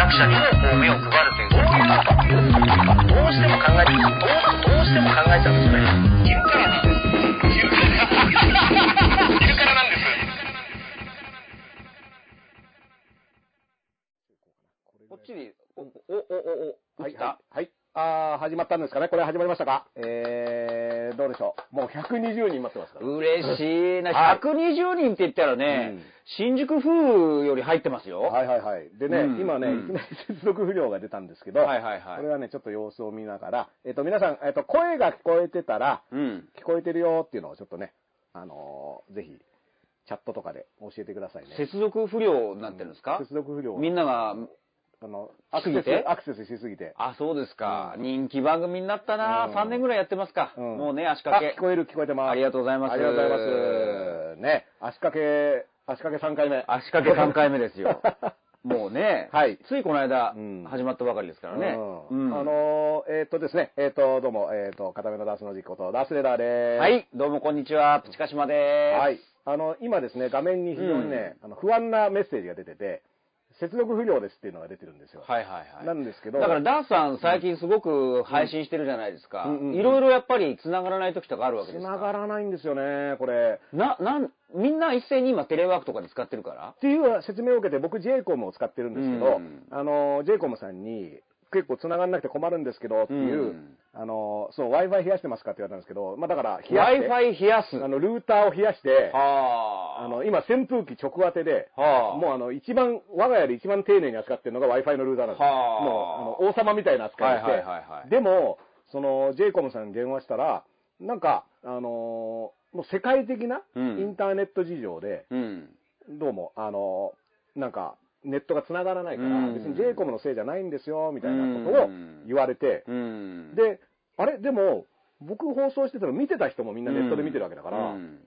弱者にもこう目を配るという、どういうこという、どうしても考えて、どうどうしても考えちゃうんですよね。昼からなんです。昼から昼からなんです。こっちに、お、お、お、お、はい、来たはい。はい。あー、始まったんですかね？これ始まりましたか？えー、どうでしょう？もう120人待ってますから。嬉しいな。はい120人って言ったらね、うん新宿風より入ってますよ。はいはいはい。でね、うん今ね、うんいきなり接続不良が出たんですけど、はいはいはいこれはね、ちょっと様子を見ながら、えっ、と、皆さん、えっ、と、声が聞こえてたら、うん。聞こえてるよっていうのをちょっとね、あのーぜひ、チャットとかで教えてくださいね。接続不良になってるんですか、接続不良。みんなが、あの、アクセス、アクセスしすぎて。あ、そうですか。うん人気番組になったな、うん3年ぐらいやってますか。うんもうね、足あ、掛け。聞こえる聞こえてます。ありがとうございますありがとうございます。ね、足掛け、足掛け3回目。足掛け3回目ですよ。もうね、はいついこの間、うん始まったばかりですからね。うんあのーえっ、とですね、えっ、と、どうも、えっ、と、片目のダースの実行と、ダースレーダーです。はい、どうもこんにちは、プチカシマです。はい。あの、今ですね、画面に非常にね、あの不安なメッセージが出てて、接続不良ですっていうのが出てるんですよ。はいはいはい。なんですけど、だからダースさん最近すごく配信してるじゃないですか。いろいろやっぱり繋がらない時とかあるわけですか？繋がらないんですよね、これ。な、なん、みんな一斉に今テレワークとかで使ってるから？っていう説明を受けて、僕 j コムを使ってるんですけど、うんあの、j コムさんに、結構繋がんなくて困るんですけどっていう、うんあの、そう、Wi-Fi 冷やしてますかって言われたんですけど、まあだから、冷やして、Wi-Fi 冷やす。あの、ルーターを冷やして、はあ。あの、今、扇風機直当てで、はあ。もうあの、一番、我が家で一番丁寧に扱ってるのが Wi-Fi のルーターなんですもう、あの、王様みたいな扱いをして、はいはいはいはいでも、その、j コムさんに電話したら、なんか、あのーもう世界的なイうんンターネット事情で、うん。どうも、あのーなんか、ネットが繋がらないから、うん別に j コムのせいじゃないんですよ、みたいなことを言われて、うん。で、あれ、でも、僕放送してたの見てた人もみんなネットで見てるわけだから、うん。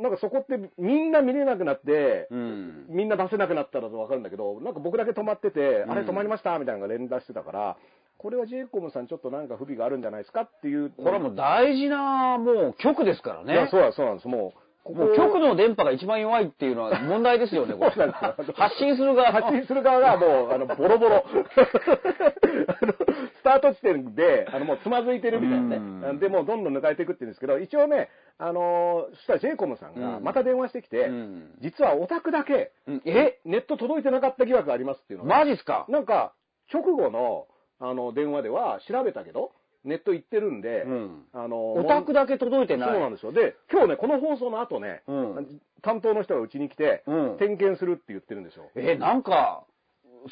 なんかそこってみんな見れなくなって、うん。みんな出せなくなったらわかるんだけど、なんか僕だけ止まってて、うんあれ止まりましたみたいなのが連打してたから、これは j コムさんちょっとなんか不備があるんじゃないですかっていう。これはもう大事な、もう局ですからね。いや、そうなんそうなんです。もう、こもう局の電波が一番弱いっていうのは問題ですよね、これ。発信する側。発信する側がもう、あの、ボロボロ。あのスタート地点で、あの、もうつまずいてるみたいなうん。ね。で、もうどんどん抜かれていくって言うんですけど、一応ね、あのーそしたら j コムさんがうん。また電話してきて、うん。実はオタクだけ、うん。えネット届いてなかった疑惑がありますっていうのが。マジっすか？なんか、直後の、あの、電話では調べたけど、ネット行ってるんで、うんあの、オタクだけ届いてない。そうなんですよ。で、今日ね、この放送の後ね、うん担当の人がうちに来て、うん点検するって言ってるんですよ。え、なんか、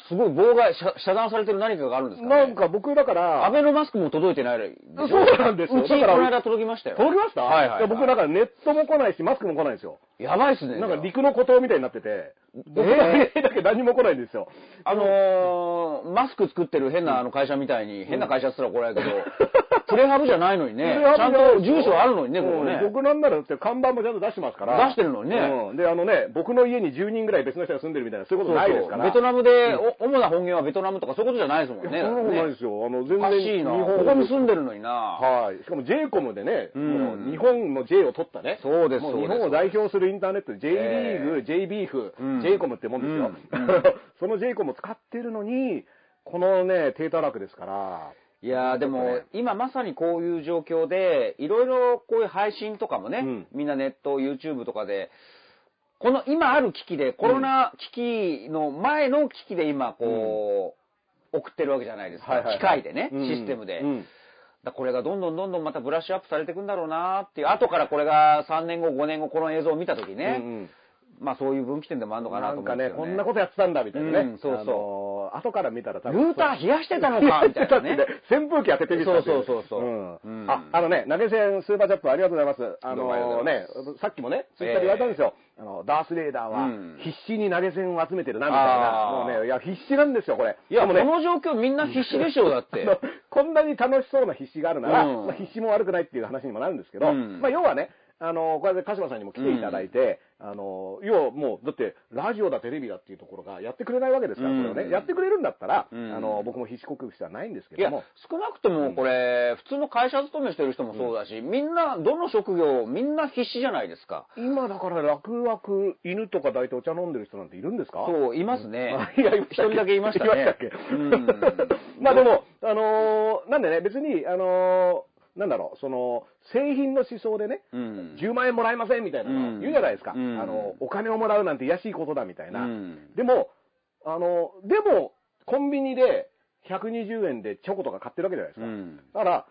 すごい妨害、遮遮断されてる何かがあるんですかね？なんか僕だから、アベノマスクも届いてないでしょ？そうなんですようち、この間届きましたよ。届きました？はいはいはいや僕だからネットも来ないし、マスクも来ないんですよ。やばいっすね。なんか陸の孤島みたいになってて、僕だけ何も来ないんですよ。あのー、マスク作ってる変なあの会社みたいに、変な会社っつったら怒られるけど、プレハブじゃないのにね、ちゃんと住所あるのにね、ここね。うん僕なんならだって看板もちゃんと出してますから。出してるのにねうんで、あのね、僕の家に10人ぐらい別の人が住んでるみたいな、そういうことないですから。ベトナムで、お主な本業はベトナムとかそういうことじゃないですもんね。そんなことないですよ。あの、全おか然。しいな。日本ここに住んでるのにな。はい。しかも j コムでね、日本の J を取ったね。そうです日本を代表するインターネット、J リーグ、え J ビーフうん J コムってもんですよ。その J コムを使ってるのに、このね、低たらくですから。いやーでも、今まさにこういう状況で、いろいろこういう配信とかもね、うん。みんなネット、YouTube とかで、この今ある機器で、コロナ危機の前の機器で今、こう、送ってるわけじゃないですか。はいはいはい。機械でね、うん。システムで。うん。だこれがどんどんどんどんまたブラッシュアップされていくんだろうなっていう、後からこれが3年後、5年後、この映像を見たときね、うんうん。まあそういう分岐点でもあるのかななんかね、と思うんですよね。こんなことやってたんだみたいなね。うんそうそうあのー後から見たら多ル分。ーター冷やしてたのかみたいな ね。扇風機当ててみたそうそうそうそううんうんあ、あのね、投げ銭スーパーチャップありがとうございます。あのね、さっきもね、ツイッターで言われたんですよ。あの、ダースレーダーはうん必死に投げ銭を集めてるな、みたいな。もうね、いや、必死なんですよ、これ。いや、もね、の状況みんな必死でしょう、だって。こんなに楽しそうな必死があるなら、うんまあ、必死も悪くないっていう話にもなるんですけど、うんまあ、要はね、あの、これで鹿島さんにも来ていただいて、あの、要はもう、だって、ラジオだ、テレビだっていうところがやってくれないわけですから、うんこれをね。やってくれるんだったら、うんあの、僕も必死克服してはないんですけいやども。、少なくともこれ、普通の会社勤めしてる人もそうだし、みんな、どの職業、みんな必死じゃないですか。今だから楽々犬とか抱いてお茶飲んでる人なんているんですか？そう、いますね あ。いや、一人だけいましたね。いましたっけ？うん まあでも、あのーなんでね、別に、あのーなんだろう、その、製品の思想でね、うん。10万円もらえませんみたいなの言うじゃないですか。うんあの、お金をもらうなんて癒やしいことだみたいな。うんでも、あの、でも、コンビニで120円でチョコとか買ってるわけじゃないですか。うんだから、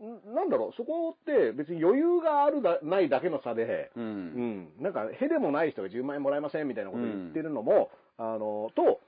んなんだろう、そこって別に余裕があるだないだけの差で、う。うんん、なんか、へでもない人が10万円もらえませんみたいなことを言ってるのも、あの、と、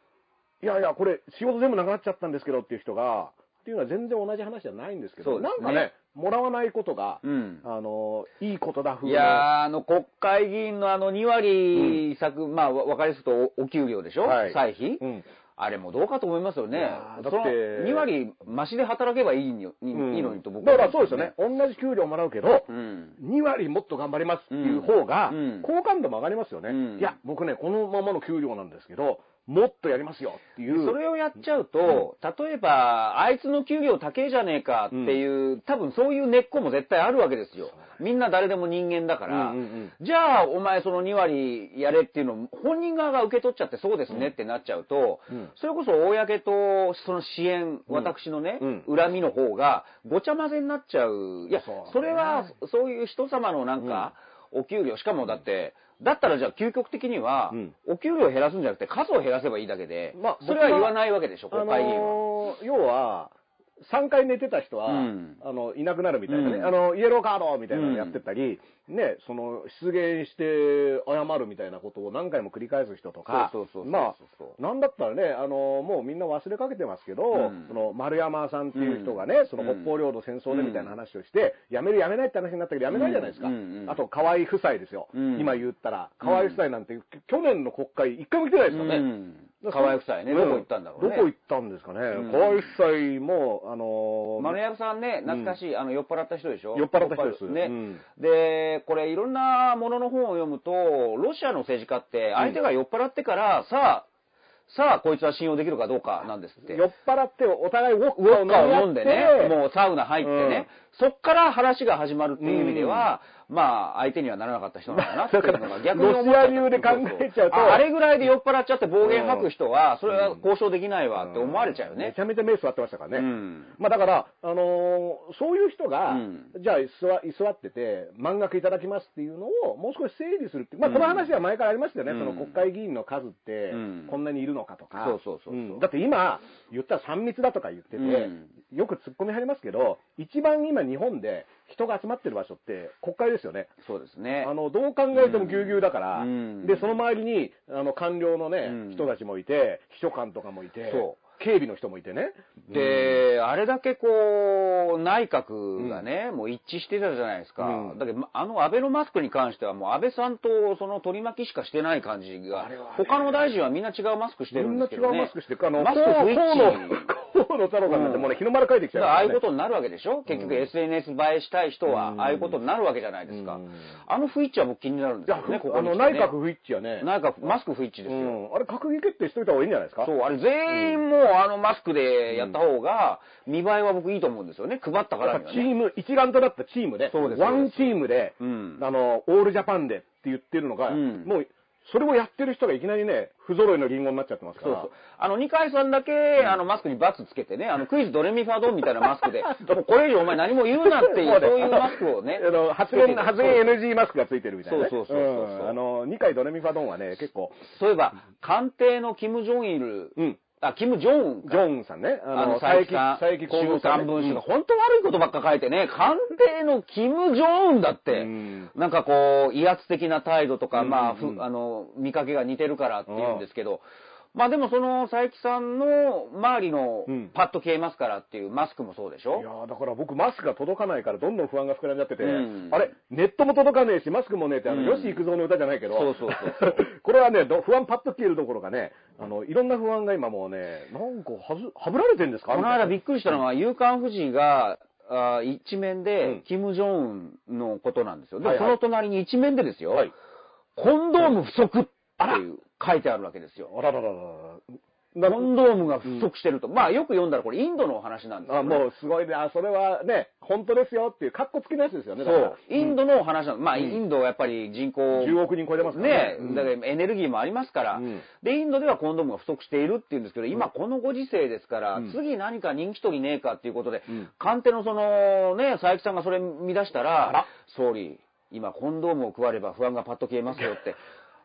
いやいや、これ仕事全部なくなっちゃったんですけどっていう人が、っていうのは全然同じ話じゃないんですけど、ねなんかね、もらわないことが、うん。あの、いいことだ風いやー、あの、国会議員のあの、2割削、まあ、わわかりやすくとおお給料でしょ、はい歳費、うん。あれもどうかと思いますよねだって2割増しで働けばいいにうんいいのにと僕だはからそうですよね。。同じ給料もらうけど、うん。2割もっと頑張りますっていう方がうん、好感度も上がりますよね。うんいや、僕ね、このままの給料なんですけど、もっとやりますよっていう。それをやっちゃうと、例えば、あいつの給料高えじゃねえかっていう、多分そういう根っこも絶対あるわけですよ。みんな誰でも人間だから、うんうんうん。じゃあ、お前その2割やれっていうのを本人側が受け取っちゃってそうですねってなっちゃうと、うん。それこそ公とその支援、うん私のね、うん。恨みの方がごちゃ混ぜになっちゃう。いや、それはそういう人様のなんか、お給料、しかもだって、だったらじゃあ究極的には、うんお給料を減らすんじゃなくて数を減らせばいいだけで、まあそれは言わないわけでしょ、あ国会議員は。要は、3回寝てた人は、うん。あの、いなくなるみたいなね、うん。あの、イエローカードみたいなのやってたり、ね、その、出現して謝るみたいなことを何回も繰り返す人とか、そうそうそうまあなんだったらね、あの、もうみんな忘れかけてますけど、うん。その、丸山さんっていう人がね、うん。その北方領土戦争でみたいな話をして、やめるやめないって話になったけど、やめないじゃないですか。うんうんうん。あと、河合夫妻ですよ。うん。今言ったら、河合夫妻なんて、去年の国会一回も来てないですよね。うん河合夫妻ね、うん。どこ行ったんだろうね。どこ行ったんですかね。ん。河合夫妻も、あのー丸山さんね、懐かしい、あの、酔っ払った人でしょ？酔っ払った人です。ね、うん。で、これいろんなものの本を読むと、ロシアの政治家って、相手が酔っ払ってから、さあ、さあ、こいつは信用できるかどうかなんですって。酔っ払ってお互いウォッカを飲んでね、ももうサウナ入ってね、そっから話が始まるっていう意味では、まあ、相手にはならなかった人なんだなっていうのが 逆に思っちゃった。ロシア流で考えちゃうと。ああれぐらいで酔っ払っちゃって暴言吐く人は、それは交渉できないわって思われちゃうよね。めち。ゃめちゃ目座ってましたからね。うん。まあだから、あのーそういう人が、うん。じゃあ居座ってて、満額いただきますっていうのをもう少し整理するっていう、まあうん。この話は前からありましたよね、うん。その国会議員の数ってうん。こんなにいるのかとか。そうそうそうだって今、言ったら3密だとか言ってて、うん。よく突っ込み入りますけど、一番今日本で人が集まってる場所って国会ですよね。そうですね。あの、どう考えてもぎゅうぎゅうだから、うんで、その周りに、あの、官僚のね、うん人たちもいて、秘書官とかもいて、そ警備の人もいてね。で、あれだけこう、内閣がね、もう一致してたじゃないですか。うん。だけど、まあの安倍のマスクに関しては、もう安倍さんとその取り巻きしかしてない感じが他の大臣はみんな違うマスクしてるんみんな違ですけどね。うマスクしてる。あの、マスク不一致。河野太郎さんなんてもうね、日の丸書いてきちゃうだからああいうねことになるわけでしょ？結局 SNS 映えしたい人はう、ん。ああいうことになるわけじゃないですか。うん。あの不一致は僕気になるんですよね、ここあの、内閣不一致はね、内閣、マスク不一致ですうよ。ん、あれ閣議決定しといた方がいいんじゃないですか？そう、あれ全員もうあのマスクでやった方が、見栄えは僕いいと思うんですよね。配ったからにはね。ぱチーム、一丸となったチームで、そうですワンチームで、うんあの、オールジャパンでって言ってるのが、うんもう、それをやってる人がいきなりね、不揃いのリンゴになっちゃってますから。そうそう。あの、二階さんだけ、あの、マスクにバツつけてね、あの、クイズドレミファドンみたいなマスクで、もうこれ以上お前何も言うなっていう、そういうマスクをね。あの発言、発言 NG マスクがついてるみたいなね。そうそうそうそうそうんあの、2回ドレミファドンはね、結構、そういえば、官邸のキム・ジョンイル、うん。あ、キム・ジョンウンか。ジョンさんね。あの、佐伯さん、佐伯幸三さんね。週刊文春が本当悪いことばっか書いてね、官邸のキム・ジョンウンだって、うん。なんかこう、威圧的な態度とか、うん。まあ、うんふあの、見かけが似てるからって言うんですけど、まあでもその佐伯さんの周りのうん。パッと消えますからっていうマスクもそうでしょ？いやーだから僕マスクが届かないからどんどん不安が膨らんじゃってて、うん。あれ、ネットも届かねえし、マスクもねえって、あの、うん。吉幾三の歌じゃないけど、そうそうそう これはね、ど不安パッと消えるどころかね、あの、いろんな不安が今もうね、なんかはず、はぶられてんですか？この間びっくりしたのは、夕刊富士が、あー一面うでん、キム・ジョンウンのことなんですよ。でもはいはい。その隣に一面でですよ、はい。コンドーム不足っていう書いてあるわけですよ。あららららコンドームが不足してると。まあよく読んだらこれインドのお話なんですよ、あ、もうすごいね。あ、それはね、本当ですよっていう、カッコつきのやつですよね。そう。インドのお話なの。まあ、うん。インドはやっぱり人口、10億人超えてますね。うん。だからエネルギーもありますから、うん。で、インドではコンドームが不足しているっていうんですけど、今このご時世ですから、うん。次何か人気取りねえかっていうことで、うん。官邸のその、ね、佐伯さんがそれ見出したあら。ら、総理、今コンドームを配れば不安がパッと消えますよって。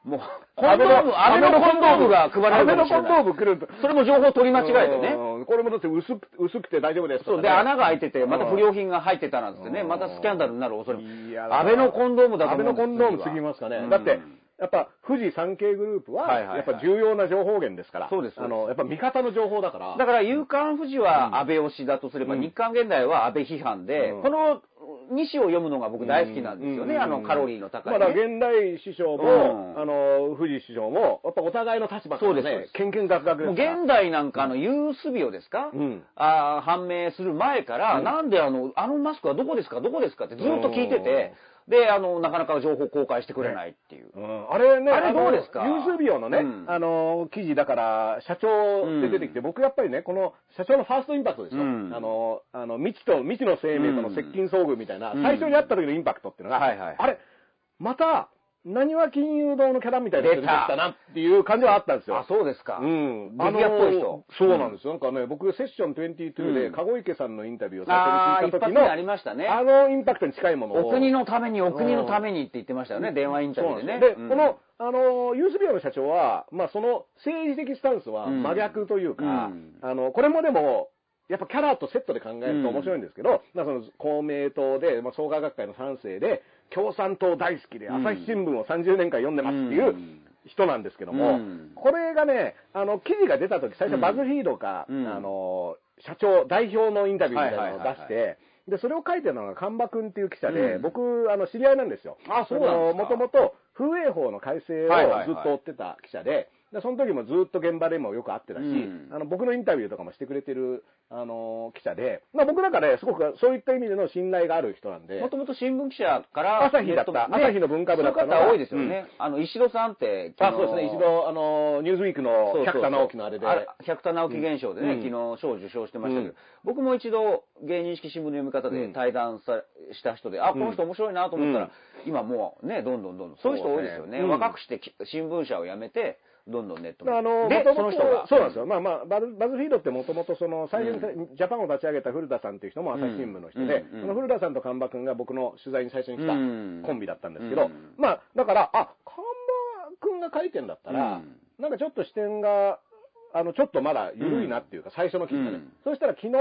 もう、コンドーム、安倍のコンドームが配られるかもしれ安倍のコンド。ーム来ると。それも情報取り間違えてね。うん。これもだって薄く薄くて大丈夫ですねそう、で、穴が開いてて、また不良品が入ってたなんてね、うんまたスキャンダルになる恐れも。いや安倍のコンドームだと安思うんです倍のコンドーム過ぎますかね。うんだって、やっぱ富士山系グループは、やっぱ重要な情報源ですから。そうです。あの、やっぱ味方の情報だから。だから、夕刊富士は安倍推しだとすれば、うん。日刊現代は安倍批判で、うん。この2紙を読むのが僕大好きなんですよね、うん。あの、カロリーの高い、まだね。現代師匠も、うん。あの、富士師匠も、やっぱお互いの立場からねそうです。そうで、すけんけんがくがくでもうすから。現代なんかあの、ユースビオですか、うん。あー判明する前から、うん。なんであの、あのマスクはどこですか？どこですか？ってずっと聞いてて、で、あの、なかなか情報公開してくれないっていう。うん。あれね、あれどうですか？のユースビオのね、うん。あの、記事だから、社長で出てきて、僕やっぱりね、この社長のファーストインパクトですよ。うん。あの、あの、未知と、未知の生命との接近遭遇みたいな、うん。最初に会った時のインパクトっていうのが、はいはい。あれ、また、何は金融堂のキャラみたいな人出てきたなっていう感じはあったんですよ。あ、そうですか。うん。メディアっぽい人。そうなんですよ。なんかね、僕、セッション22で、うん。籠池さんのインタビューを最初に聞いた時の、ありましたね。あのインパクトに近いものを。お国のために、お国のためにって言ってましたよね、電話インタビューでね。でこの、あの、ユースビアの社長は、まあ、その政治的スタンスはうん。真逆というか、うん。あの、これもでも、やっぱキャラとセットで考えると面白いんですけど、まあその公明党で、まあ、創価学会の3世で、共産党大好きで、うん。朝日新聞を30年間読んでますっていううん。人なんですけども、うん。これがね、あの、記事が出た時、最初バズフィードか、うん。あの、社長、代表のインタビューみたいなのを出して、で、それを書いてるのが、神場君っていう記者で、うん。僕、あの、知り合いなんですよ。あそうなんですか。もともと、風営法の改正をずっと追ってた記者で、でその時もずっと現場でもよく会ってたし、うん。あの僕のインタビューとかもしてくれてる、あの記者で、まあ、僕なんかね、すごくそういった意味での信頼がある人なんで、もともと新聞記者から、朝日だった朝日の文化部だったそういう方多いですよね。あの、石戸さんって、あそうですね、一度、あのニューズウィークの百田直樹のあれで、百田直樹現象でね、うん。昨日賞を受賞してましたけど、うん。僕も一度芸人式新聞の読み方でうん。対談さした人で、あ、この人面白いなと思ったら、うん。今もうね、どんどんどんどん、そういう人多いですよね。若くしてき新聞社を辞めて、どんどんネットにあの、で、元々その人が。そうなんですよ。まあまあ、バズバズフィードってもともとその、最初にジャパンを立ち上げた古田さんっていう人も朝日新聞の人で、うん。うん。その古田さんと神場君が僕の取材に最初に来たうん。コンビだったんですけど、うん。まあ、だから、あ、神場君が書いてんだったら、うん。なんかちょっと視点が、あの、ちょっとまだ緩いなっていうか、最初の記事がね。うん。そしたら昨日、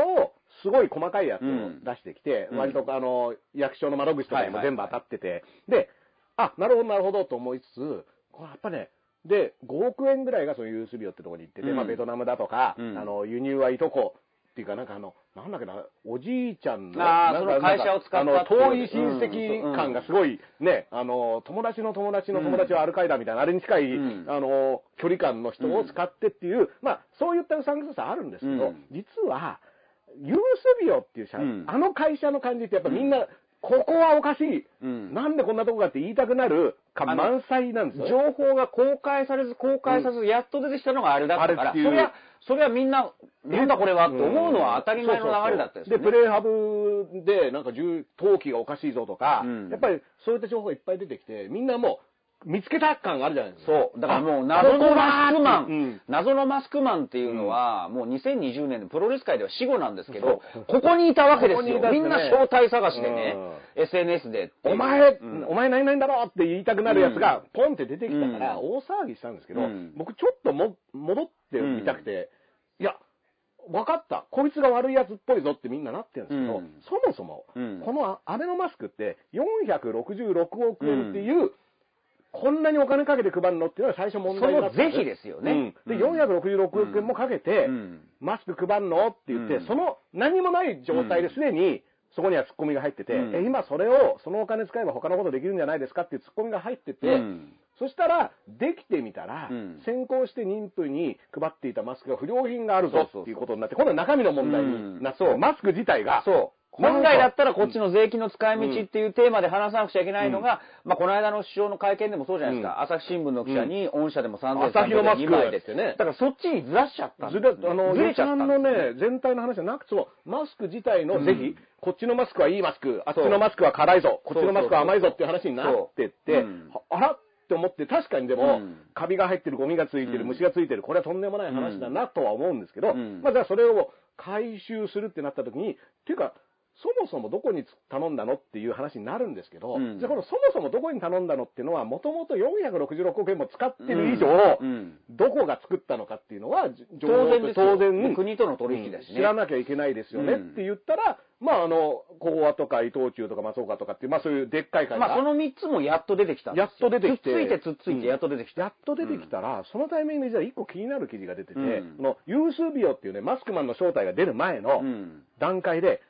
すごい細かいやつを出してきて、うん。割とあの、役所の窓口とかにも全部当たってて、で、あ、なるほど、なるほどと思いつつ、これやっぱね、で、5億円ぐらいがそのユースビオってところに行ってて、うん。まあベトナムだとか、うん。あの、輸入はいとこっていうか、なんかあの、なんだっけな、おじいちゃんの、あその会社を使ったあの、遠い親戚感がすごい、ね、あの、友達の友達の友達はアルカイダみたいな、あれに近い、うん。あの、距離感の人を使ってっていう、まあ、そういったうさんくささあるんですけど、うん。実は、ユースビオっていう社、うん。あの会社の感じってやっぱみんな、ここはおかしい、うん。なんでこんなとこかって言いたくなるか満載なんですよ。情報が公開されず、公開されず、やっと出てきたのがあれだったから、あれっていう。そりゃ、そりゃみんな、なんだこれはって思うのは当たり前の流れだったですよね。で、プレイハブで、なんか重、陶器がおかしいぞとか、うん。やっぱりそういった情報がいっぱい出てきて、みんなもう、見つけた感があるじゃないですか。そう。だからもうあ謎のマスクマここだーってうん。ン、謎のマスクマンっていうのは、もう2020年のプロレス界では死後なんですけどここにいたわけですよ。みんな正体探しでね、SNS で。お前、うん。お前何々だろって言いたくなるやつが、ポンって出てきたから、うん。大騒ぎしたんですけど、うん。僕ちょっとも、戻ってみたくて、いや、分かった。こいつが悪いやつっぽいぞってみんななってるんですけど、うん。そもそも、うん。このアベノマスクって466億円っていう、こんなにお金かけて配るのっていうのが最初問題になったんその是非ですよね。うん。で、うん。466億円もかけて、うん。マスク配るのって言って、うん。その何もない状態ですでに、そこにはツッコミが入ってて、うん。え、今それを、そのお金使えば他のことできるんじゃないですかっていうツッコミが入ってて、うん。そしたら、できてみたら、うん。先行して妊婦に配っていたマスクが不良品があるぞっていうことになって、今度は中身の問題になって、マスク自体が、そう。本来だったらこっちの税金の使い道っていうテーマで話さなくちゃいけないのが、まあこの間の首相の会見でもそうじゃないですか。朝日新聞の記者に御社でも3300朝日のマスク2枚でってね。だからそっちにずらしちゃったんずであの、ずれちゃった予算のね、全体の話じゃなくて、マスク自体の是非、うん。こっちのマスクはいいマスク、あっちのマスクは辛いぞ、こっちのマスクは甘いぞっていう話になってって、あらって思って、確かにでも、うん。カビが入ってる、ゴミがついてる、うん。虫がついてる、これはとんでもない話だなとは思うんですけど、うん。まあ、じゃあそれを回収するってなった時に、っていうか、そもそもどこに頼んだのっていう話になるんですけど、うん。じゃあこのそもそもどこに頼んだのっていうのは、もともと466億円も使ってる以上、うん。どこが作ったのかっていうのは、じ当然当然、国との取引だしね。知らなきゃいけないですよねうん。って言ったら、まあ、あの、講和とか伊藤忠とか松岡とかっていう、まあそういうでっかい会社。まあその3つもやっと出てきたんですよ。やっと出てきて。つっついてつっついてやっと出てきた。やっと出てきたら、そのタイミングでじゃあ一個気になる記事が出てて、うん。このユースビオっていうね、マスクマンの正体が出る前のうん。段階で、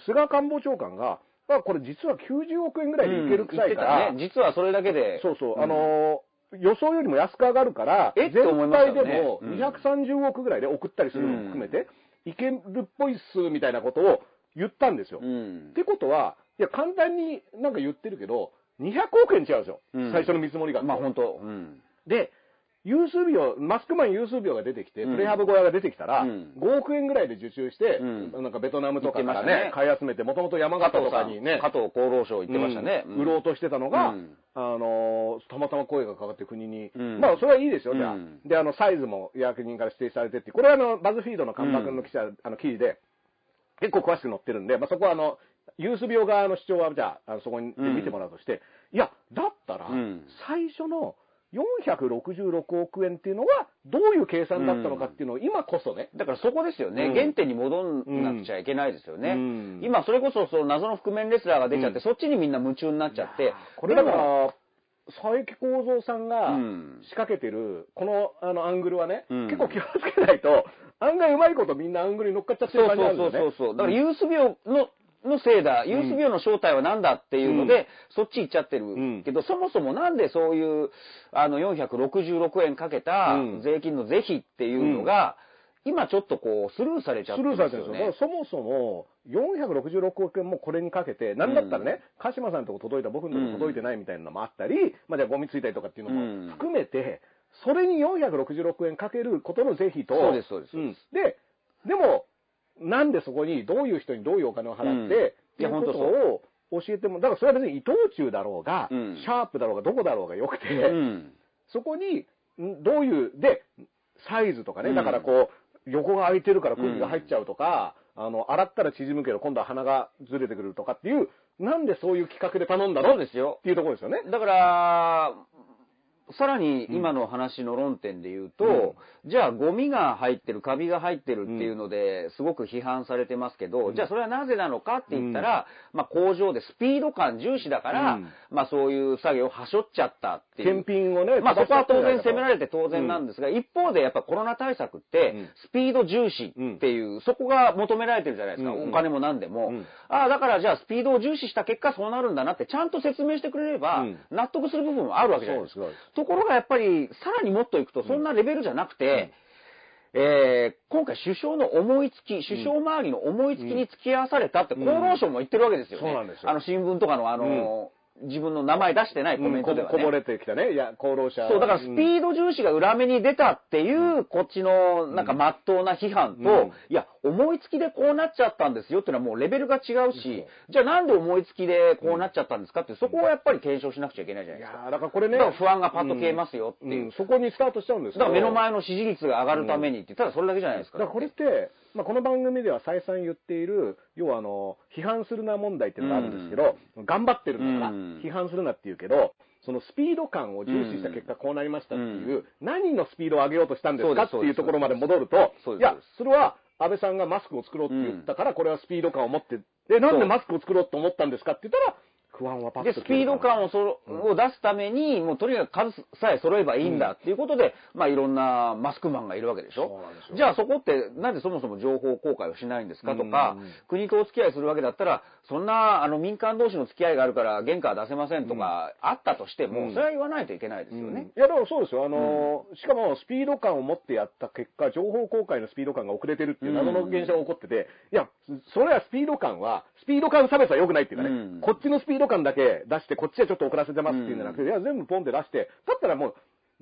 菅官房長官が、あこれ実は90億円ぐらいでいけるくさいから、うんね実はそれだけで。そうそう、んあのー予想よりも安く上がるから、全体でもうん230億ぐらいで送ったりするのも含めて、いけるっぽいっすみたいなことを言ったんですよ。うんってことは、いや、簡単になんか言ってるけど、200億円違うんですよ。うん最初の見積もりが。まあ本当。うん。で、ユースビオ、マスクマンユースビオが出てきて、うん。プレハブ小屋が出てきたら、うん。5億円ぐらいで受注して、うん。なんかベトナムとかからね、ね。買い集めて、もともと山形とかにね、加藤厚労省言ってましたね。うん。売ろうとしてたのが、うん。あのーたまたま声がかかって国に、うん。まあ、それはいいですよ、じゃあ。うん。で、あの、サイズも役人から指定されてって、これはあの、バズフィードの看板君の記者、あの、記事で、結構詳しく載ってるんで、まあ、そこはあの、ユース病側の主張は、じゃあ、あのそこにうん。見てもらうとして、いや、だったらうん、最初の466億円っていうのは、どういう計算だったのかっていうのを、今こそね、だからそこですよね、うん。原点に戻んなくちゃいけないですよね。うん。今、それこそその謎の覆面レスラーが出ちゃって、うん。そっちにみんな夢中になっちゃって、これだから、佐伯幸三さんがうん。仕掛けてる、このあのアングルはね、うん。結構気をつけないと、案外うまいことみんなアングルに乗っかっちゃってるそう感じなんですよね。そうそうそう。だからユース病の、のせいだ、ユース病の正体は何だっていうので、うん。そっち行っちゃってるん。けど、そもそもなんでそういう、あの、466円かけたうん。税金の是非っていうのが、今ちょっとこう、スルーされちゃってスルーされてるんよですよ。だからそもそも、466億円もこれにかけて、なんだったらね、鹿島さんのとこ届いた僕のとこ届いてないみたいなのもあったり、まあじゃあゴミついたりとかっていうのうん。も含めて、それに466円かけることの是非と、そうですそうですん。で、でも、なんでそこにどういう人にどういうお金を払って、うんっていうことを教えても、だからそれは別に伊藤忠だろうが、うんシャープだろうが、どこだろうがよくて、うん。そこに、んどういう、で、サイズとかね、うんだからこう、横が空いてるから空気が入っちゃうとか、あの、洗ったら縮むけど今度は鼻がずれてくるとかっていう、なんでそういう企画で頼んだの？っそうですよ。ていうところですよね。だから、さらに今の話の論点で言うと、じゃあゴミが入ってる、カビが入ってるっていうのですごく批判されてますけど、うん。じゃあそれはなぜなのかって言ったら、まあ工場でスピード感重視だから、うん。まあそういう作業をはしょっちゃったっていう。検品をね、まあそこは当然責められれて当然なんですが、一方でやっぱコロナ対策ってうん、スピード重視っていう、そこが求められてるじゃないですか。うん。お金も何でも。うん。ああ、だからじゃあスピードを重視した結果そうなるんだなってちゃんと説明してくれれば、うん。納得する部分もあるわけじゃないですか。ところがやっぱり、さらにもっといくと、そんなレベルじゃなくて、えー今回首相の思いつき、首相周りの思いつきに付き合わされたって厚労省も言ってるわけですよね。そうなんですよ。あの新聞とかのあの、自分の名前出してないコメントではね。こぼれてきたね、いや、厚労者。そう、だからスピード重視が裏目に出たっていう、こっちの、なんか、まっとうな批判と、うん。いや、思いつきでこうなっちゃったんですよっていうのはもうレベルが違うし、じゃあなんで思いつきでこうなっちゃったんですかって、そこをやっぱり検証しなくちゃいけないじゃないですか。いやーだからこれね。不安がパッと消えますよっていう。そこにスタートしちゃうんですだから目の前のの支持率が上がるためにって、ただそれだけじゃないですか。だからこれって、まあ、この番組では再三言っている、要はあの、批判するな問題っていうのがあるんですけど、頑張ってるんだから、うん。批判するなって言うけど、そのスピード感を重視した結果こうなりましたっていう、うん。何のスピードを上げようとしたんですかっていうところまで戻るといや、それは安倍さんがマスクを作ろうって言ったから、これはスピード感を持って、で、なんでマスクを作ろうと思ったんですかって言ったら、不安はパッで、とスピード感をそうんを出すために、もうとにかく数さえ揃えばいいんだっていうことで、まあいろんなマスクマンがいるわけでしょ。じゃあそこってなんでそもそも情報公開をしないんですかとか、うん。国とお付き合いするわけだったら、そんなあの民間同士の付き合いがあるから原価は出せませんとか、あったとしても、うん。それは言わないといけないですよね。いや、でもそうですよ。あのーしかもスピード感を持ってやった結果、情報公開のスピード感が遅れてるっていう謎の現象が起こってて、いや、それはスピード感は、スピード感差別は良くないっていうかね、うん。こっちのスピード感だけ出して、こっちはちょっと遅らせてますっていうんじゃなくて、うん。いや、全部ポンって出して、だったらもう、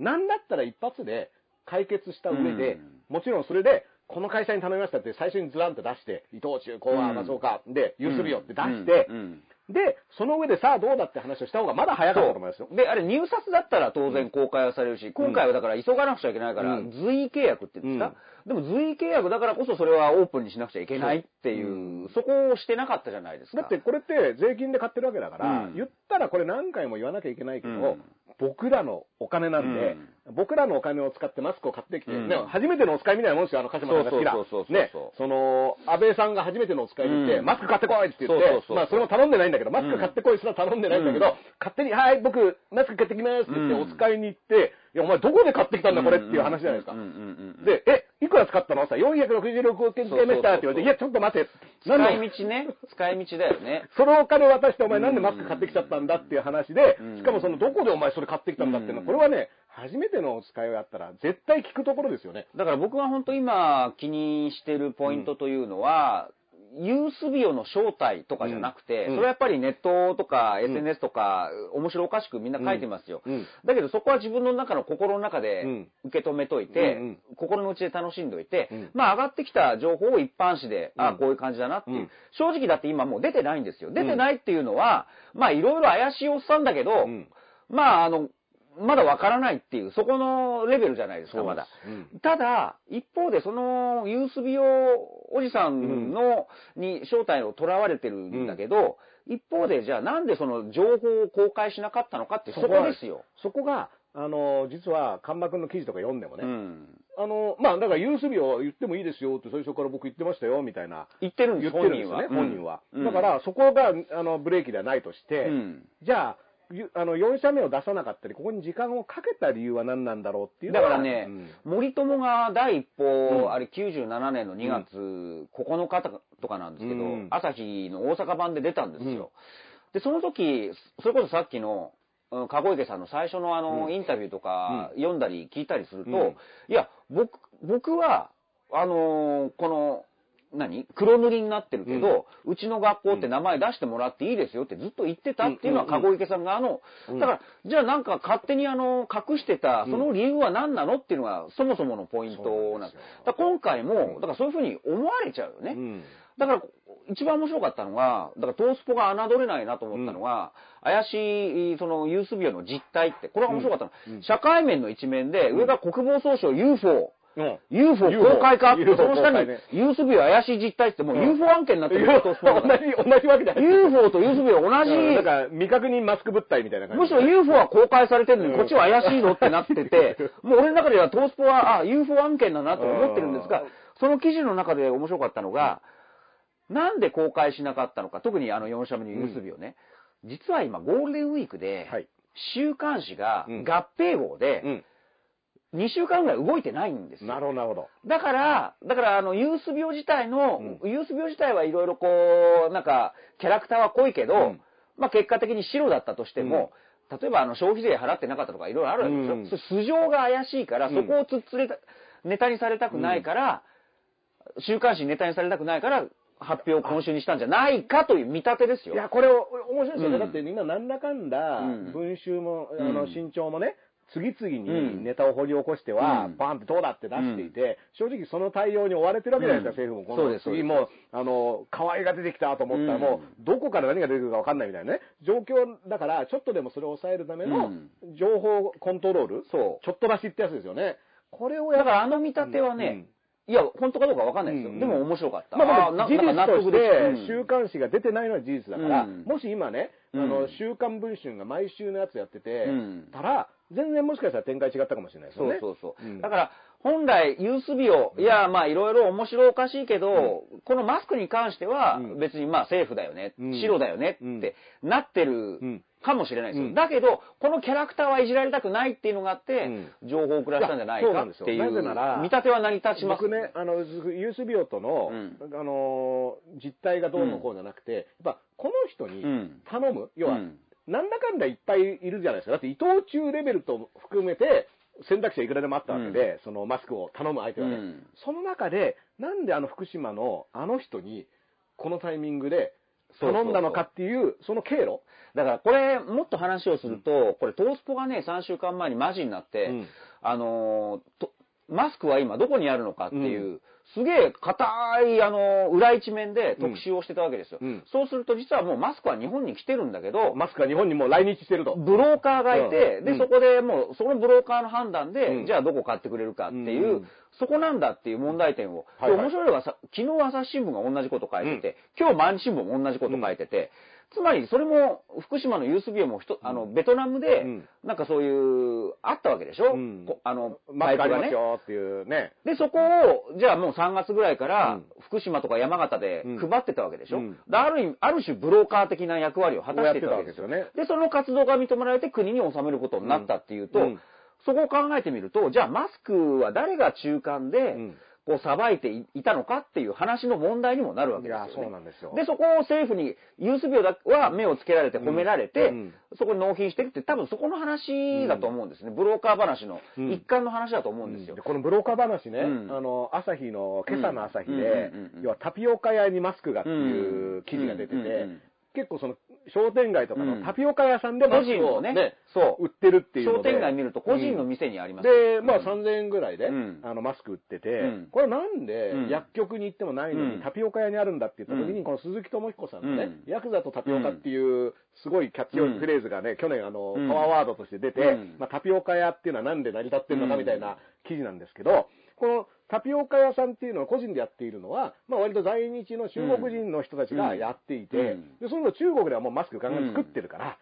なんだったら一発で解決した上で、うん。もちろんそれで、この会社に頼みましたって最初にズランと出して、伊藤忠、講和、松岡、で、ユースビオって出して、うん。うん。で、その上でさあどうだって話をした方がまだ早かったと思いますよ。で、あれ入札だったら当然公開はされるし、今回はだから急がなくちゃいけないから、うん。随意契約って言うんですか、でも随意契約だからこそそれはオープンにしなくちゃいけないっていう、そこをしてなかったじゃないですか。だってこれって税金で買ってるわけだから、うん。言ったらこれ何回も言わなきゃいけないけど、うん。僕らのお金なんで、僕らのお金を使ってマスクを買ってきて、初めてのお使いみたいなもんですよ、あの鹿島さんが。好きうそうそうそう。ねその、安倍さんが初めてのお使いに行って、うんマスク買ってこいって言って、まあそれも頼んでないんだけど、マスク買ってこいすら頼んでないんだけど、うん勝手に、はい、僕、マスク買ってきますって言って、うんお使いに行って、いや、お前どこで買ってきたんだこれっていう話じゃないですか。で、え、いくら使ったの？さ、466億円使いましたって言われて、いや、ちょっと待て。使い道ね。使い道だよね。そのお金渡してお前なんでマスク買ってきちゃったんだっていう話でうん、しかもそのどこでお前それ買ってきたんだっていうのは、うんこれはね、初めてのお使いをやったら絶対聞くところですよね。だから僕が本当今気にしてるポイントというのは、ユースビオの正体とかじゃなくて、うん。それはやっぱりネットとかん。SNS とか、面白おかしくみんな書いてますよ。うん。だけどそこは自分の中の心の中でうん。受け止めといて、うんうん。心の内で楽しんどいて、うん。まあ上がってきた情報を一般紙で、あうん。あ、こういう感じだなっていう、うん。正直だって今もう出てないんですよ。出てないっていうのは、まあいろいろ怪しいおっさんだけど、うん。まああの、まだわからないっていう、そこのレベルじゃないですか、まだ。うんただ、一方でそのユースビオおじさんの、に正体を囚われてるんだけど、一方でじゃあなんでその情報を公開しなかったのかってそこですよ。そこが、あの、実は、神馬くんの記事とか読んでもね、うん。あの、まあ、だから、ユース日を言ってもいいですよって最初から僕言ってましたよ、みたいな。言ってるんです、言ってるんですよね、本本人は。うんだから、そこが、あの、ブレーキではないとして、うんじゃあ、ゆあの、4社目を出さなかったり、ここに時間をかけた理由は何なんだろうっていうだからね、うん。森友が第一報、うん。あれ97年の2月9日とかなんですけど、うん。朝日の大阪版で出たんですよ。で、その時、それこそさっきの、うん籠池さんの最初のあの、うん。インタビューとか、うん。読んだり聞いたりすると、うん。いや、僕、僕は、あのーこの、何？黒塗りになってるけど、うちの学校って名前出してもらっていいですよってずっと言ってたっていうのは、籠池さんがあの、うん。だから、じゃあなんか勝手にあの、隠してた、その理由は何なのっていうのが、そもそものポイントなんです。だ今回も、だからそういうふうに思われちゃうよね。うん。だから、一番面白かったのが、だからトースポが侮れないなと思ったのが、怪しい、そのユースビオの実態って、これは面白かったの。社会面の一面で、上が国防総省 UFO、うん。UFO 公開か？って、その下に公開ね。ユースビオ怪しい実態ってもううん UFO 案件になってる同じ、同じわけじゃない。UFO とユースビオ同じ、なん。か、未確認マスク物体みたいな感じ。むしろ UFO は公開されてるのに、うん。こっちは怪しいぞってなってて、もう俺の中ではトースポは、あ、UFO 案件だなと思ってるんですがうん、その記事の中で面白かったのが、なんで公開しなかったのか、特にあの4社目のユースビをね、実は今ゴールデンウィークではい、週刊誌がうん。合併号でうん。2週間ぐらい動いてないんですよ。なるほど、なるほど。だから、だから、あの、ユース病自体の、うユース病自体はいろいろこう、なんか、キャラクターは濃いけど、うんまあ結果的に白だったとしても、例えばあの、消費税払ってなかったとかいろいろあるわけでしょ。うんそれ素性が怪しいから、うんそこをつっつれた、ネタにされたくないから、週刊誌にネタにされたくないから、発表を今週にしたんじゃないかという見立てですよ。いや、これを、面白いですよね。うんだってみんななんだかんだうん、文集も、あの、うん新潮もね、次々うんにネタを掘り起こしては、うん。バーンってどうだって出していて、正直その対応に追われてるわけじゃないですか、うん。政府も。この次もう、あの、河合が出てきたと思ったらもう、どこから何が出てくるか分かんないみたいなね。状況だから、ちょっとでもそれを抑えるためのうん。情報コントロール、そう。ちょっと出しってやつですよね。これをやだからあの見立てはね、いや、本当かどうかわかんないですよ。うん。でも面白かった。まあ、まあ事実としてうん。週刊誌が出てないのは事実だから、うん。もし今ね、あうん。の、週刊文春が毎週のやつやってて、うん。たら、全然もしかしたら展開違ったかもしれないですよそうね。そうそう。うん。だから、本来、ユース美容、いや、まあ、いろいろ面白おかしいけど、このマスクに関してはう、ん。別にまあ、セーフだよね、うん。白だよねうん。ってなってるうん。かもしれないですよ。うん。だけど、このキャラクターはいじられたくないっていうのがあって、情報を送らせたんじゃないかっていう、なぜなら見立ては成り立ちます。僕ね、あの、ユース美容との、うん。あの、実態がどうのこうじゃなくて、やっぱ、この人にうん。頼む、要は、うんなんだかんだいっぱいいるじゃないですか。だって伊藤忠レベルと含めて、選択肢はいくらでもあったわけで、そのマスクを頼む相手はね。うんその中で、なんであの福島のあの人に、このタイミングで頼んだのかっていう、その経路。だからこれ、もっと話をすると、これ、トースポがね、3週間前にマジになって、うんあのマスクは今どこにあるのかっていう、すげえ硬い、あのー裏一面で特集をしてたわけですよ、うん。そうすると実はもうマスクは日本に来てるんだけど、マスクが日本にもう来日してると。ブローカーがいて、で、うん。うん。そこでもう、そのブローカーの判断で、うん。じゃあどこ買ってくれるかっていう、うん。そこなんだっていう問題点を。はいはい。で面白いのがさ、昨日朝日新聞が同じこと書いてて、今日毎日新聞も同じこと書いてて、つまりそれも福島のユースビオもひとあのベトナムで、うん。なんかそういう、あったわけでしょ、うん。こあの、パイプがね。っていうね。で、そこを、じゃあもう3月ぐらいからうん、福島とか山形でうん。配ってたわけでしょ、うん。である意味、ある種ブローカー的な役割を果たしてたわけですよ。やってたわけで、その活動が認められて国に納めることになったっていうと、うん。うん。そこを考えてみると、じゃあマスクは誰が中間で、んこう、さばいていいたのかっていう話の問題にもなるわけですよ、ね。そうなんですよ。で、そこを政府に、ユース病は目をつけられて褒められて、うん。うんそこに納品してるって、多分そこの話だと思うんですね。ブローカー話のうん。一環の話だと思うんですよ。でこのブローカー話ね、うん。あの、朝日の、今朝の朝日うんでうんうんうん、要はタピオカ屋にマスクがっていう記事が出ててうんうんうん、結構その、商店街とかうん。のタピオカ屋さんでマ個人のね。ね、そう売ってるっていう商。店街見ると個人の店にありますで、まあうん3000円ぐらいで、うん。あのマスク売ってて、うん。これなんでうん。薬局に行ってもないのに、うん。タピオカ屋にあるんだって言った時に、うん。この鈴木智彦さんのね、うん。ヤクザとタピオカっていうすごいキャッチフレーズがね、去年あの、うん。パワーワードとして出て、うん。まあ、タピオカ屋っていうのはなんで成り立ってるのかうんみたいな記事なんですけど、このタピオカ屋さんっていうのは個人でやっているのは、まあ割と在日の中国人の人たちがやっていて、うん。で、それも中国ではもうマスクガンガン作ってるから、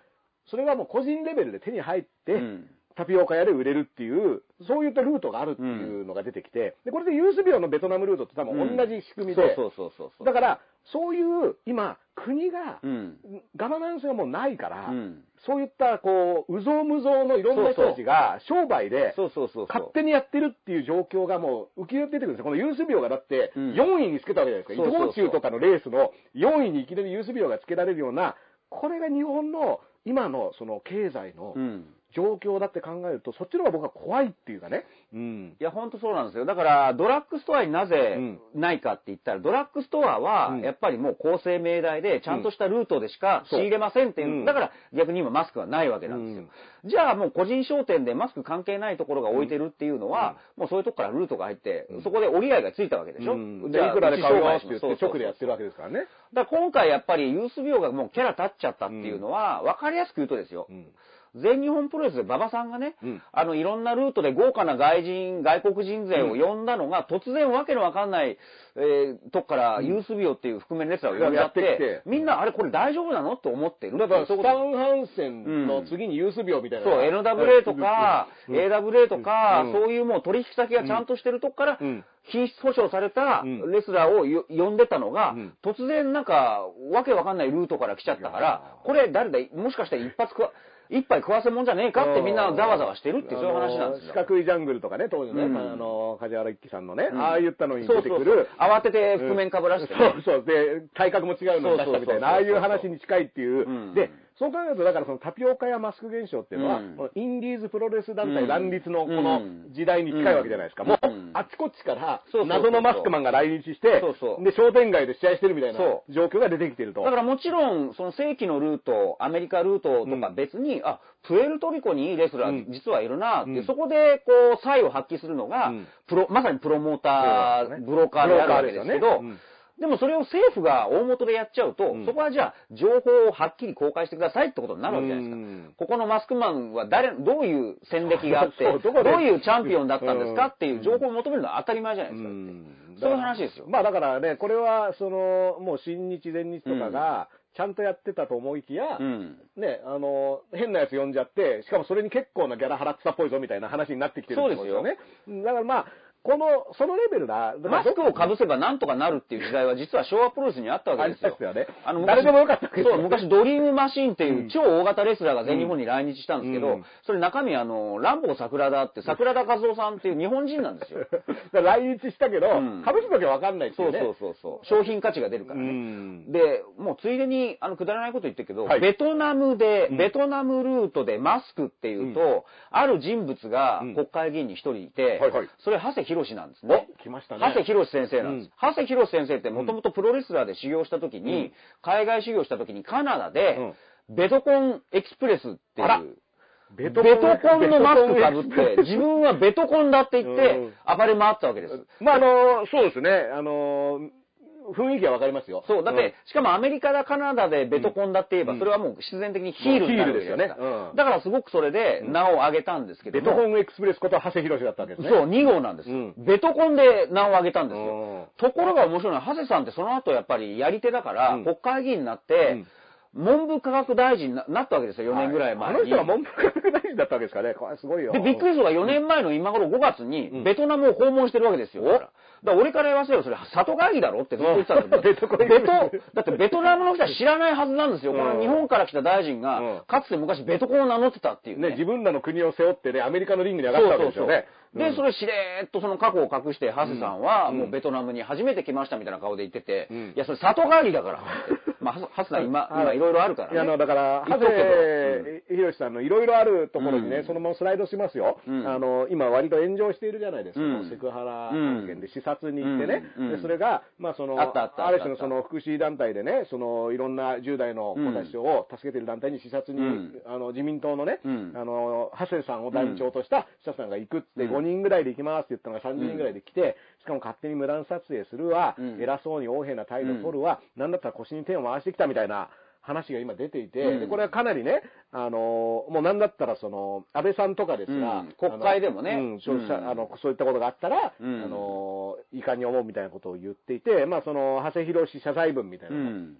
それがもう個人レベルで手に入って、うんタピオカ屋で売れるっていう、そういったルートがあるっていうのが出てきて、で、これでユースビオのベトナムルートって多分同じ仕組みで、そうそうそうそう。だから、そういう、今、国が、うん。ガバナンスがもうないから、うんそういった、こう、うぞうむぞうのいろんな人たちが、商売で。勝手にやってるっていう状況がもう浮き出てくるんですよ。このユースビオがだって、うん4位につけたわけじゃないですか。そうそうそう伊藤忠とかのレースの4位にいきなりユースビオがつけられるような、これが日本の今のその経済のうん。状況だって考えると、そっちの方が僕は怖いっていうかね。うん。いや、本当そうなんですよ。だから、ドラッグストアになぜうんないかって言ったら、ドラッグストアはうん、やっぱりもう公正命題で、ちゃんとしたルートでしか仕入れませんっていうう、んだから逆に今マスクはないわけなんですよ。じゃあもう個人商店でマスク関係ないところが置いてるっていうのは、もうそういうとこからルートが入って、そこで折り合いがついたわけでしょ？うんじゃあでいくらで買うよって言って直でやってるわけですからね。だから今回やっぱりユース病がもうキャラ立っちゃったっていうのは、分かりやすく言うとですよ。うん全日本プロレスで馬場さんがね、うん。あの、いろんなルートで豪華な外人、外国人勢を呼んだのが、突然わけのわかんない、えー、とこから、ユースビオっていう覆面レスラーを呼んじゃって、やってきて。みんな、あれこれ大丈夫なの？って思ってる。だから、スタンハンセンの次にユース病みたいな。そう、NWA とか、うん。AWA とか、うん。そういうもう取引先がちゃんとしてるとこからうん、品質保証されたうん。レスラーをよ呼んでたのがうん、突然なんか、わけわかんないルートから来ちゃったから、これ誰だ、もしかしたら一発食わ、一杯食わせもんじゃねえかってみんなざわざわしてるってそういう話なんですよ四。角いジャングルとかね、当時ね、うんあの、梶原一騎さんのね、うんああいったのにそうそうそう出てくる。慌てて覆面かぶらしてね。そうそう。で、体格も違うのに出したみたいな、ああいう話に近いっていううん。で、そう考えると、だからそのタピオカやマスク現象っていうのは、うん。このインディーズプロレス団体うん。乱立のこうのん。時代に近いわけじゃないですか。もううん、あっちこっちから謎のマスクマンが来日してそうそ、う。で、商店街で試合してるみたいなそ状況が出てきてると。だからもちろん、その正規のルート、アメリカルートとか別に、あ、プエルトリコにいいレスラうん。ー実はいるなって、うん。そこでこう、差異を発揮するのが、うん。プロ、まさにプロモーター、ブローカーであるわけですけど、でもそれを政府が大元でやっちゃうと、うんそこはじゃあ、情報をはっきり公開してくださいってことになるわけじゃないですか。うんここのマスクマンは誰、どういう戦歴があって、どどういうチャンピオンだったんですかうんっていう情報を求めるのは当たり前じゃないですか。うんそういう話ですよまあだからね、これは、その、もう新日、全日とかが、ちゃんとやってたと思いきや、うん。ね、あの、変なやつ呼んじゃって、しかもそれに結構なギャラ払ってたっぽいぞみたいな話になってきてるってことですよね。だからまあ、この、そのレベルだ。マスクを被せばなんとかなるっていう時代は実は昭和プロレスにあったわけですよ。よねあの誰でもよかったそう、昔ドリームマシーンっていううん超大型レスラーが全日本に来日したんですけど、うんそれ中身あの、ランボー桜田って桜田和夫さんっていう日本人なんですよ。来日したけど、うん株式だけわかんないっていね。そううそうそうそう。商品価値が出るからうね。ん。で、もうついでに、あの、くだらないこと言ってるけど、はいベトナムで、うんベトナムルートでマスクっていうと、ある人物がうん国会議員に一人いて、はいはいそれ、長谷博なんですね。お来ましたね。長谷博先生なんです。うん長谷博先生ってもともとプロレスラーで修行した時に、うん海外修行した時にカナダで、ベトコンエキスプレスっていう、ベベトコンのマスク被って、自分分はベトコンだって言ってうん、暴れ回ったわけです。まあ、あの、そうですね。あの、雰囲気はわかりますよ。そう、だって、しかもアメリカだ、カナダでベトコンだって言えば、うんそれはもう必然的にヒールになるですよねうんだからすごくそれで名を上げたんですけどベも、トコンエクスプレスこと長谷博だったわけですね。そう、2号なんです、うんベトコンで名を上げたんですよ。うんところが面白いのは、長谷さんってその後やっぱりやり手だから、うん国会議員になって、文部科学大臣にななったわけですよ、4年ぐらい前に。あの人が文部科学大臣だったわけですかね。これすごいよ。で、びっくりするのが4年前の今頃5月にうんベトナムを訪問してるわけですよ。だから俺から言わせればそれ里会議だろ？ってずっと言ってたんだけど、ベトだってベトナムの人は知らないはずなんですよ。この日本から来た大臣うん。が、かつて昔ベトコンを名乗ってたっていうね、自分らの国を背負ってね、アメリカのリングに上がったわけですよね。で、それ、れしれーっとその過去を隠して、ハセさんは、うん。もうベトナムに初めて来ましたみたいな顔で言ってて、うん。いや、それ里帰りだから。まあ、ハセハセさん今、はい。今いろいろあるからいや、あね。の、だから、長言っとくけど。谷博さんのいろいろあるところにね、うん。そのままスライドしますよ。うん。あの、今割と炎上しているじゃないですか。うん。セクハラ案件で視察に行ってね。で、それが、まあ、その、ある種のその福祉団体でね、その、いろんな10代の子たちを助けてる団体に視察に、うん。あの、自民党のね、うん。あの、長谷さんを代表長とした記者さんが行くって、うん5人ぐらいで行きますって言ったのが30人ぐらいで来て、しかも勝手に無断撮影するわ、うん。偉そうに横柄な態度取るわ、なんだったら腰に手を回してきたみたいな話が今出ていて、うん。でこれはかなりね、あのもうなんだったらその、安倍さんとかですが、うん。国会でもね。そうあのそういったことがあったら、うん。あの遺憾に思うみたいなことを言っていて、まあその、長谷博士謝罪文みたいなのも、うん。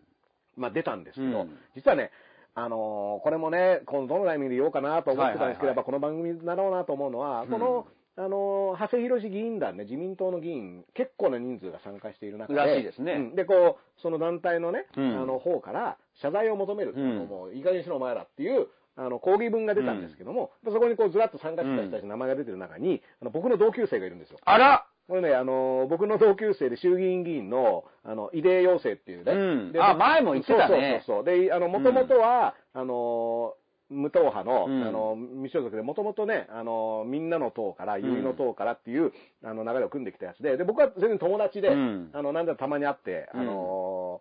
まあ出たんですけど、うん。実はね、あのこれもね、このどのタイミングで言おうかなと思ってたんですけど、はいはいはい。やっぱこの番組だろうなと思うのは、うん。この、あの長谷博士議員団ね、自民党の議員、結構な人数が参加している中で、らしいですね。うん。で、こう、その団体のね、うん。あの方から謝罪を求める、うんもういい加減にしろお前らっていう、あの抗議文が出たんですけども、そこにこうずらっと参加してた人たちの名前が出てる中に、あの僕の同級生がいるんですよ。あら！これね、あの僕の同級生で衆議院議員の、あの、井出陽生っていうね。でうん。あ前も言ってたね。そうそうそうそう。で、あの、もともとは、あの無党派の、うん。あの、未所属で、もともとね、あの、みんなの党から、結いの党からっていう、あの、流れを組んできたやつで、で、僕は全然友達で、うん。あの、なんだたまに会って、あうん。の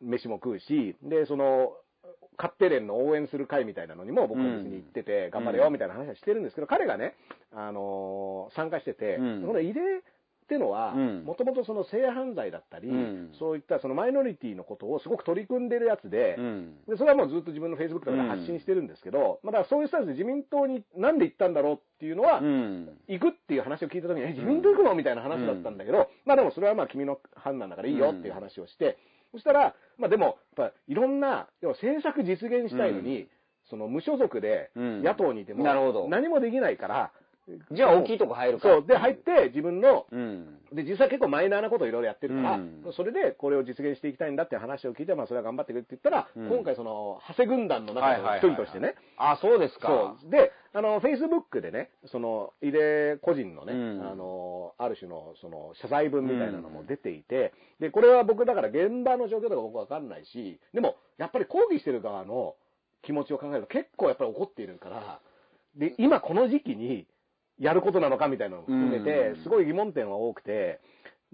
飯も食うし、で、その、勝手連の応援する会みたいなのにも僕は別に行ってて、ん。頑張れよみたいな話はしてるんですけど、彼がね、あの参加してて、うん。この異例っていうのはうん、もともとその性犯罪だったり、うん。そういったそのマイノリティのことをすごく取り組んでるやつで、うん。でそれはもうずっと自分のフェイスブックとかで発信してるんですけど、まあだからそういう人たちで自民党になんで行ったんだろうっていうのは、うん。行くっていう話を聞いたときに、え、自民党行くのみたいな話だったんだけど、まあでもそれはまあ君の判断だからいいよっていう話をして、そしたら、まあでも、やっぱいろんな、要は政策実現したいのに、その無所属でうん。野党にいても何もできないから、じゃあ大きいとこ入るか。そう、で入って自分の、うん。で、実際結構マイナーなことをいろいろやってるから、うんそれでこれを実現していきたいんだって話を聞いて、まあそれは頑張ってくれって言ったら、うん今回その、長谷軍団の中の一人としてね、あ、そうですか。そう。で、あの、フェイスブックでね、その、井出個人のね、うんあの、ある種の、その、謝罪文みたいなのも出ていて、で、これは僕だから現場の状況とか僕わかんないし、でも、やっぱり抗議してる側の気持ちを考えると結構やっぱり怒っているから、で、今この時期にやることなのかみたいなのも含めてう、ん。すごい疑問点は多くて、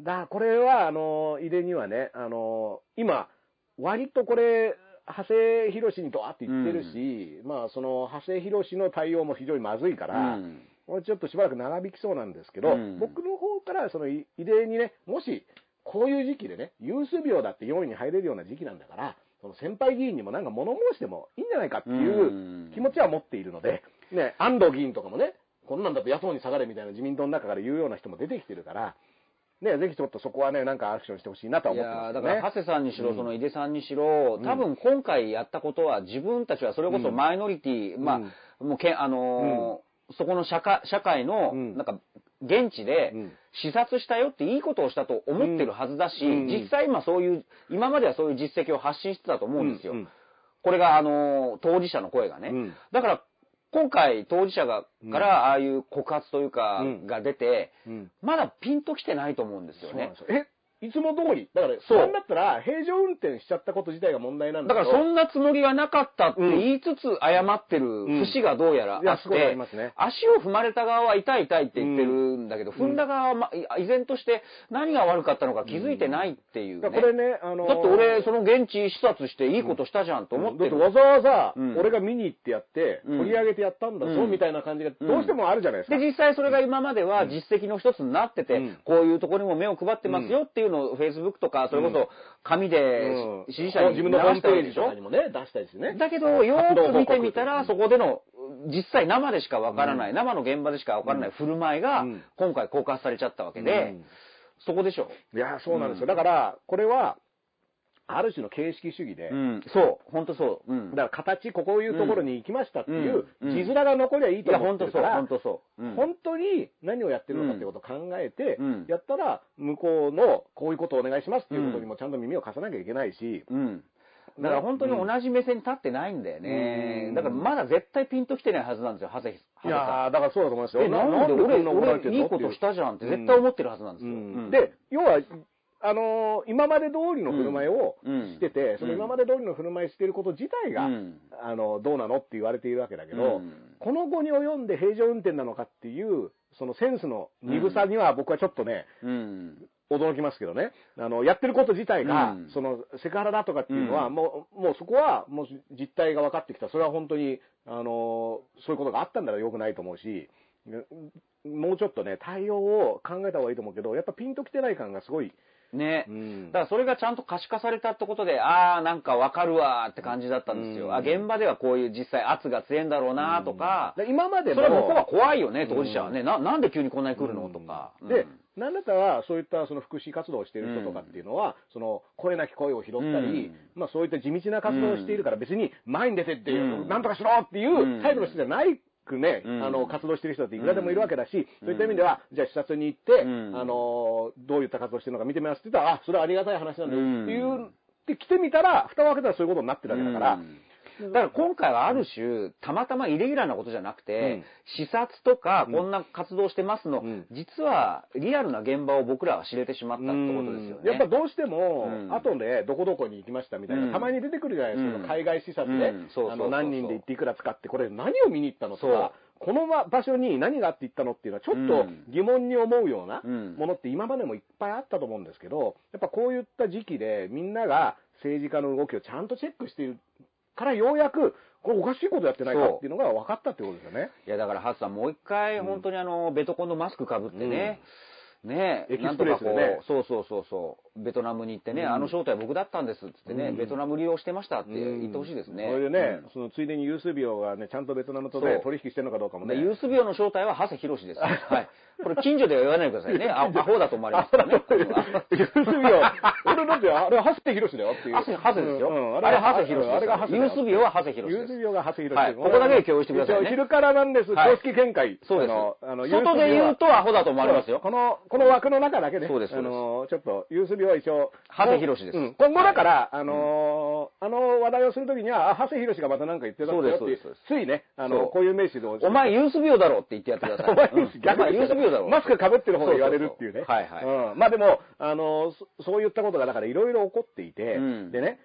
だこれは、あの、井出にはね、あの、今、割とこれ、長谷博にドワーって言ってるし、まあ、その、長谷博の対応も非常にまずいかうら、ん。これちょっとしばらく長引きそうなんですけど、うん。僕の方から、その、い異例にね、もし、こういう時期でね、ユース病だって4位に入れるような時期なんだから、その先輩議員にもなんか物申してもいいんじゃないかっていう気持ちは持っているので、ね、安藤議員とかもね、こんなんだと野党に下がれみたいな自民党の中から言うような人も出てきてるから、ね、ぜひちょっとそこはね、なんかアクションしてほしいなとはい思ってますよね。だから、長谷さんにしろ、うんその井出さんにしろ、多分今回やったことは、自分たちはそれこそマイノリティ、まあ、もうけ、あのーそこの社会、社会の、うん。なんか、現地でうん。視察したよっていいことをしたと思ってるはずだし、うん。実際今そういう、今まではそういう実績を発信してたと思うんですよ。うん。うん。これが、あのー当事者の声がね。うん。だから、今回当事者が、から、ああいう告発というか、うん。が出て、うん。まだピンときてないと思うんですよね。え、いつも通り。だから、そそううだったら、平常運転しちゃったこと自体が問題なんだけど。だからそんなつもりはなかったって言いつつ謝ってる節がどうやらあってりますね、足を踏まれた側は痛い痛いって言ってるんだけど、踏んだ側はま依然として何が悪かったのか気づいてないっていうね。これね、あのーだって俺、その現地視察していいことしたじゃんと思ってる。だってわざわざうん、俺が見に行ってやって、うん。取り上げてやったんだぞ、うん。みたいな感じが、どうしてもあるじゃないですか。で、実際それが今までは実績の一つになってて、うん。こういうところにも目を配ってますよっていうのを Facebook とか、それこそ紙でうん。支持者に自分のホームページとかにもね、出したりしてね。だけど、よーく見てみたら、そこでの、実際生でしかわからない、生の現場でしかわからない振る舞いがうん、今回告発されちゃったわけで、そこでしょ？いや、そうなんですよ。うんだから、これは、ある種の形式主義で、うん、そう、本当そう。うん。だから形、こういうところに行きましたっていう、字面が残りゃいいと思ってるから、本当そう。うん本当に何をやってるのかっていうことを考えてうん、やったら、向こうのこういうことをお願いしますっていうことにもちゃんと耳を貸さなきゃいけないし、うん。だから本当に同じ目線に立ってないんだよね。だからまだ絶対ピンときてないはずなんですよ、長谷い長谷さん。やー、だからそうだと思いますよ。え、なんで俺、俺、いのいことしたじゃんって絶対思ってるはずなんですよ。で、要は、あのー今まで通りの振る舞いをうんしてて、うんその今まで通りの振る舞いしてること自体が、うんあの、どうなのって言われているわけだけど、うんこの後に及んで平常運転なのかっていう、そのセンスの鈍さには僕はちょっとね、うん。驚きますけどね。あの、やってること自体が、うんその、セクハラだとかっていうのは、うんもう、もうそこは、もう実態が分かってきた。それは本当に、あの、そういうことがあったんだら良くないと思うし、もうちょっとね、対応を考えた方がいいと思うけど、やっぱピンときてない感がすごい。ね。うん。だからそれがちゃんと可視化されたってことで、ああ、なんかわかるわーって感じだったんですよ。うん。あ、現場ではこういう実際圧が強いんだろうなとか、で今までも、それはは怖いよね、当事者はね。な、なんで急にこんなに来るの？とか。でうん、なんだったら、そういったその福祉活動をしている人とかっていうのは、その声なき声を拾ったり、うん。まあそういった地道な活動をしているから、別に前に出てって、うん。なんとかしろっていうタイプの人じゃないくね、うん。あの、活動している人っていくらでもいるわけだし、そういった意味では、じゃあ視察に行って、うん。あの、どういった活動してるのか見てみますって言ったら、あ、それはありがたい話なんだよっていう、うん。って来てみたら、蓋を開けたらそういうことになってるわけだから、うんだから今回はある種、たまたまイレギュラーなことじゃなくて、うん。視察とか、うん。こんな活動してますの、うん。実はリアルな現場を僕らは知れてしまったってことですよね。やっぱどうしても、うん。後でどこどこに行きましたみたいな、うん。たまに出てくるじゃないですか、うん。海外視察で、あの何人で行っていくら使って、これ何を見に行ったのとか、この場所に何があって行ったのっていうのは、ちょっうとん。疑問に思うようなうん。ものって今までもいっぱいあったと思うんですけど、やっぱこういった時期でみんなが政治家の動きをちゃんとチェックしているから、ようやく、これおかしいことやってないかっていうのが分かったってことですよね。いや、だから、ハツさん、もう一回、本当にあの、ベトコンのマスクかぶってね、ね。エキスなんとかこう、そうそうそうそう、ベトナムに行ってね、うん。あの正体僕だったんですっつってね、うん。ベトナム利用してましたって言ってほしいですね。それでね、うん。そのついでにユースビオがね、ちゃんとベトナムとね取引してるのかどうかもね。でユース病の正体は長谷博士です。はい。これ近所では言わないでくださいね。あ アホだと思われますからね。ユースビオ、俺だって、あれは長谷博士だよっていう。ハセ、ハセですよ。うんあれはハセ博士。あれが長谷ユース病は長谷博士です。ユースビオが長谷博士。はい。ここだけで共有してください昼からなんです。はい。公式見解。そうです。外で言うとアホだと思われますよ。この、この枠の中だけで、そうです。あの、ちょっと、ユースビオは一応、長谷博士です。うん。今後だから、あのー、あの話題をするときには、あ、長谷博士がまた何か言ってたんだよってついね、あの、こういう名詞でお前ユース病だろって言ってやってください。お前ユース病だろ。マスク被ってる方が言われるっていうね。はいはいう。ん。まあでも、あの、そそういったことがだからいろいろ起こっていて、うん。でね、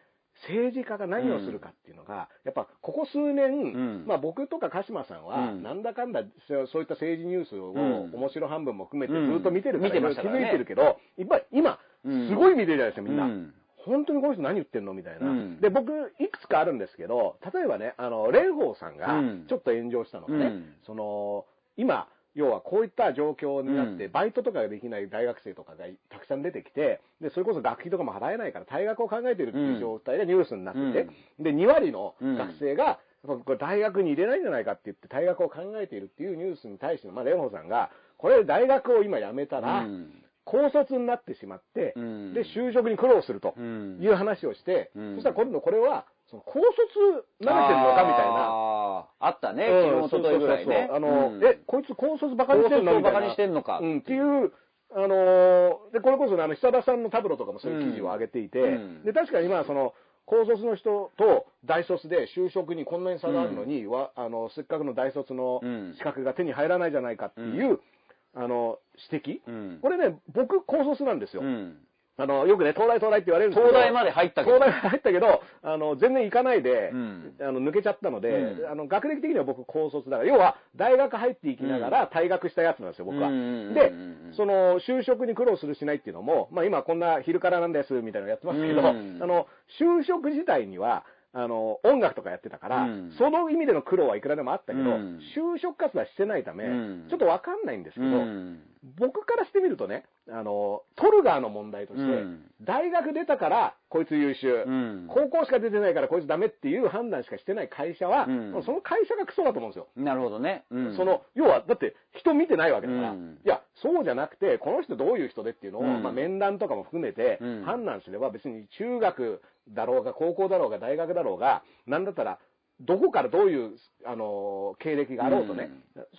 政治家が何をするかっていうのが、やっぱここ数年、ん。まあ僕とか鹿島さんは、うん。なんだかんだそういった政治ニュースを、ん。面白半分も含めてうん。ずっと見てるから、見てましたからね。気づいてるけど、いっぱい今、うん。すごい見てるじゃないですか、みんな。うん。本当にこの人何言ってんのみたいな。うん。で、僕、いくつかあるんですけど、例えばね、あの、蓮舫さんがうん、ちょっと炎上したのがね、うん。その、今、要はこういった状況になって、うん。バイトとかができない大学生とかがたくさん出てきて、で、それこそ学費とかも払えないから退学を考えてるっていう状態でニュースになってて、で、2割の学生が、これ大学に入れないんじゃないかって言って退学を考えているっていうニュースに対しての、まあ、蓮舫さんが、これ大学を今辞めたら、うん。高卒になってしまって、うん。で、就職に苦労するとうん。いう話をして、うん。そしたら今度これは、その高卒慣れてるのかみたいな。あったね、うん昨日、一昨日ぐらいね。あの、うん。え、こいつ高卒バカにしてんの？みたいな。バカにしてんのか。うん、っていう、あのーで、これこそね、あの、久田さんのタブロとかもそういう記事を上げていて、うん。で、確かにまあ、その、高卒の人と大卒で就職にこんなに差があるのに、わあの、せっかくの大卒のうん。資格が手に入らないじゃないかっていう、あの、指摘、うん。これね、僕、高卒なんですよ。うんあの、よくね、東大東大って言われるんですけど。東大まで入ったけど。東大まで入ったけど、あの、全然行かないで、うん。あの、抜けちゃったので、うん。あの、学歴的には僕高卒だから、要は、大学入っていきながら退学したやつなんですよ、僕は。うんでうん、その、就職に苦労するしないっていうのも、まあ今こんな昼からなんです、みたいなのやってますけど、うん。あの、就職自体には、あの、音楽とかやってたから、うん。その意味での苦労はいくらでもあったけど、うん。就職活動はしてないため、うん。ちょっとわかんないんですけど、うん僕からしてみるとね、あの、取る側の問題として、うん。大学出たからこいつ優秀、うん。高校しか出てないからこいつダメっていう判断しかしてない会社は、うん。その会社がクソだと思うんですよ。なるほどね。うん。その、要は、だって人見てないわけだから、うん。いや、そうじゃなくて、この人どういう人でっていうのを、うん。まあ面談とかも含めてうん。判断すれば別に中学だろうが高校だろうが大学だろうが、なんだったら、どこからどういう、あの、経歴があろうとね、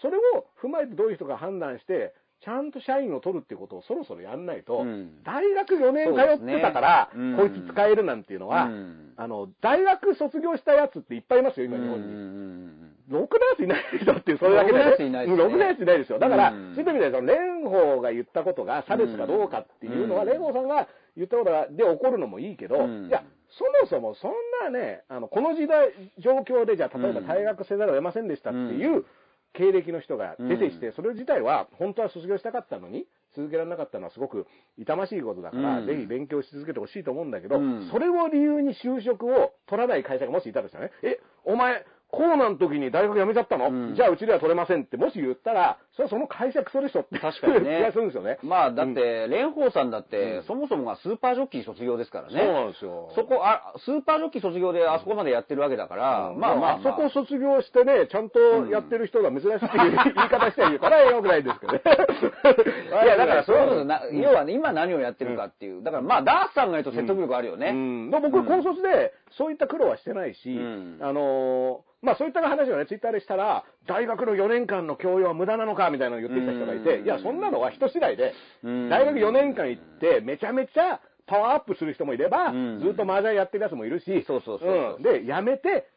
それを踏まえてどういう人が判断して、ちゃんと社員を取るっていうことをそろそろやんないと、うん。大学4年通ってたから、こいつ使えるなんていうのは、うん。あの、大学卒業したやつっていっぱいいますよ、今日本に。うん。ろくなやついないでしょっていう、それだけで、ろくなやついないですね。ろくなやついないですよ。だから、うん。そういった意味で、その、蓮舫が言ったことが差別かどうかっていうのは、うん。蓮舫さんが言ったことで起こるのもいいけど、うん。いや、そもそもそんなね、あの、この時代、状況で、じゃあ、例えばうん。退学せざるを得ませんでしたっていう経歴の人が出てきて、うんそれ自体は、本当は卒業したかったのに、続けられなかったのはすごく痛ましいことだから、うん。ぜひ勉強し続けてほしいと思うんだけど、うん。それを理由に就職を取らない会社がもしいたとしたらね、え、お前、コロナの時に大学辞めちゃったの、うん。じゃあうちでは取れませんって。もし言ったら、それはその会社クソでしょって確かにね。気がするんですよね。まあ、だって、蓮舫さんだって、うん。そもそもがスーパージョッキー卒業ですからね。そうなんですよ。そこ、あ、スーパージョッキー卒業であそこまでやってるわけだから、まあまあ、あ。そこ卒業してね、ちゃんとやってる人が珍しいっていう 言い方しては言うからよくないですけどね。いや、だからそういうことな、うん要はね、今何をやってるかっていう。だからまあ、ダースさんが言うと説得力あるよね。うん、でも僕、高卒で、そういった苦労はしてないし、うん。あのーまあそういった話をね、ツイッターでしたら、大学の4年間の教養は無駄なのかみたいなのを言ってきた人がいて、うん。いや、そんなのは人次第で、うん。大学4年間行って、めちゃめちゃパワーアップする人もいれば、うん。ずっと麻雀やってるやつもいるし、そうそうそうで、やめて、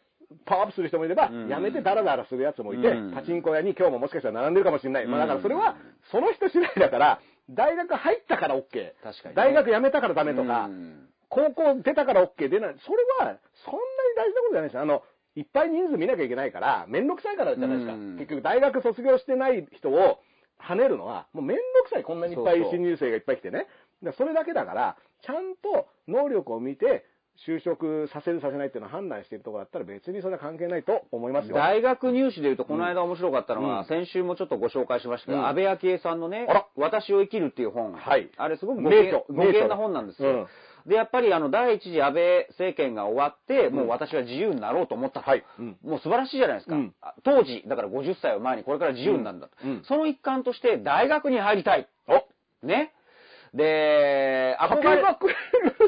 パワーアップする人もいれば、うん。やめてダラダラするやつもいて、うん。パチンコ屋に今日ももしかしたら並んでるかもしれない。まあだからそれはうん、その人次第だから、大学入ったから OK。確かにね。大学辞めたからダメとか、うん。高校出たから OK 出ない。それは、そんなに大事なことじゃないですよ。あの、いっぱい人数見なきゃいけないから、めんどくさいからじゃないですか。うん結局、大学卒業してない人を跳ねるのは、もうめんどくさい。こんなにいっぱい新入生がいっぱい来てね。だからそれだけだから、ちゃんと能力を見て、就職させるさせないっていうのを判断しているところだったら別にそれは関係ないと思いますよ。大学入試でいうと、この間面白かったのは、うん先週もちょっとご紹介しましたけど、うん安倍昭恵さんのね私を生きるっていう本。はいあれすごくご名著げごげんな本なんですよ。うんで、やっぱりあの、第一次安倍政権が終わって、んもう私は自由になろうと思ったと。はいうんもう素晴らしいじゃないですか。当時、だから50歳を前にこれから自由になるんだと。その一環として、大学に入りたい。おね。で、憧れ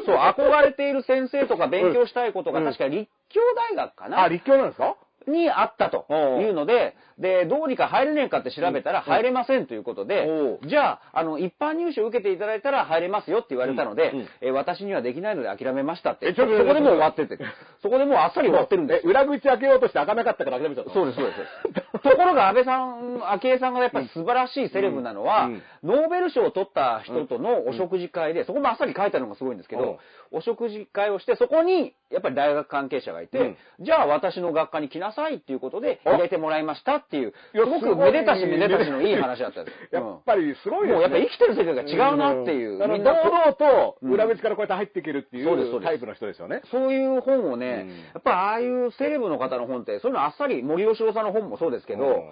そう、憧れている先生とか勉強したいことが、うん確か立教大学かな。あ、立教なんですか？にあったというので、で、どうにか入れねえかって調べたら入れませんということでお、じゃあ、あの、一般入試を受けていただいたら入れますよって言われたのでえ私にはできないので諦めましたって。そこでもう終わってて。そこでもうあっさり終わってるんです。え、裏口開けようとして開かなかったから諦めちゃったの。そうです、そうです。ところが安倍さん、昭恵さんがやっぱり素晴らしいセレブなのは、うん。ノーベル賞を取った人とのお食事会で、そこもあっさり書いてあるのがすごいんですけど、お食事会をして、そこにやっぱり大学関係者がいて、うん。じゃあ私の学科に来なさいっていうことであ。入れてもらいましたっていう、すごくめでたしめでたしのいい話だったんです。やっぱりすごいですね。もうやっぱ生きてる世界が違うなっていう。みんな。堂々と裏口からこうやって入っていけるっていそうタイプの人ですよね。そういう本をね、うん。やっぱああいうセレブの方の本って、そういうのあっさり森喜朗さんの本もそうですけど、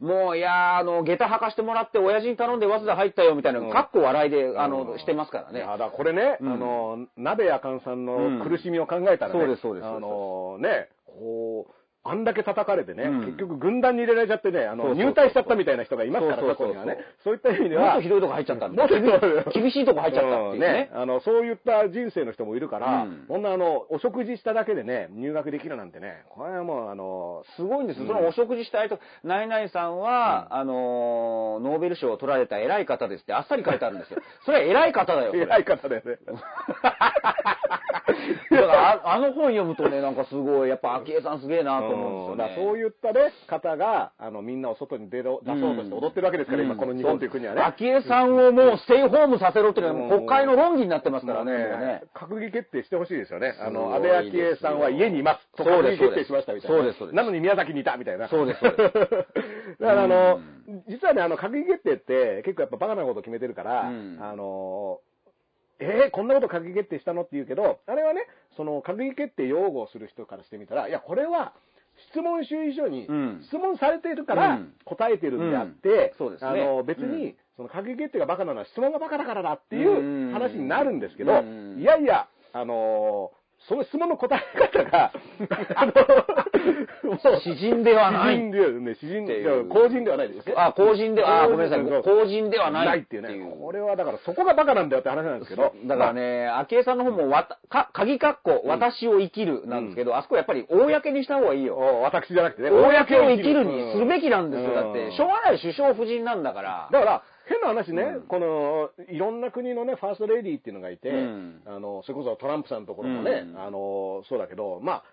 もう、いやー、あの、下駄履かしてもらって、親父に頼んで早稲田入ったよ、みたいなかっこ笑いで、あうの、んしてますからね。いやだこれね、うん。あの、鍋やかんさんの苦しみを考えたらね、そうですそうです。あのね、こう、あんだけ叩かれてね、うん結局軍団に入れられちゃってね、あの、入隊しちゃったみたいな人がいますから、過去にはね。そういった意味ではもっとひ、どいとこ入っちゃったんだ。もっと厳しいとこ入っちゃったっていうね。あの、そういった人生の人もいるから、うんこんなあの、お食事しただけでね、入学できるなんてね、これはもうあの、すごいんですよ。うんそのお食事したいと、ナイナイさんは、あのー、ノーベル賞を取られた偉い方ですってあっさり書いてあるんですよ。それは偉い方だよ。偉い方だよね。だからあ、あの本読むとね、なんかすごい、やっぱ、昭恵さんすげえなと思うんですよね。そういったね、方が、あの、みんなを外に出ろ出そうとして踊ってるわけですから、今この日本という国はね。昭恵さんをもうステイホームさせろっていうのは、うん国会の論議になってますからね。ね、閣議決定してほしいですよね。あの、安倍昭恵さんは家にいます。とそうです閣議決定しましたみたいな。そうですそうですなのに宮崎にいたみたいな。そうですそうです だからあの、実はね、あの、閣議決定って結構やっぱバカなこと決めてるから、うんあの、えー、こんなこと閣議決定したの？って言うけど、あれはね、その閣議決定擁護する人からしてみたら、いや、これは、質問主義書にうん。質問されているからうん。答えてるんであっうん。うですね。あの別うん。にその閣議決定がバカなのは質問がバカだからだっていう話になるんですけどうん、いやいや、あのその質問の答え方が、あの、詩人ではない詩人ではね、詩人でっていう公人ではないですね。あ、公人では、あ、ごめんなさい、公人ではないっていうね。これはだからそこがバカなんだよって話なんですけど。だからね、昭恵さんの方も、わた、か、鍵括弧、私を生きるなんですけど、あそこやっぱり公にした方がいいよ。お私じゃなくてね、公を生きるにするべきなんですよ。うんだって、しょうがない首相夫人なんだから。だから、変な話ね、うん。この、いろんな国のね、ファーストレディーっていうのがいて、うん。あの、それこそトランプさんのところもね、うん。あの、そうだけど、まあ、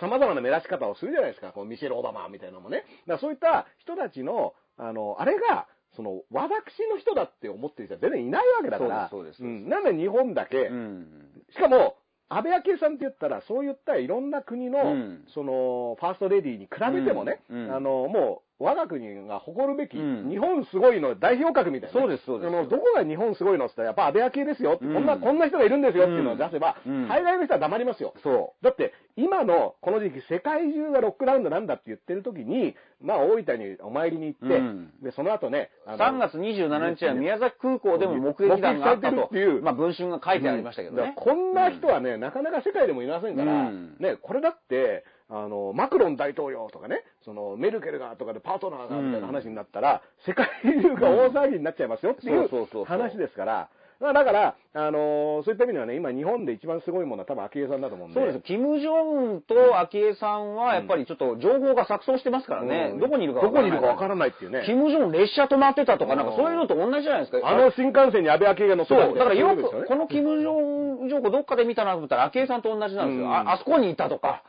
様々な目立ち方をするじゃないですか、このミシェル・オバマみたいなのもね。だそういった人たちの、あの、あれが、その、私の人だって思ってる人は全然いないわけだから、そうですそうです。ん。なんで日本だけ、うん。しかも、安倍昭恵さんって言ったら、そういったいろんな国の、うん。その、ファーストレディーに比べてもね、うん。うん。あの、もう、我が国が誇るべき、うん。日本すごいの代表格みたいなね、そうですそうです。どこが日本すごいのって言ったら、やっぱ安倍昭恵ですようん。こんな、こんな人がいるんですよっていうのを出せば、うん。海外の人は黙りますよ。そだって、今のこの時期、世界中がロックダウンなんだって言ってる時に、まあ、大分にお参りに行って、うん。で、その後ね、う。あの3月27日は宮崎空港でも目撃談があったという、まあ文春が書いてありましたけどね。こんな人はね、なかなか世界でもいませんから、うん。ね、これだって、あの、マクロン大統領とかね、その、メルケルがとかでパートナーがみたいな話になったら、世界中が大騒ぎになっちゃいますよっていうそうそうそうそう話ですから、まあだから、あのそういった意味ではね、今日本で一番すごいものは多分昭恵さんだと思うんで。そうです。キム・ジョンウンと昭恵さんは、やっぱりちょっと情報が錯綜してますからね。うんどこにいるかどこにいるかわわからないっていうね。キム・ジョン列車止まってたとか、なんかうんそういうのと同じじゃないですか。あの新幹線に安倍昭恵が乗ってそう、たみたいなだからよく、このキム・ジョン情報どっかで見たなと思ったら、昭恵さんと同じなんですよ。うんああそこにいたとか。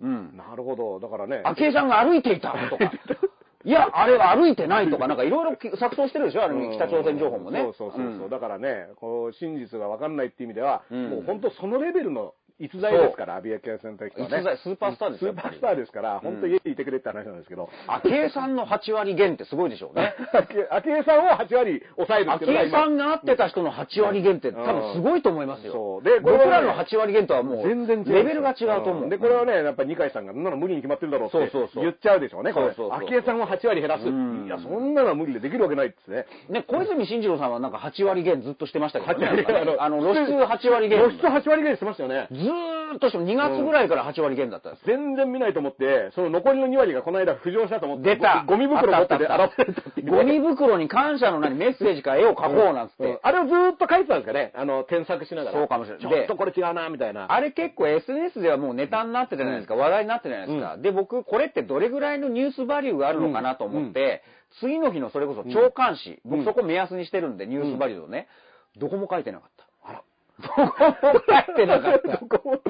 うん。なるほど。だからね。昭恵さんが歩いていたとか。いや、あれは歩いてないとか、なんかいろいろ錯綜してるでしょあれ、うん北朝鮮情報もね。そうそうそうそう、んだからね、こう、真実がわかんないっていう意味では、うんもう本当そのレベルの逸材ですから、アビエケンはね。逸材スーパースターですよスーパースターですから、本当家にいてくれって話なんですけど。昭恵さんの8割減ってすごいでしょうね。昭恵さんを8割抑えるっていうのが今昭恵さんが会ってた人の8割減って多分すごいと思いますよ。で僕らの8割減とはもう、全然。レベルが違うと思う。んで、これはね、やっぱ二階さんが、そんなの無理に決まってるだろうってそうそうそう言っちゃうでしょうね、これ。昭恵さんを8割減らす。うんいや、そんなのは無理でできるわけないっつってね。ね、小泉進次郎さんはなんか8割減ずっとしてましたけどね。8割減あの、あの露出8割減。露出8割減してましたよね。ずーっとしても2月ぐらいから8割減だったんです。全然見ないと思って、その残りの2割がこの間浮上したと思って、出た。ゴミ袋持っててあ洗ったてたっていうゴミ袋に感謝の何メッセージか絵を描こうなんつって。うん。あれをずーっと書いてたんですかね。あの、添削しながら。そうかもしれない。ちょっとこれ違うな、みたいな。あれ結構 SNS ではもうネタになってたじゃないですか、話題になってたじゃないですか。で、僕、これってどれぐらいのニュースバリューがあるのかなと思って、次の日のそれこそ朝刊誌、うん。僕そこ目安にしてるんで、ニュースバリューをね、どこも書いてなかった。あら。どこも書いてなかった。どこも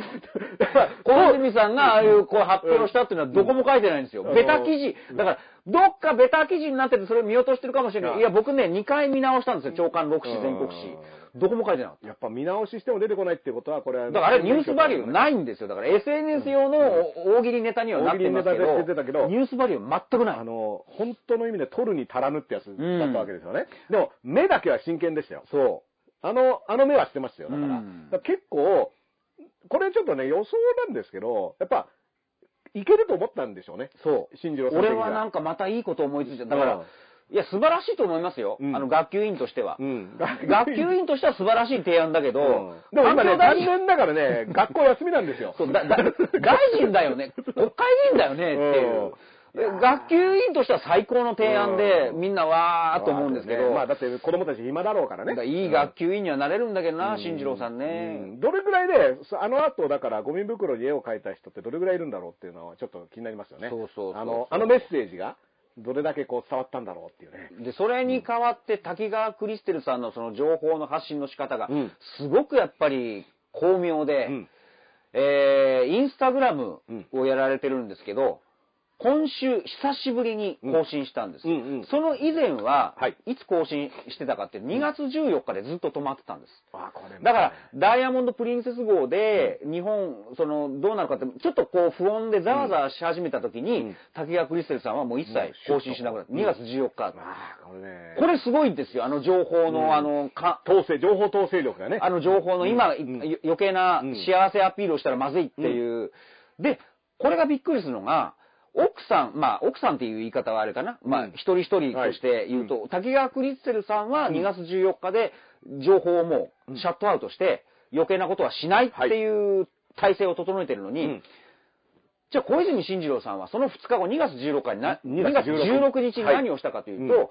小泉さんがああいうこう発表したっていうのはどこも書いてないんですよ。うんベタ記事。だから、どっかベタ記事になっててそれを見落としてるかもしれない。うんいや、僕ね、2回見直したんですよ。長官6紙、全国紙。どこも書いてなかった。やっぱ見直ししても出てこないってことは、これは。だからあれニュースバリューないんですよ。だから SNS 用の大喜利ネタにはなってますけ大喜利ネタで出てたけどど、ニュースバリュー全くないあ。の、本当の意味で取るに足らぬってやつだったわけですよね。でも、目だけは真剣でしたよ。そあの、あの目はしてましたよ。だから。うんだから結構、これちょっとね、予想なんですけど、やっぱ、いけると思ったんでしょうね。う。そう。新次郎さん俺はなんかまたいいこと思いついちゃった。だから、いや、素晴らしいと思いますよ。うんあの、学級委員としては。うん。学級委員としては素晴らしい提案だけど、うんでも今ね、残念ながらね、学校休みなんですよ。そうだだ大臣だよね、国会議員だよねっていう。で学級委員としては最高の提案で、うん。みんなわーっと思うんですけど、まあだって子供たち暇だろうからね。いい学級委員にはなれるんだけどな、進次郎さんうね。ん。どれぐらいで、そあの後、だから、ゴミ袋に絵を描いた人ってどれぐらいいるんだろうっていうのは、ちょっと気になりますよね。そうそうあの、あのメッセージが、どれだけこう伝わったんだろうっていうね。で、それに代わって滝川クリステルさんのその情報の発信の仕方がうん、すごくやっぱり巧妙で、うん。えー、インスタグラムをやられてるんですけど、今週久しぶりに更新したんです。うんうんうんその以前は、はいい、つ更新してたかって2月14日でずっと止まってたんです。あ、これもだから、ダイヤモンド・プリンセス号で、日本、その、どうなるかって、ちょっとこう、不穏でざわざわし始めた時に、うん滝川クリステルさんはもう一切更新しなくなった。2月14日。まあ、これね。これすごいんですよ、あの情報の、うんあの、か、統制、情報統制力がね。あの情報の今、余計なうん幸せアピールをしたらまずいっていう。で、これがびっくりするのが、奥さん、まあ、奥さんっていう言い方はあれかな。まあ、うん。一人一人として言うと、滝川クリステルさんは2月14日で情報をもうシャットアウトして、余計なことはしないっていう体制を整えてるのに、うん。じゃあ小泉進次郎さんはその2日後2月16日にな、2 2月月16 16日に何をしたかというと、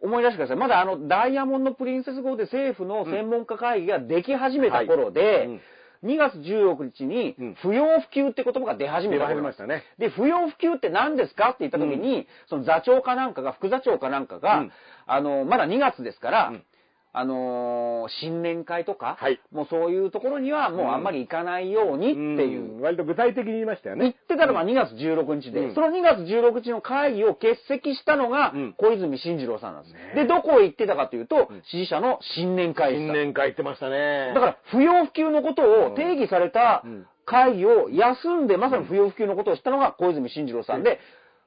思い出してください。まだあの、ダイヤモンド・プリンセス号で政府の専門家会議ができ始めた頃で、はい。うん2月16日にうん、不要不急って言葉が出始め出た頃なんです。始めましたね。で、不要不急って何ですかって言った時に、その座長かなんかが、副座長かなんかが、うん。あの、まだ2月ですから、うんあのー新年会とか、はい。もうそういうところにはもうあんまり行かないようにっていう、うん。割と具体的に言いましたよ言っね。てたのが2月16日で、うん。その2月16日の会議を欠席したのがうん。小泉進次郎さんなんです。ねで、どこへ行ってたかというと、支持者の新年会でした。新年会行ってましたね。だから、不要不急のことを定義されたうん。会議を休んで、まさに不要不急のことをしたのが小泉進次郎さんで、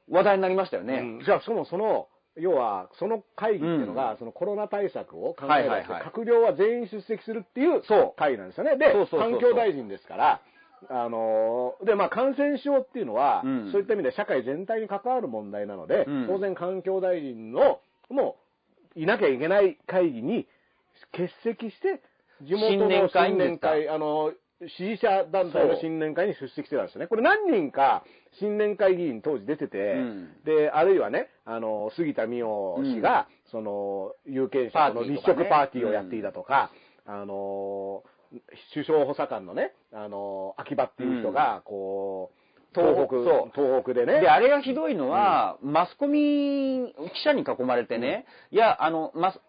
話題になりましたよね。うん。じゃあ、しかもその、要は、その会議っていうのが、そのコロナ対策を考えるはいはいはい。閣僚は全員出席するっていうそう。会議なんですよね。で、そうそうそうそう。環境大臣ですから、あのーで、まあ、感染症っていうのは、うん。そういった意味で社会全体に関わる問題なので、うん。当然環境大臣の、もう、いなきゃいけない会議に欠席して、地元の新年会新年会、あの、支持者団体の新年会に出席してたんですよね。これ何人か新年会議員当時出てて、うん。で、あるいはね、あの、杉田水脈氏が、その、有権者との立食パーティーをやっていたとか、あの、首相補佐官のね、あの、秋葉っていう人が、こう、東北、東北でね。で、あれがひどいのは、マスコミ、記者に囲まれてね、いや、あの、マス、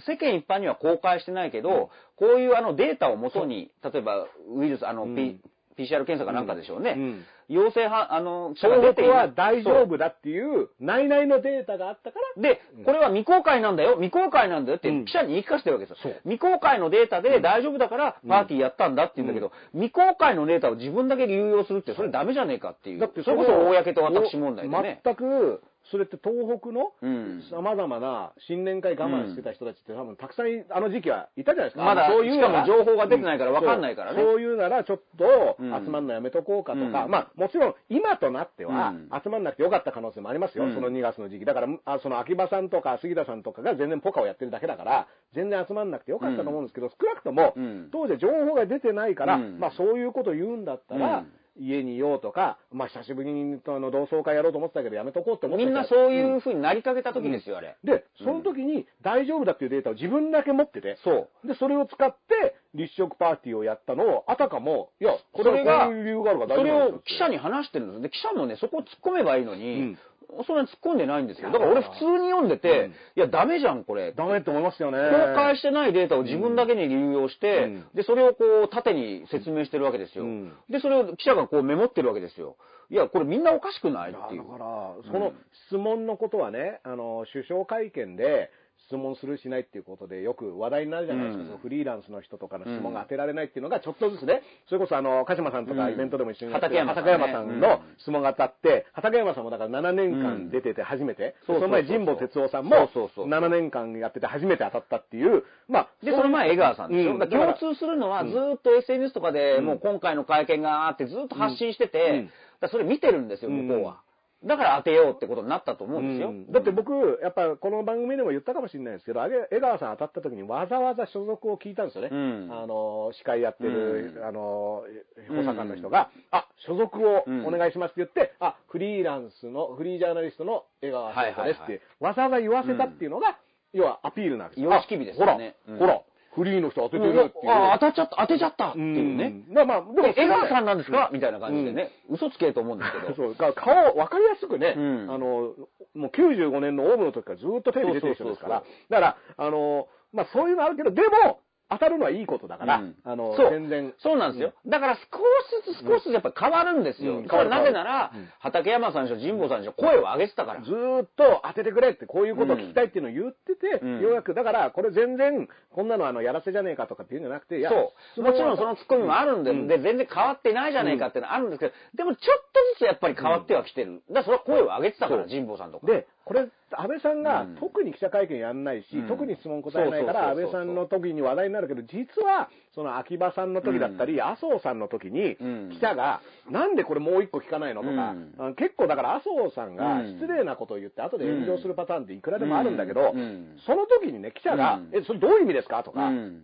世間一般には公開してないけど、こういうあのデータをもとに、例えばウイルス、あの、うん。P PCR 検査かなんかでしょうね。うん。陽性は、あの、記者が出ている東北は大丈夫だっていう、内々のデータがあったから、で、これは未公開なんだよ、未公開なんだよってうん。記者に言い聞かせてるわけですよ。未公開のデータで大丈夫だからパーティーやったんだって言うんだけど、未公開のデータを自分だけ流用するってそれダメじゃねえかっていう。だってそれこそ公と私問題でね。全く、それって東北のうん。様々な新年会我慢してた人たちって多分たくさんいあの時期はいたじゃないですか。まだそういうしかも情報が出てないから分かんないからね。そういうならちょっとうん。集まんのやめとこうかとか、うん。まあもちろん今となってはうん。集まんなくてよかった可能性もありますよ。うん。その2月の時期。だから、あその秋葉さんとか杉田さんとかが全然ポカをやってるだけだから、全然集まんなくてよかったと思うんですけど、少なくともうん当時は情報が出てないから、うん。まあそういうことを言うんだったら、うん家にいようとか、まあ久しぶりにあの同窓会やろうと思ってたけどやめとこうって思ってたみんなそういう風になりかけた時ですよ、あれ。で、その時に大丈夫だっていうデータを自分だけ持ってて、そう。で、それを使って立食パーティーをやったのを、あたかも、いや、これはそれがそれを記者に話してるんです。で、記者もね、そこを突っ込めばいいのに、うんそんなに突っ込んでないんですよ。だから俺普通に読んでて、うんいや、ダメじゃん、これ。ダメって思いますよね。公開してないデータを自分だけに流用して、うんで、それをこう、縦に説明してるわけですよ。うんで、それを記者がこうメモってるわけですよ。いや、これみんなおかしくないっていう。だから、その質問のことはね、あの、首相会見で、質問するしないっていうことでよく話題になるじゃないですか、うん。そのフリーランスの人とかの質問が当てられないっていうのがちょっとずつね、それこそあの、鹿島さんとかうん。イベントでも一緒にやってる畠山さんね。畠山さんの質問が当たって、畠山さんもだから7年間出てて初めて、そうそうその前神保哲夫さんもそうそうそう7年間やってて初めて当たったっていう、まあ、で、その前、江川さんでしょ？うん。共通するのは、ずーっと SNS とかでうんもう今回の会見があってずっと発信してて、それ見てるんですよ、向こうは。だから当てようってことになったと思うんですよ。うん。だって僕、やっぱこの番組でも言ったかもしれないですけど、あれ江川さん当たった時にわざわざ所属を聞いたんですよね。うん。あの、司会やってる、うん。あの、補佐官の人が、あ、所属をお願いしますって言って、あ、フリーランスの、フリージャーナリストの江川翔太ですって、わざわざ言わせたっていうのが、要はアピールなんですよ。様式美ですよね。ほら、ほら、フリーの人当ててるっていう。あ、当たっちゃった、当てちゃったっていうね。うん。まあまあ、でで、江川さんななんですか？みたいな感じでね、嘘つけと思うんですけど。そう、だから顔、わかりやすくね、うん。あの、もう95年のオウムの時からずっとテレビ出てる人ですから、そう。だから、あの、まあそういうのあるけど、でも、当たるのはいいことだから、うんあの、全然。そうなんですよ。だから少しずつ少しずつやっぱり変わるんですよ。うんなぜならうん、畠山さんでしょ、神保さんでしょ、声を上げてたから。ずーっと当ててくれって、こういうことを聞きたいっていうのを言ってて、うんようやく、だから、これ全然、こんなのあの、やらせじゃねえかとかっていうんじゃなくて、いやそう。もちろんそのツッコミもあるんで、うんで、全然変わってないじゃねえかっていうのはあるんですけど、でもちょっとずつやっぱり変わってはきてる。だからそれは声を上げてたから、神保さんとか。で、これ、安倍さんがうん。特に記者会見やんないし、うん。特に質問答えないから、安倍さんの時に話題になるけど、実は、その秋葉さんの時だったり、麻生さんの時に、うん。記者が、なんでこれもう一個聞かないのとか、結構だから麻生さんがうん。失礼なことを言って、後で炎上するパターンっていくらでもあるんだけど、うん。うん。その時にね、記者が、うん。え、それどういう意味ですかとか、うん。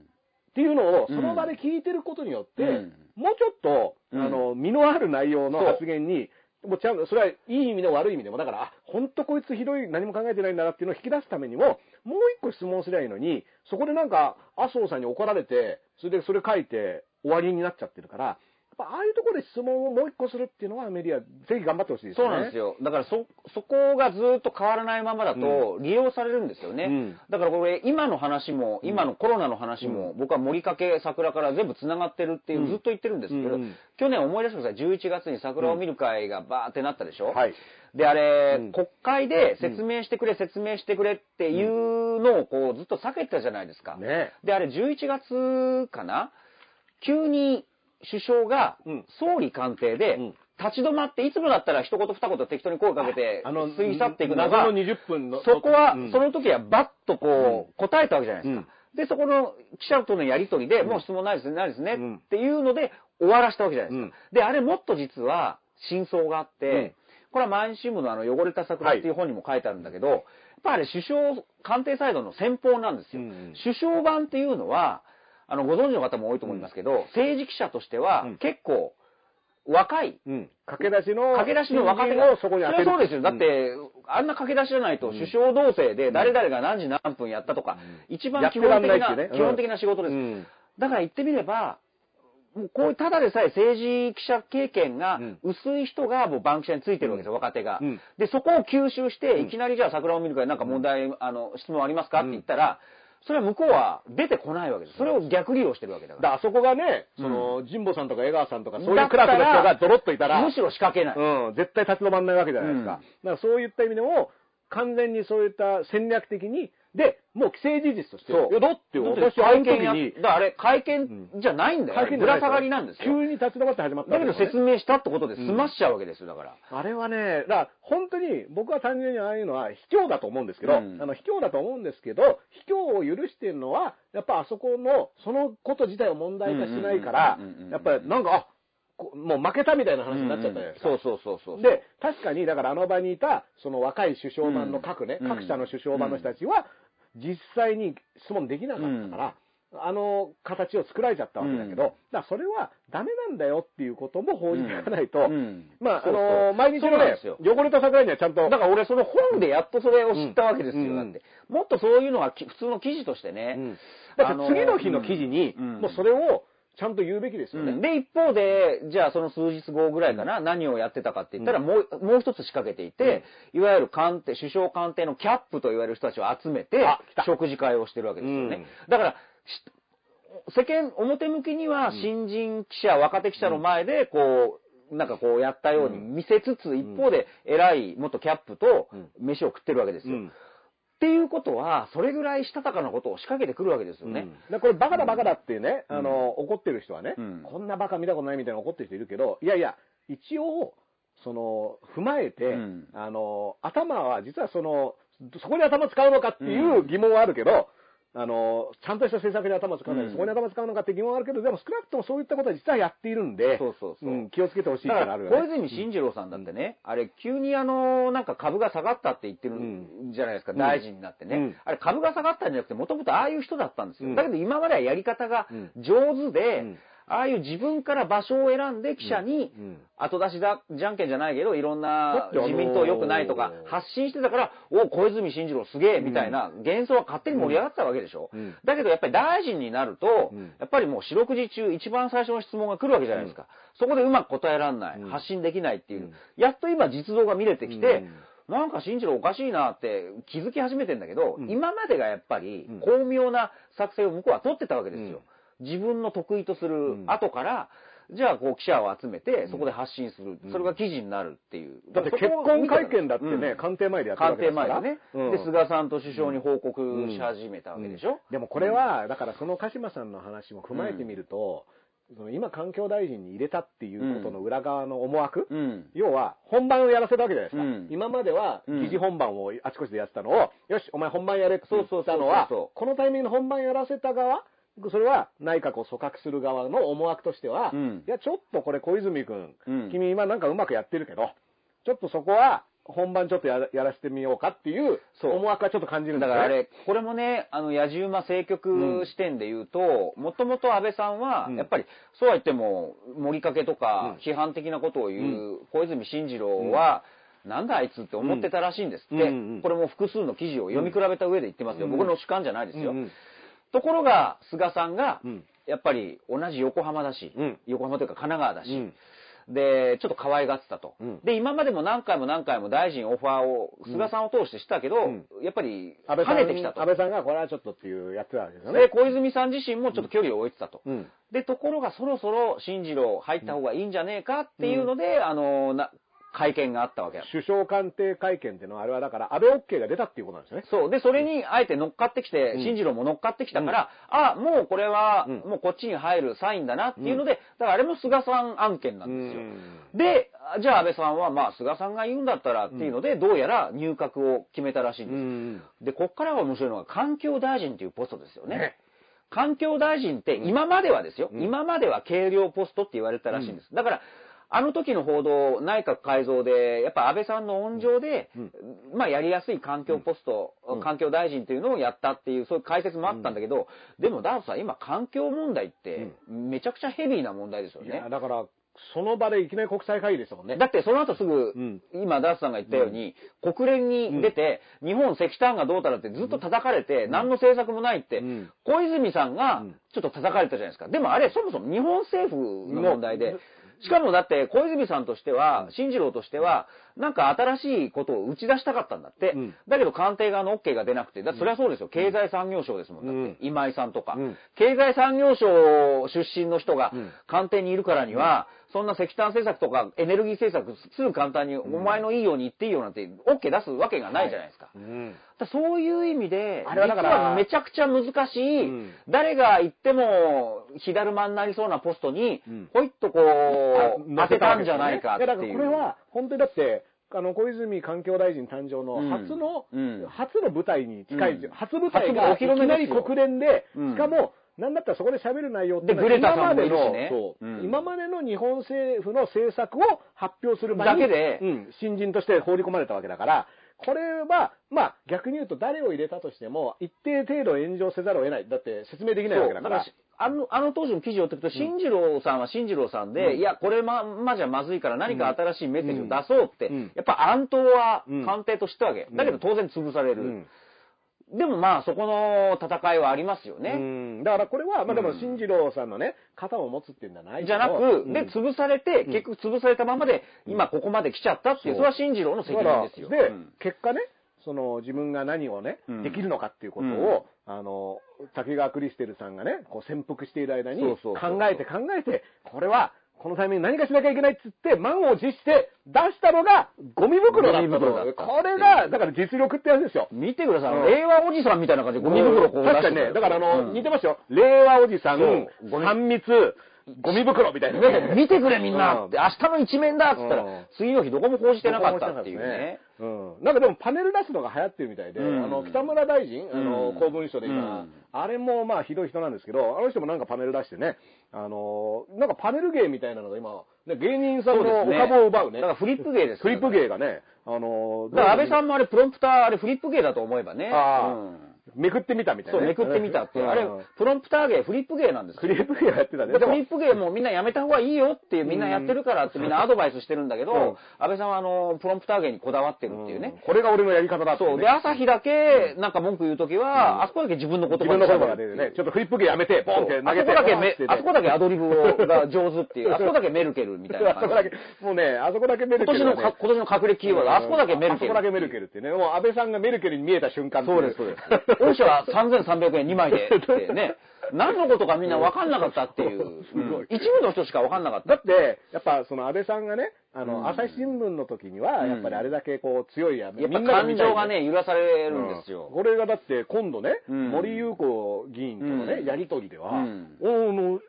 っていうのをうんその場で聞いてることによって、うん。もうちょっと、うん。あの、身のある内容の発言に、もちゃんと、それはいい意味でも悪い意味でも、だから、あ、本当こいつひどい、何も考えてないんだなっていうのを引き出すためにも、もう一個質問すりゃいいのに、そこでなんか、麻生さんに怒られて、それでそれ書いて終わりになっちゃってるから、ぱああいうところで質問をもう一個するっていうのはメディア、ぜひ頑張ってほしいですね。そうなんですよ。だからそ、そこがずっと変わらないままだと利用されるんですよね。うん。だからこれ、今の話も、今のコロナの話も、僕は森かけ桜から全部繋がってるっていう、うん。ずっと言ってるんですけど、うん。去年思い出してください。11月に桜を見る会がバーってなったでしょ、はい。で、あれ、うん。国会で説明してくれ、説明してくれっていうのをこうずっと避けてたじゃないですか。ね。で、あれ11月かな？急に首相がうん。総理官邸でうん。立ち止まって、いつもだったら一言二言適当に声かけてあの、過ぎ去っていくのの20分の。そこは、うん。その時はバッとこう、答えたわけじゃないですか。うん。で、そこの記者とのやりとりで、うん。もう質問ないですね、ないですね、うん。っていうので終わらしたわけじゃないですか。うん。で、あれもっと実は真相があって、うん。これは毎日新聞のあの汚れた桜っていう本にも書いてあるんだけど、やっぱあれ首相官邸サイドの先方なんですよ。うん。首相版っていうのは、あの、ご存知の方も多いと思いますけど、政治記者としてはうん。結構若い、うん。駆け出しの、駆け出しの若手が、をそこに当てる。そうですよ。だって、あんな駆け出しじゃないと、うん。首相同棲で誰々が何時何分やったとか、一番基本的な、基本的な仕事です。うん。だから言ってみれば、もうこういうただでさえ政治記者経験がうん。薄い人がもうバンキシャについてるわけですよ、若手が。うん。で、そこを吸収して、うん。いきなりじゃあ桜を見るからなんか問題、あの、質問ありますかって言ったら、それは向こうは出てこないわけです。それを逆利用してるわけだから。だからあそこがね、うんその、神保さんとか江川さんとか、そういうクラスの人がドロッといたら、むしろ仕掛けない。うん、絶対立ち止まんないわけじゃないですか。うんだからそういった意味でも、完全にそういった戦略的に、で、もう既成事実として、そういやだって私会う時会見や、にだ、からあれ、会見じゃないんだよ。会見ぶら下がりなんですよ。急に立ち止まって始まっただけど説明したってことで済ましちゃうわけですよ、だから。あれはね、だから本当に僕は単純にああいうのは卑怯だと思うんですけど、うんあの卑怯だと思うんですけど、卑怯を許してるのは、やっぱあそこの、そのこと自体を問題化しないからやっぱりなんか、あこもう負けたみたいな話になっちゃったじゃないですか。そうそうそうそう。で、確かに、だからあの場にいた、その若い首相版の各ね、うん各社の首相版の人たちは、実際に質問できなかったから、あの形を作られちゃったわけだけど、うん。だからそれはダメなんだよっていうことも報じていかないと、うん。まあ、あそうそう。の、毎日のねなんですよ、汚れた桜にはちゃんと、だから俺その本でやっとそれを知ったわけですよ、うん。だって。もっとそういうのがき普通の記事としてね。うん。だって次の日の記事に、うん。もうそれをちゃんと言うべきですよね。うん。で、一方で、じゃあその数日後ぐらいかな、何をやってたかって言ったら、うん。もう、もう一つ仕掛けていて、いわゆる官邸、首相官邸のキャップと言われる人たちを集めて食事会をしてるわけですよね。うん。だから、し世間、表向きには新人記者、若手記者の前で、こう、なんかこうやったように見せつつ、一方で偉い元キャップとうん。飯を食ってるわけですよ。うんっていうことは、それぐらいしたたかなことを仕掛けてくるわけですよね。うん。でこれバカだバカだっていうね、うん。あの、怒ってる人はね、うん。こんなバカ見たことないみたいな怒ってる人いるけど、いやいや、一応、その、踏まえて、うん。あの、頭は実はその、そこに頭使うのかっていう疑問はあるけど、あの、ちゃんとした政策で頭使うのに、うん。そこに頭使うのかって疑問はあるけど、でも少なくともそういったことは実はやっているんで、そうそうそう。うん気をつけてほしいってあるよね。小泉進次郎さんだってね、あれ、急にあの、なんか株が下がったって言ってるんじゃないですか、うん。大臣になってね。うん。あれ、株が下がったんじゃなくて、もともとああいう人だったんですよ。うん。だけど今まではやり方がうん。上手で、うんああいう自分から場所を選んで記者に後出しだ、じゃんけんじゃないけど、いろんな自民党良くないとか発信してたから、お小泉進次郎すげえみたいな幻想は勝手に盛り上がってたわけでしょ。うん。だけどやっぱり大臣になると、うん。やっぱりもう四六時中一番最初の質問が来るわけじゃないですか。そこでうまく答えられない、うん。発信できないっていう、うん。やっと今実像が見れてきて、うん。なんか進次郎おかしいなって気づき始めてんだけど、うん。今までがやっぱりうん。巧妙な作戦を向こうは取ってたわけですよ。自分の得意とするん。後から、じゃあこう記者を集めて、ん。そこで発信する。うん。それが記事になるっていう。だって結婚会見だってね、うん。官邸前でやってるわ官邸。前でね、うん。で、菅さんと首相に報告し始めたわけでしょ、うん。でもこれは、だからその鹿島さんの話も踏まえてみると、その今環境大臣に入れたっていうことの裏側の思惑、うん。要は本番をやらせたわけじゃないですか。うん。今まではうん。疑似本番をあちこちでやってたのを、よし、お前本番やれって言ったのはこのタイミングの本番やらせた側、それは内閣を組閣する側の思惑としては、うん。いや、ちょっとこれ小泉君、うん。君今なんかうまくやってるけど、ちょっとそこは本番ちょっとやらやらせてみようかっていう思惑はちょっと感じるん。だからあれ、これもね、あの、野じ馬政局視点で言うと、もともと安倍さんはうん、やっぱり、そうは言っても、盛りかけとかうん、批判的なことを言う、小泉進次郎は、なんだあいつって思ってたらしいんですって、これも複数の記事を読み比べた上で言ってますよ。うん僕の主観じゃないですよ。ところが、菅さんがうん、やっぱり同じ横浜だし、うん横浜というか神奈川だし、うんで、ちょっと可愛がってたと。うんで、今までも何回も何回も大臣オファーを菅さんを通してしたけど、うんやっぱり跳ねてきたと安。倍さんがこれはちょっとっていうやってたわけですよね。で、小泉さん自身もちょっと距離を置いてたと。うんで、ところがそろそろ進次郎入った方がいいんじゃねえかっていうので、あの、な、会見があったわけ。首相官邸会見っていうのは、あれはだから、安倍 OK が出たっていうことなんですよね。そう。で、それにあえて乗っかってきて、うん進次郎も乗っかってきたから、あ、もうこれは、うんもうこっちに入るサインだなっていうので、だからあれも菅さん案件なんですよ。うんで、じゃあ安倍さんは、まあ、菅さんが言うんだったらっていうので、どうやら入閣を決めたらしいんうです。んで、こっからが面白いのが、環境大臣っていうポストですよね。ね環境大臣って、今まではですよ、うん今までは軽量ポストって言われてたらしいんです。だから、あの時の報道、内閣改造で、やっぱ安倍さんの温情で、うんまあやりやすい環境ポスト、うん。環境大臣っていうのをやったっていう、そういう解説もあったんだけど、でもダースさん、今環境問題って、めちゃくちゃヘビーな問題ですよね。いや、。だから、その場でいきなり国際会議ですもんね。だってその後すぐ、うん。今ダースさんが言ったように、国連に出て、日本石炭がどうたらってずっと叩かれて、何の政策もないって、うん。小泉さんがうん。ちょっと叩かれたじゃないですか。でもあれ、そもそも日本政府の問題で、しかもだって小泉さんとしては、進次郎としては、なんか新しいことを打ち出したかったんだって。うん。だけど官邸側の OK が出なくて、だってそれはそうですよ。経済産業省ですもん、だって。うん。今井さんとか、うん。経済産業省出身の人がうん。官邸にいるからには、そんな石炭政策とかエネルギー政策すぐ簡単に、お前のいいように言っていいよなんて OK 出すわけがないじゃないですか。うん。だそういう意味で、あれはだからめちゃくちゃ難しい、うん。誰が行っても火だるまになりそうなポストに、うん。ほいっとこう、当てたんじゃないかっていう。やだからこれは、本当にだって、あの、小泉環境大臣誕生のうん。初の、うん。初の舞台に近い、うん。初舞台初がいきなり国連で、うん。しかも、なんだったらそこで喋る内容ってのはでグレタさんもいるし今までのねそう。うん今までの日本政府の政策を発表する場にだけでうん、新人として放り込まれたわけだから、これは、まあ、逆に言うと誰を入れたとしても、一定程度炎上せざるを得ない。だって説明できないわけだから。あの、あの当時の記事を追っていくと、進次郎さんは進次郎さんで、うん。いや、これま、まじゃまずいから何か新しいメッセージを出そうって、うん。やっぱ暗闘はうん。官邸としてわけ。うんだけど当然潰される。うんでもまあ、そこの戦いはありますようね。ん。だからこれは、まあでも、うん。進次郎さんのね、肩を持つっていうんじゃないじゃなく、うんで、潰されて、うん。結局潰されたままで、今ここまで来ちゃったっていう、それは進次郎の責任ですよ。で、うん。結果ね、その自分が何をね、うん。できるのかっていうことを、あの、滝川クリステルさんがね、こう潜伏している間に考えて考えて、これは、このタイミングで何かしなきゃいけないっつって、満を持して出したのが、ゴミ袋だったゴミ。これが、だから実力ってやつですよ。見てください、うん。令和おじさんみたいな感じでゴミ袋こう出して。確かにね、だからあの、うん。似てますよ。令和おじさん、三密、ゴミ袋みたいなね。見てくれみんな。って、うん。明日の一面だっつったら、うん。次の日どこも報じてなかったっていうね。うん。なんかでもパネル出すのが流行ってるみたいで、うん。あの、北村大臣、あの、うん。公文書で今、うん。あれもまあひどい人なんですけど、あの人もなんかパネル出してね、あの、なんかパネル芸みたいなのが今、ね芸人さんのお株を奪うね。だからフリップ芸ですフリップ芸がね、あの、だから安倍さんんもあれプロンプター、あれフリップ芸だと思えばね。あー。うんめくってみたみたいそう、なね。めくってみたって。あれうん、プロンプター芸、フリップ芸なんですよ。フリップ芸やってたね。でフリップ芸もみんなやめた方がいいよっていう、みんなやってるからってみんなアドバイスしてるんだけど、うん安倍さんはあの、プロンプター芸にこだわってるっていうね。うんこれが俺のやり方だってねそう。で、朝日だけ、なんか文句言うときは、あそこだけ自分の言葉自分の言葉が出てね、ちょっとフリップ芸やめて、ポンって投あげて。そこだけめあそこだけアドリブをが上手っていう、あそこだけメルケルみたいな感じあそこだけ。、もうね、あそこだけメルケルがね。今年のか、今年の隠れキーワード、あそこだけメルケル。あそこだけメルケルってね。もう安倍さんがメルケルに見えた瞬間そうです、そうです。御社は3300円2枚でってね、何のことかみんな分かんなかったっていう、一部の人しか分かんなかった。だ。って、やっぱその安倍さんがね、あの、うん。朝日新聞の時には、うん。やっぱりあれだけこう強いややっぱ感情がね、揺らされるんですよ。うん。これがだって今度ね、うん。森裕子議員とのね、うん。やりとりでは、うん。おあの、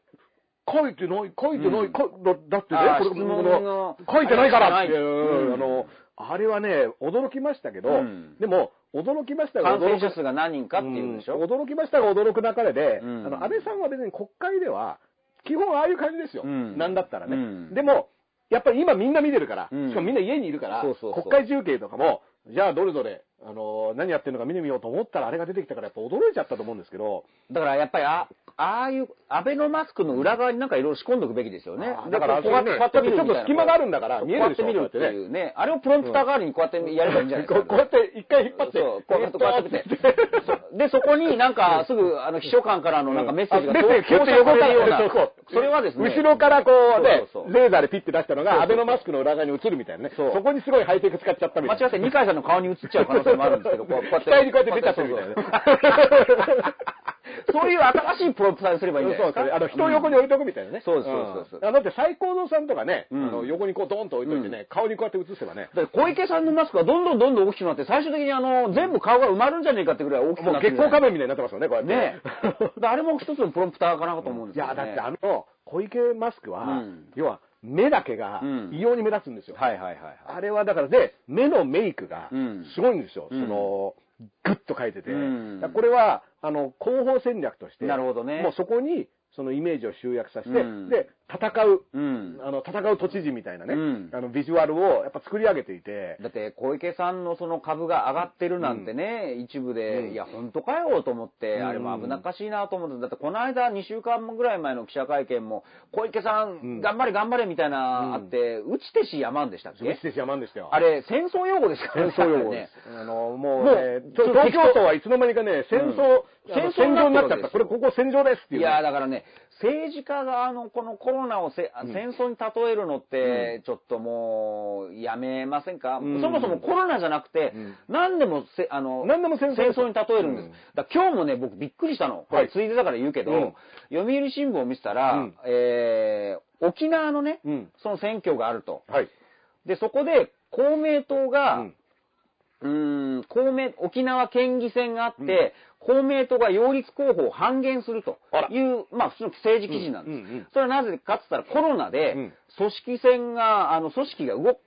書いてない、書いてない、だだってねこれの書いてないからっていう、うん。あの、あれはね、驚きましたけど、うん。でも、驚きましたが感染驚く者数が何人かっていうんでしょ？うん驚きましたが驚く中で、うんあの、安倍さんは別に国会では、基本ああいう感じですよ。うんなんだったらね。うんでも、やっぱり今みんな見てるから、うんしかもみんな家にいるから、そうそうそう国会中継とかも、じゃあどれぞれ、あの、何やってるのか見てみようと思ったらあれが出てきたからやっぱ驚いちゃったと思うんですけど、だからやっぱりあ、ああいう、アベノマスクの裏側になんかいろいろ仕込んでおくべきですよね。だからこうやってこうやってちょっと隙間があるんだから見えるでしょこうやって見るっていうね。あれをプロンプター代わりにこうやってやればいいんじゃないですか。こうやって一回引っ張って、そう、こうやって、こうやってで、そこになんか、すぐ、あの、秘書官からのなんかメッセージがあメッセー横から。ような。それはですね、後ろからこうねレーザーでピッて出したのが、アベノマスクの裏側に映るみたいなね。そこにすごいハイテク使っちゃったみたいな。間違って二階さんの顔に映っちゃう可能性もあるんですけど、こうこうやって。額にこうやって出ちゃってるみたいなねそういう新しいプロンプターにすればいいんじゃないですか？そうそうあの、人を横に置いとくみたいなね。そうですそうですだって最高堂さんとかね、うんあの、横にこうドーンと置いといてね、顔にこうやって映せばね。小池さんのマスクがどんどんどんどん大きくなって、最終的にあの、全部顔が埋まるんじゃねえかってぐらい大きくもうなってる。月光仮面みたいになってますよね、こうやって。ね あれも一つのプロンプターかなと思うんですいや、けど、ね。だってあの、小池マスクは、うん要は、目だけがうん異様に目立つんですよ。はいはいはいはい。あれはだからで、目のメイクがうんすごいんですよ。うんその、グッと描いてて。これは、あの、広報戦略として、なるほどねもうそこに、そのイメージを集約させて、うんで、戦う、うん。あの、戦う都知事みたいなね、うん。あの、ビジュアルをやっぱ作り上げていて、だって小池さんのその株が上がってるなんてね、一部で、うん。いや、本当かよと思って、うん。あれも危なっかしいなと思って、だってこの間2週間ぐらい前の記者会見も、小池さん、うん。頑張れ頑張れみたいな、うん。あって、打ち手し山んでしたっけ？すごいして山んですよ。あれ、戦争用語ですから戦争用語。で ね。す。あの、もう、ね、東京都はいつの間にかね、戦争、戦戦争になっ場になってちゃった。これ、ここ戦場ですっていう。ね、いや、だからね、政治家があの、このコロナをせ、うん。戦争に例えるのって、ちょっともう、やめませんか、うん。そもそもコロナじゃなくて、うん。何でもせ、あの、何でも戦争。に例えるんです。うん。だ今日もね、僕びっくりしたの。こはい。れついでだから言うけど、うん。読売新聞を見てたら、うん。えー、沖縄のね、うん。その選挙があると。はい。で、そこで公明党が、うんうーん、公明、沖縄県議選があって、公明党が擁立候補を半減するという、まあ普通の政治記事なんです。うんうんうんそれはなぜかって言ったらコロナでうん組織戦が、あの、組織が動、動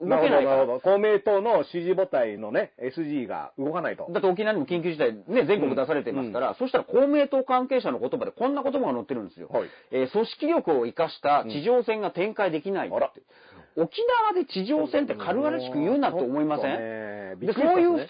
けないから。公明党の支持母体のね、SG が動かないと。だって沖縄にも緊急事態ね、全国出されてますから、そしたら公明党関係者の言葉でこんな言葉が載ってるんですよ。はいえー組織力を生かした地上戦が展開できないって。沖縄で地上戦って軽々しく言うなって思いません、んでそういう例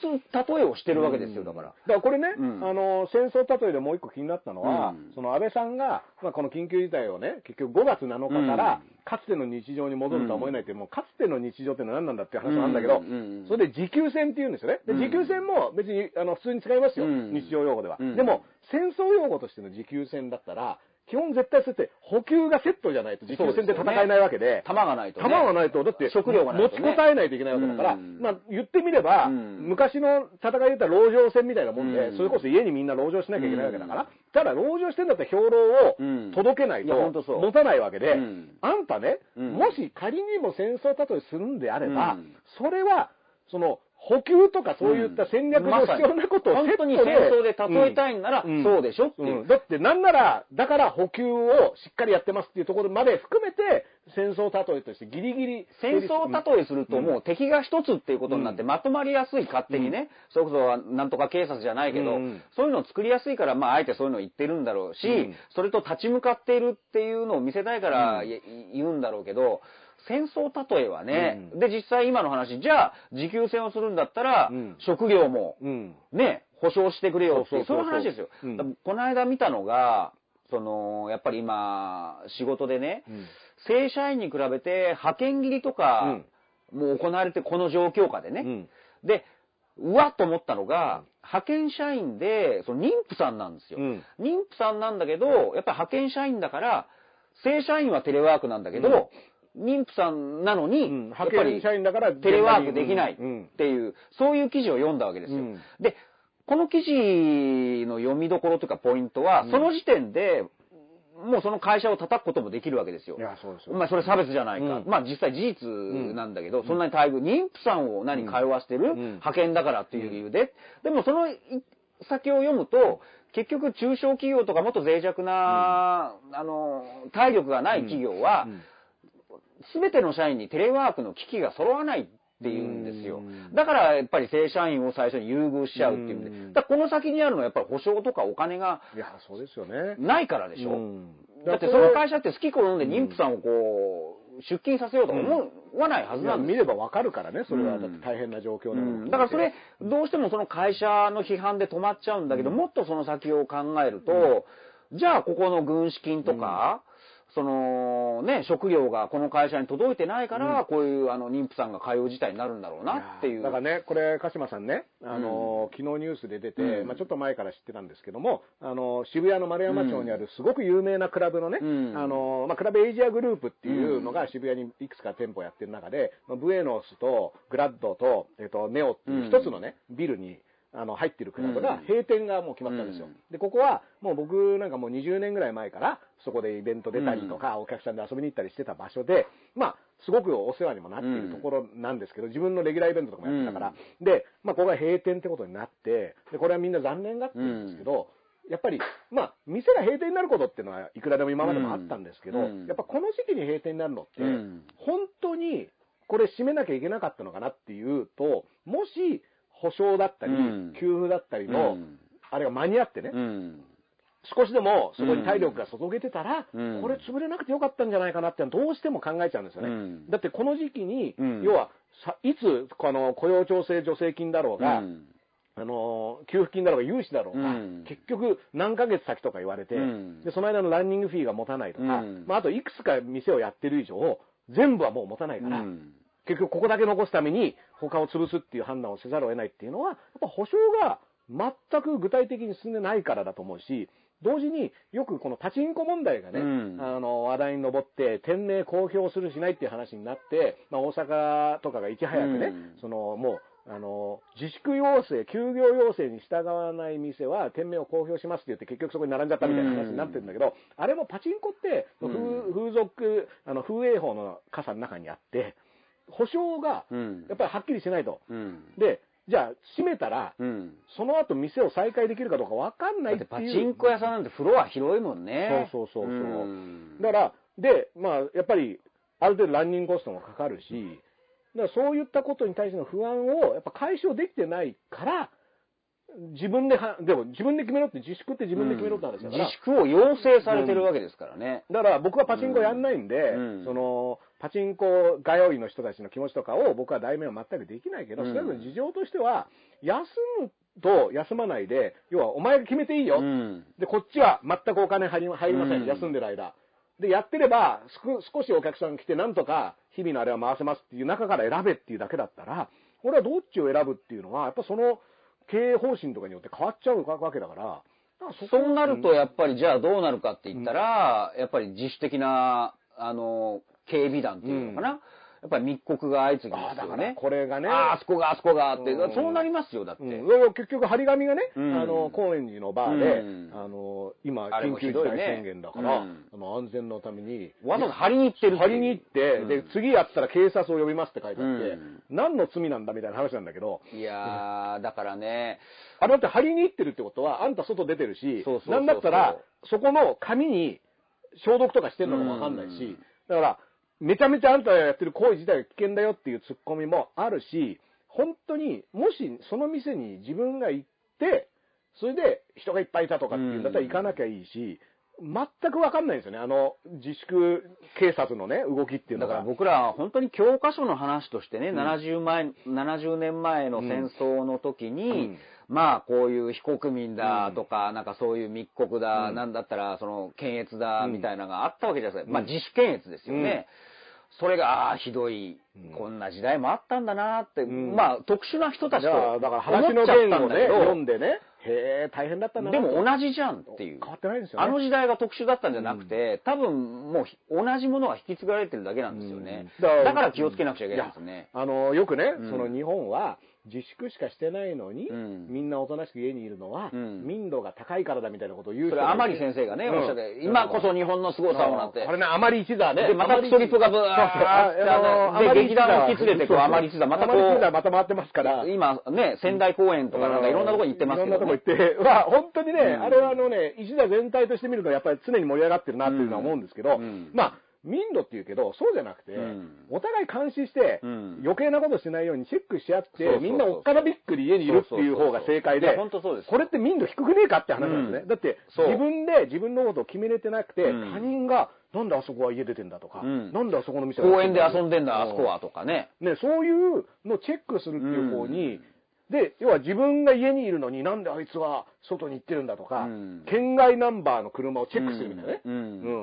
えをしてるわけですよ、だから。だからこれね、うん。あの、戦争例えでもう一個気になったのは、うん。その安倍さんが、まあ、この緊急事態をね、結局5月7日から、かつての日常に戻るとは思えないっていう、もうかつての日常ってのは何なんだっていう話なんだけど、それで持久戦って言うんですよね。で、うん。持久戦も別にあの普通に使いますよ、うん。日常用語では。うん。でも、戦争用語としての持久戦だったら、基本絶対そうやって補給がセットじゃないと持久戦って戦えないわけで、弾がないと、ね。弾がないと、だって、食料がないとね。持ちこたえないといけないわけだから、うん。まあ、言ってみれば、うん。昔の戦いで言ったら籠城戦みたいなもんで、うん。それこそ家にみんな籠城しなきゃいけないわけだから、ただ籠城してんだったら兵糧うんを届けないと持たないわけで、うん。あんたね、うん。もし仮にも戦争例えするんであれば、うん。それは、その、補給とかそういった戦略の必要なことをセットで、本当に戦争で例えたいんなら、うん。そうでしょっていう。うん。だってなんなら、だから補給をしっかりやってますっていうところまで含めて、戦争例えとしてギリギリ。戦争例えするともう敵が一つっていうことになってまとまりやすい勝手にね、それこそなんとか警察じゃないけど、うん。そういうのを作りやすいから、まああえてそういうのを言ってるんだろうし、うん。それと立ち向かっているっていうのを見せたいからい言うんだろうけど、戦争例えはね、うん。で実際今の話、じゃあ持久戦をするんだったら、うん。食料もうん。ね、保証してくれよっていう、そういう話ですよ。この間見たのが、その、やっぱり今、仕事でね、うん。正社員に比べて派遣切りとか、もう行われてこの状況下でね。うん。で、うわっと思ったのが、派遣社員で、その妊婦さんなんですよ。うん。妊婦さんなんだけど、やっぱり派遣社員だから、正社員はテレワークなんだけど、妊婦さんなのに、うんやっぱり派遣社員だからテレワークできないっうんていう、そういう記事を読んだわけですよ。うん。で、この記事の読みどころというかポイントは、うん。その時点で、もうその会社を叩くこともできるわけですよ。い。や、そうです。よ。まあそれ差別じゃないか。うん。まあ実際事実なんだけど、そんなに待遇、妊婦さんを何通わしてる、うん。派遣だからっていう理由で。でもそのい先を読むと、結局中小企業とかもっと脆弱な、あの、体力がない企業はう、んすべての社員にテレワークの機器が揃わないっていうんですようん。だからやっぱり正社員を最初に優遇しちゃうっていうんで。うんだこの先にあるのはやっぱり保証とかお金がいや、そうですよね。ないからでしょ。うんだってその会社って好き好んで妊婦さんをこう、出勤させようとか思わないはずなんで。見ればわかるからね、それは。うんだって大変な状況うなのんだからそれ、どうしてもその会社の批判で止まっちゃうんだけど、もっとその先を考えると、じゃあここの軍資金とか、そのね、食料がこの会社に届いてないから、こういうあの妊婦さんが通う事態になるんだろうなっていう。だからね、これ、鹿島さんね、あの、昨日ニュースで出て、うん。まあちょっと前から知ってたんですけども、あの、渋谷の丸山町にあるすごく有名なクラブのね、うん。あの、まあクラブエイジアグループっていうのが渋谷にいくつか店舗やってる中で、まあブエノスとグラッドと、えっと、ネオっていう一つのね、ビルに、あの、入ってるクラブがうん閉店がもう決まったんですよ。うんで、ここはもう僕なんかもう20年ぐらい前から、そこでイベント出たりとか、お客さんで遊びに行ったりしてた場所で、まあ、すごくお世話にもなっているところなんですけど、自分のレギュラーイベントとかもやってたから、で、まあ、ここが閉店ってことになって、で、これはみんな残念がってるんですけど、やっぱり、まあ、店が閉店になることっていうのはいくらでも今までもあったんですけど、うん。やっぱこの時期に閉店になるのって、うん。本当にこれ閉めなきゃいけなかったのかなっていうと、もし保証だったり、うん。給付だったりの、うん。あれが間に合ってね、うん。少しでもそこに体力が注げてたら、うん。これ潰れなくてよかったんじゃないかなってどうしても考えちゃうんですよね。うん。だってこの時期に、うん。要はさ、いつこの雇用調整助成金だろうが、うん。あのー給付金だろうが融資だろうが、うん。結局何ヶ月先とか言われて、うん。でその間のランニングフィーが持たないとか、うん。まあ、あといくつか店をやってる以上、全部はもう持たないから、うん結局ここだけ残すために他を潰すっていう判断をせざるを得ないっていうのは、やっぱ保証が全く具体的に進んでないからだと思うし、同時によくこのパチンコ問題がね、うん。あの話題に上って、店名公表するしないっていう話になって、まあ、大阪とかがいち早くね、うん。そのもう、あの、自粛要請、休業要請に従わない店は店名を公表しますって言って結局そこに並んじゃったみたいな話になってるんだけど、あれもパチンコって、うん。風風俗、あの、風営法の傘の中にあって、保証がうんやっぱりはっきりしないと。うん。で、じゃあ閉めたら、うん。その後店を再開できるかどうかわかんないってていう。パチンコ屋さんなんてフロア広いもんね。そうそうそうそううんだから、で、まあ、やっぱり、ある程度ランニングコストもかかるし、だからそういったことに対しての不安を、やっぱ解消できてないから、自分では、でも自分で決めろって、自粛って自分で決めろって話だから、自粛を要請されてるわけですからね。だから僕はパチンコやんないんで、うんその、パチンコ通いの人たちの気持ちとかを僕は代弁は全くできないけど、うん少なくとも事情としては、休むと休まないで、要はお前が決めていいよ。うん。で、こっちは全くお金入りません、うん休んでる間。で、やってれば、少しお客さん来て、なんとか日々のあれは回せますっていう中から選べっていうだけだったら、俺はどっちを選ぶっていうのは、やっぱその経営方針とかによって変わっちゃうわけだから、そこそうなると、やっぱりじゃあどうなるかって言ったら、やっぱり自主的な、あの、警備団っていうのかな？っぱり密告が相次ぎますよね。これがね。ああ、あそこがあそこがって、うん。そうなりますよ、だって。結局、張り紙がね、うん。あの、高円寺のバーで、うん。あの、今、緊急事態宣言だから、うん。あの安全のために、わざわざ張りに行ってる張りに行って、うん。で、次やったら警察を呼びますって書いてあって、うん。何の罪なんだみたいな話なんだけど、いやー、だからね、あれだって張りに行ってるってことは、あんた外出てるし、なんだったら、そこの紙に消毒とかしてるのかもわかんないし、だから、めちゃめちゃあんたがやってる行為自体が危険だよっていうツッコミもあるし、本当に、もしその店に自分が行って、それで人がいっぱいいたとかっていうんだったら行かなきゃいいし、全くわかんないんですよね。あの、自粛警察のね、動きっていうのが。だから僕らは本当に教科書の話としてね、うん 70, 前70年前の戦争の時に、うんまあこういう非国民だとか、なんかそういう密告だ、うん。なんだったらその検閲だうん。みたいなのがあったわけじゃないですか。うん。まあ自主検閲ですよね。それが、ああ、ひどい、うん。こんな時代もあったんだなって、ん。まあ特殊な人たちと思っちゃったんだけど、読んでね、へえ、大変だったんだな。でもと同じじゃんっていう。変わってないんですよね。あの時代が特殊だったんじゃなくて、多分もうひ同じものが引き継がれてるだけなんですよね。うん。だから気をつけなくちゃいけないんですよね。あの、よくね、うん。その日本は自粛しかしてないのに、うん。みんなおとなしく家にいるのは、うん。民度が高いからだみたいなことを言う人それ、甘がいて利先生がね、うん。おっしゃって、今こそ日本の凄さをなって。こ。れね、甘利一座ね。で、またストリップがブワーってあので、劇団を引き連れて、こう、甘利一座、またこ甘利一座う、また回ってますから。今ね、仙台公園とかなんかいろんなところに行ってますけど、ね。いろんなとこ行って、まあ本当にね、うん。あれはあのね、一座全体として見るとやっぱり常に盛り上がってるなっていうのは思うんですけど、うん。まあ、民度っていうけど、そうじゃなくて、うん。お互い監視して、うん。余計なことしないようにチェックし合って、みんなおっかなびっくり家にいるっていう方が正解で本当そうです。これって民度低くねえかって話なんですね。うん。だって、自分で自分のことを決めれてなくて、うん。他人が、なんであそこは家出てんだとか、うん。なんであそこの店は公園で遊んでんだ、あそこは、とかね。ね、そういうのをチェックするっていう方に、で、要は自分が家にいるのになんであいつは外に行ってるんだとか、うん。県外ナンバーの車をチェックするみたいなね。うん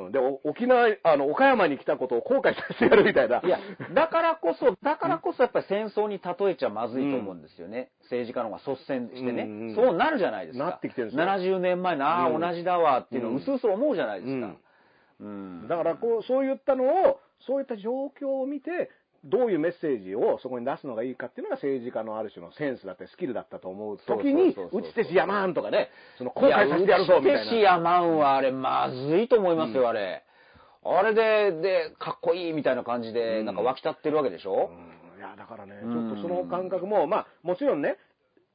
うん。で、お沖縄、あの、岡山に来たことを後悔させてやるみたいな。いや、だからこそ、だからこそやっぱり戦争に例えちゃまずいと思うんですよね。政治家の方が率先してね、うんうんそうなるじゃないですか。なってきてるんですよ。70年前の、ああ、うん。同じだわっていうのをうん。うすうす思うじゃないですか。うん。うん。だからこう、そういったのを、そういった状況を見て、どういうメッセージをそこに出すのがいいかっていうのが政治家のある種のセンスだったりスキルだったと思う時に打ち手しやまんとかね、その後悔させてやるぞみたいな。や、打ち手しやまんはあれ、まずいと思いますよ、あれ。あれで、で、かっこいいみたいな感じで、うんなんか湧き立ってるわけでしょ、うんいや、だからね、ちうんょっとその感覚も、まあ、もちろんね、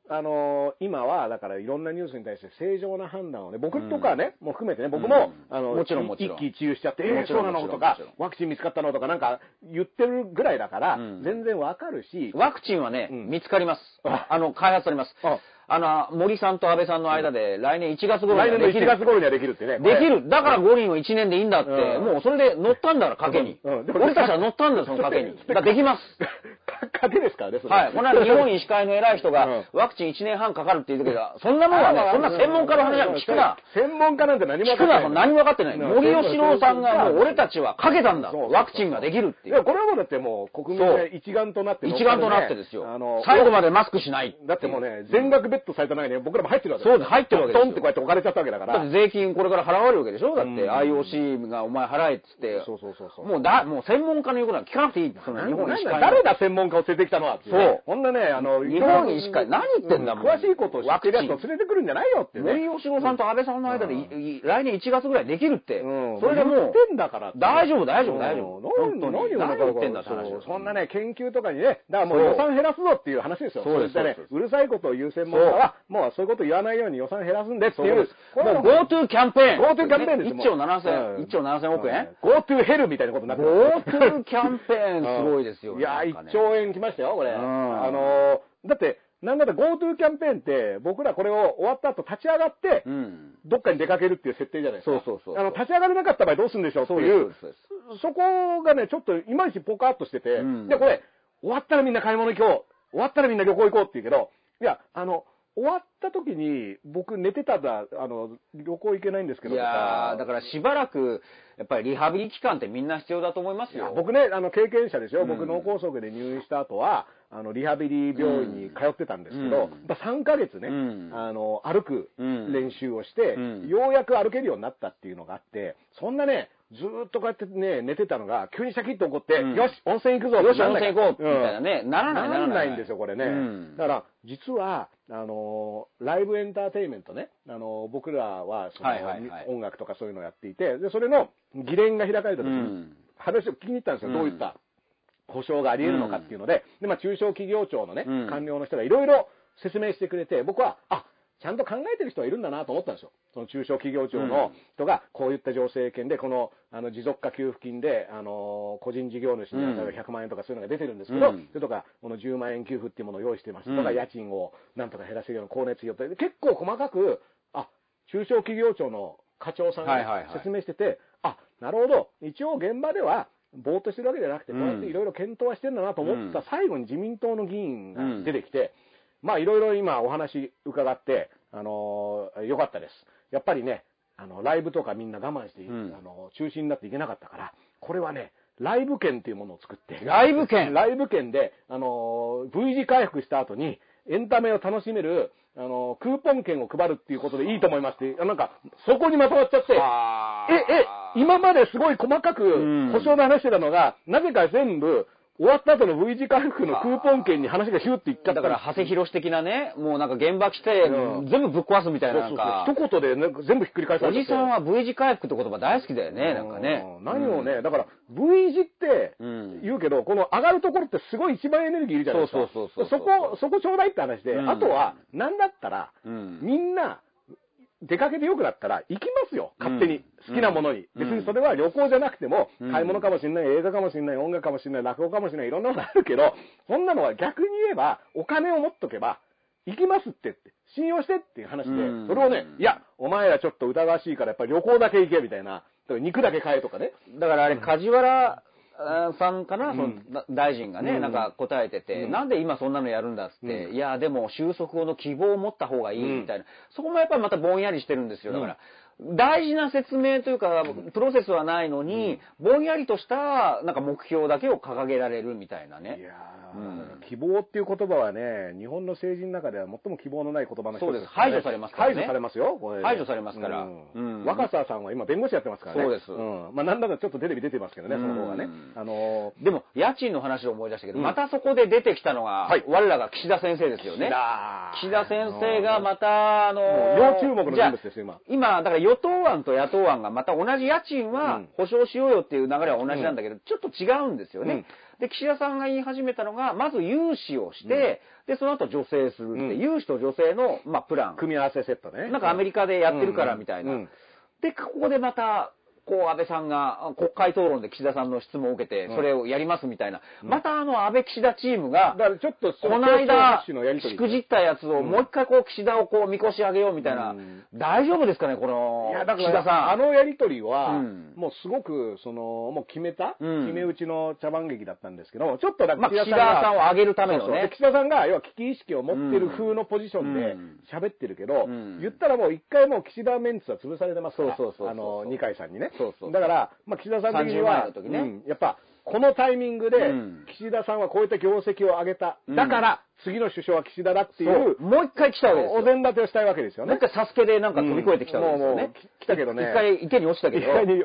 あのー今は、だからいろんなニュースに対して正常な判断をね、僕とかね、もう含めてね、僕も、うん。あの、もちろんもちろん。一喜一憂しちゃって、えー、そうんなの？ともかワクチン見つかったのとかなんか言ってるぐらいだから、うん。全然わかるし、ワクチンはね、うん。見つかります。あ。あの、開発されます。ああの、森さんと安倍さんの間で、来年1月頃来年の1にはできる。月頃にはできるってね。できる。だから五輪を1年でいいんだって、うんもうそれで乗ったんだから、賭けに。うん俺たちは乗ったんだよ、その賭けに。だからできます。かけですからね、それはい。この間、日本医師会の偉い人がうん、ワクチン1年半かかるって言うけど、そんなもんはね、そんな専門家の話なんか聞くな。専門家なんて何も聞くな、何も分かってない。うん森喜朗さんがもう俺たちはかけたんだ。そうそうそうワクチンができるっていや、いう。これはもうだってもう国民で一丸となって、一丸となってですよあの、。最後までマスクしない。だってもうね、全額ベットされた中に僕らも入ってるわけそうです。入ってるわけですよ。ドンってこうやって置かれちゃったわけだから。だって税金これから払われるわけでしょ？だってうん IOC がお前払えっつって。そうそうそうそう。もうだ、もう専門家の言うことは聞かなくていい。その日本医師会の。誰だ専門家を連れてきたのはってそう。こんなね、あの、日本医師会何言ってんだもん。詳しいことを知ってるやつを連れてくるんじゃないよってね。森喜朗さんと安倍さんの間で来年1月ぐらいできるって。うん。それでもう言っ、てんだからって。大丈夫大丈夫大丈夫。うん。何言ってんだって話そんなね、研究とかにね、だからもう予算減らすぞっていう話ですよ。そうですねうるさいことを言う専門家は、もうそういうこと言わないように予算減らすんでっていう。もう GoTo キャンペーン。GoTo キャンペーンですよ1兆7000、うん1兆7000億円、GoTo ヘルみたいなことになってます ?GoTo キャンペーンすごいですよ。いやー、なんかね1兆円来ましたよ、これ。んあのー、だって、なんだったら GoTo キャンペーンって、僕らこれを終わった後立ち上がって、うん。どっかに出かけるっていう設定じゃないですか。そうそうそうあの、立ち上がれなかった場合どうするんでしょうってそうでいう。そこがね、ちょっといまいちポカーっとしてて、うんで、これ、終わったらみんな買い物行こう。終わったらみんな旅行行こうって言うけど、いや、あの、終わった時に、僕寝てたら、あの、旅行行けないんですけどいやー、だからしばらく、やっぱりリハビリ期間ってみんな必要だと思いますよ。僕ね、あの、経験者ですよ。うん。僕、脳梗塞で入院した後は、あの、リハビリ病院に通ってたんですけど、うん。やっぱ3ヶ月ね、うん。あの、歩くうん。練習をして、うん。ようやく歩けるようになったっていうのがあって、そんなね、ずーっとこうやってね、寝てたのが、急にシャキッと起こって、うん。よし、温泉行くぞよし、温泉行こう、みたいなね。ならない、ならない。んですよ、これね。うん。だから、実は、あのーライブエンターテインメントね、あのー僕らはその、はいはいはい。音楽とかそういうのをやっていて、で、それの議連が開かれた時に、うん。話を聞きに行ったんですよ、うん。どういった保証があり得るのかっていうので、で、まあ、中小企業庁のね、うん。官僚の人がいろいろ説明してくれて、僕は、あ、ちゃんと考えてる人はいるんだなと思ったんですよ。その中小企業庁の人が、こういった助成金で、この、あの、持続化給付金で、あの、個人事業主にうん例えば100万円とかそういうのが出てるんですけど、うん。それとか、この10万円給付っていうものを用意してますうん。とか、家賃をなんとか減らせるような光熱費をと結構細かく、あ、中小企業庁の課長さんがはいはいはい。説明してて、あ、なるほど、一応現場では、ぼーっとしてるわけじゃなくて、こうやっていろいろ検討はしてるんだなと思ったうん。最後に自民党の議員が出てきて、まあいろいろ今お話伺って、あのーよかったです。やっぱりね、あの、ライブとかみんな我慢して、うん。あの、中止になっていけなかったから、これはね、ライブ券っていうものを作って、ライブ券？ライブ券で、あのー V 字回復した後に、エンタメを楽しめる、あのークーポン券を配るっていうことでいいと思いますって、あなんか、そこにまとまっちゃって、え、え、今まですごい細かくうん。保証の話してたのが、なぜか全部、終わった後の V 字回復のクーポン券に話がヒューっていっちゃっただから、長谷博的なね、もうなんか現場来て、うん。全部ぶっ壊すみたいな、なんそうかそう。そう一言で、ね、全部ひっくり返されおじさんは V 字回復って言葉大好きだよね、なんかね。う。何をね、だから V 字ってうん言うけど、この上がるところってすごい一番エネルギーいるじゃないですか。そうそうそうそう。そこ、そこちょうだいって話で、うん。あとは、なんだったら、うん。みんな、出かけてよくなったら行きますよ、勝手に。うん好きなものに。うん別にそれは旅行じゃなくても、うん買い物かもしれない、映画かもしれない、音楽かもしれない、落語かもしれない、いろんなものあるけど、そんなのは逆に言えば、お金を持っとけば、行きますってって、信用してっていう話で、うんそれをね、いや、お前らちょっと疑わしいからやっぱり旅行だけ行けみたいな、だから肉だけ買えとかね。だからあれ、梶原さんかな、うん。そのな大臣がね、うん。なんか答えてて、うん。なんで今そんなのやるんだっつって、うん。いや、でも収束後の希望を持った方がいいみたいな、そこもやっぱりまたぼんやりしてるんですよ。だから、大事な説明というか、プロセスはないのに、ぼんやりとした、なんか目標だけを掲げられるみたいないね。やー、うん。希望っていう言葉はね、日本の政治の中では最も希望のない言葉の一つ。そうです。排除されますからね。排除されますよ、これ。排除されますから。うん。うん。若狭さんは今弁護士やってますからね。そうです。ん。まあなんだかちょっとテレビ出てますけどね、その方がね。うん。あのー。でも、家賃の話を思い出したけど、うん。またそこで出てきたのが、はい。我らが岸田先生ですよね。岸田先生がまた、あのもう要注目の人物ですよ、今。今、だから与党案と野党案がまた同じ家賃はうん保証しようよっていう流れは同じなんだけど、ちょっと違うんですよね。うんで、岸田さんが言い始めたのが、まず融資をして、で、その後助成するって、うん融資と助成の、まあ、プラン。組み合わせセットね。なんかアメリカでやってるからみたいな。で、ここでまた、こう、安倍さんが国会討論で岸田さんの質問を受けて、うん。それをやりますみたいな。うん。またあの、安倍岸田チームがだ、からちょっと、この間、しくじったやつをもう一回こう、岸田をこう、見越し上げようみたいな。うん。大丈夫ですかね、このいや、だか岸ら、田さん。あのやりとりは、うん。もうすごく、その、もう決めた、うん。決め打ちの茶番劇だったんですけど、ちょっとだまあ、岸田がさんを上げるためのそうそう。岸田さんが、要は危機意識を持ってる風のポジションでうん。喋ってるけど、うん。言ったらもう一回もう岸田メンツは潰されてますから、そうそうそうそう。あの、二階さんにね。そうそうだから、まあ、岸田さん的に30はね。うんやっぱ、このタイミングでうん、岸田さんはこういった業績を上げた。うん。だから、次の首相は岸田だっていそうう、もう一回来たわけですおよ。膳立てをしたいわけですよねもう一。回サスケでなんか飛び越えてきたわけですよねうんもうも。う来たけどね一回池に落ちたけど。一回に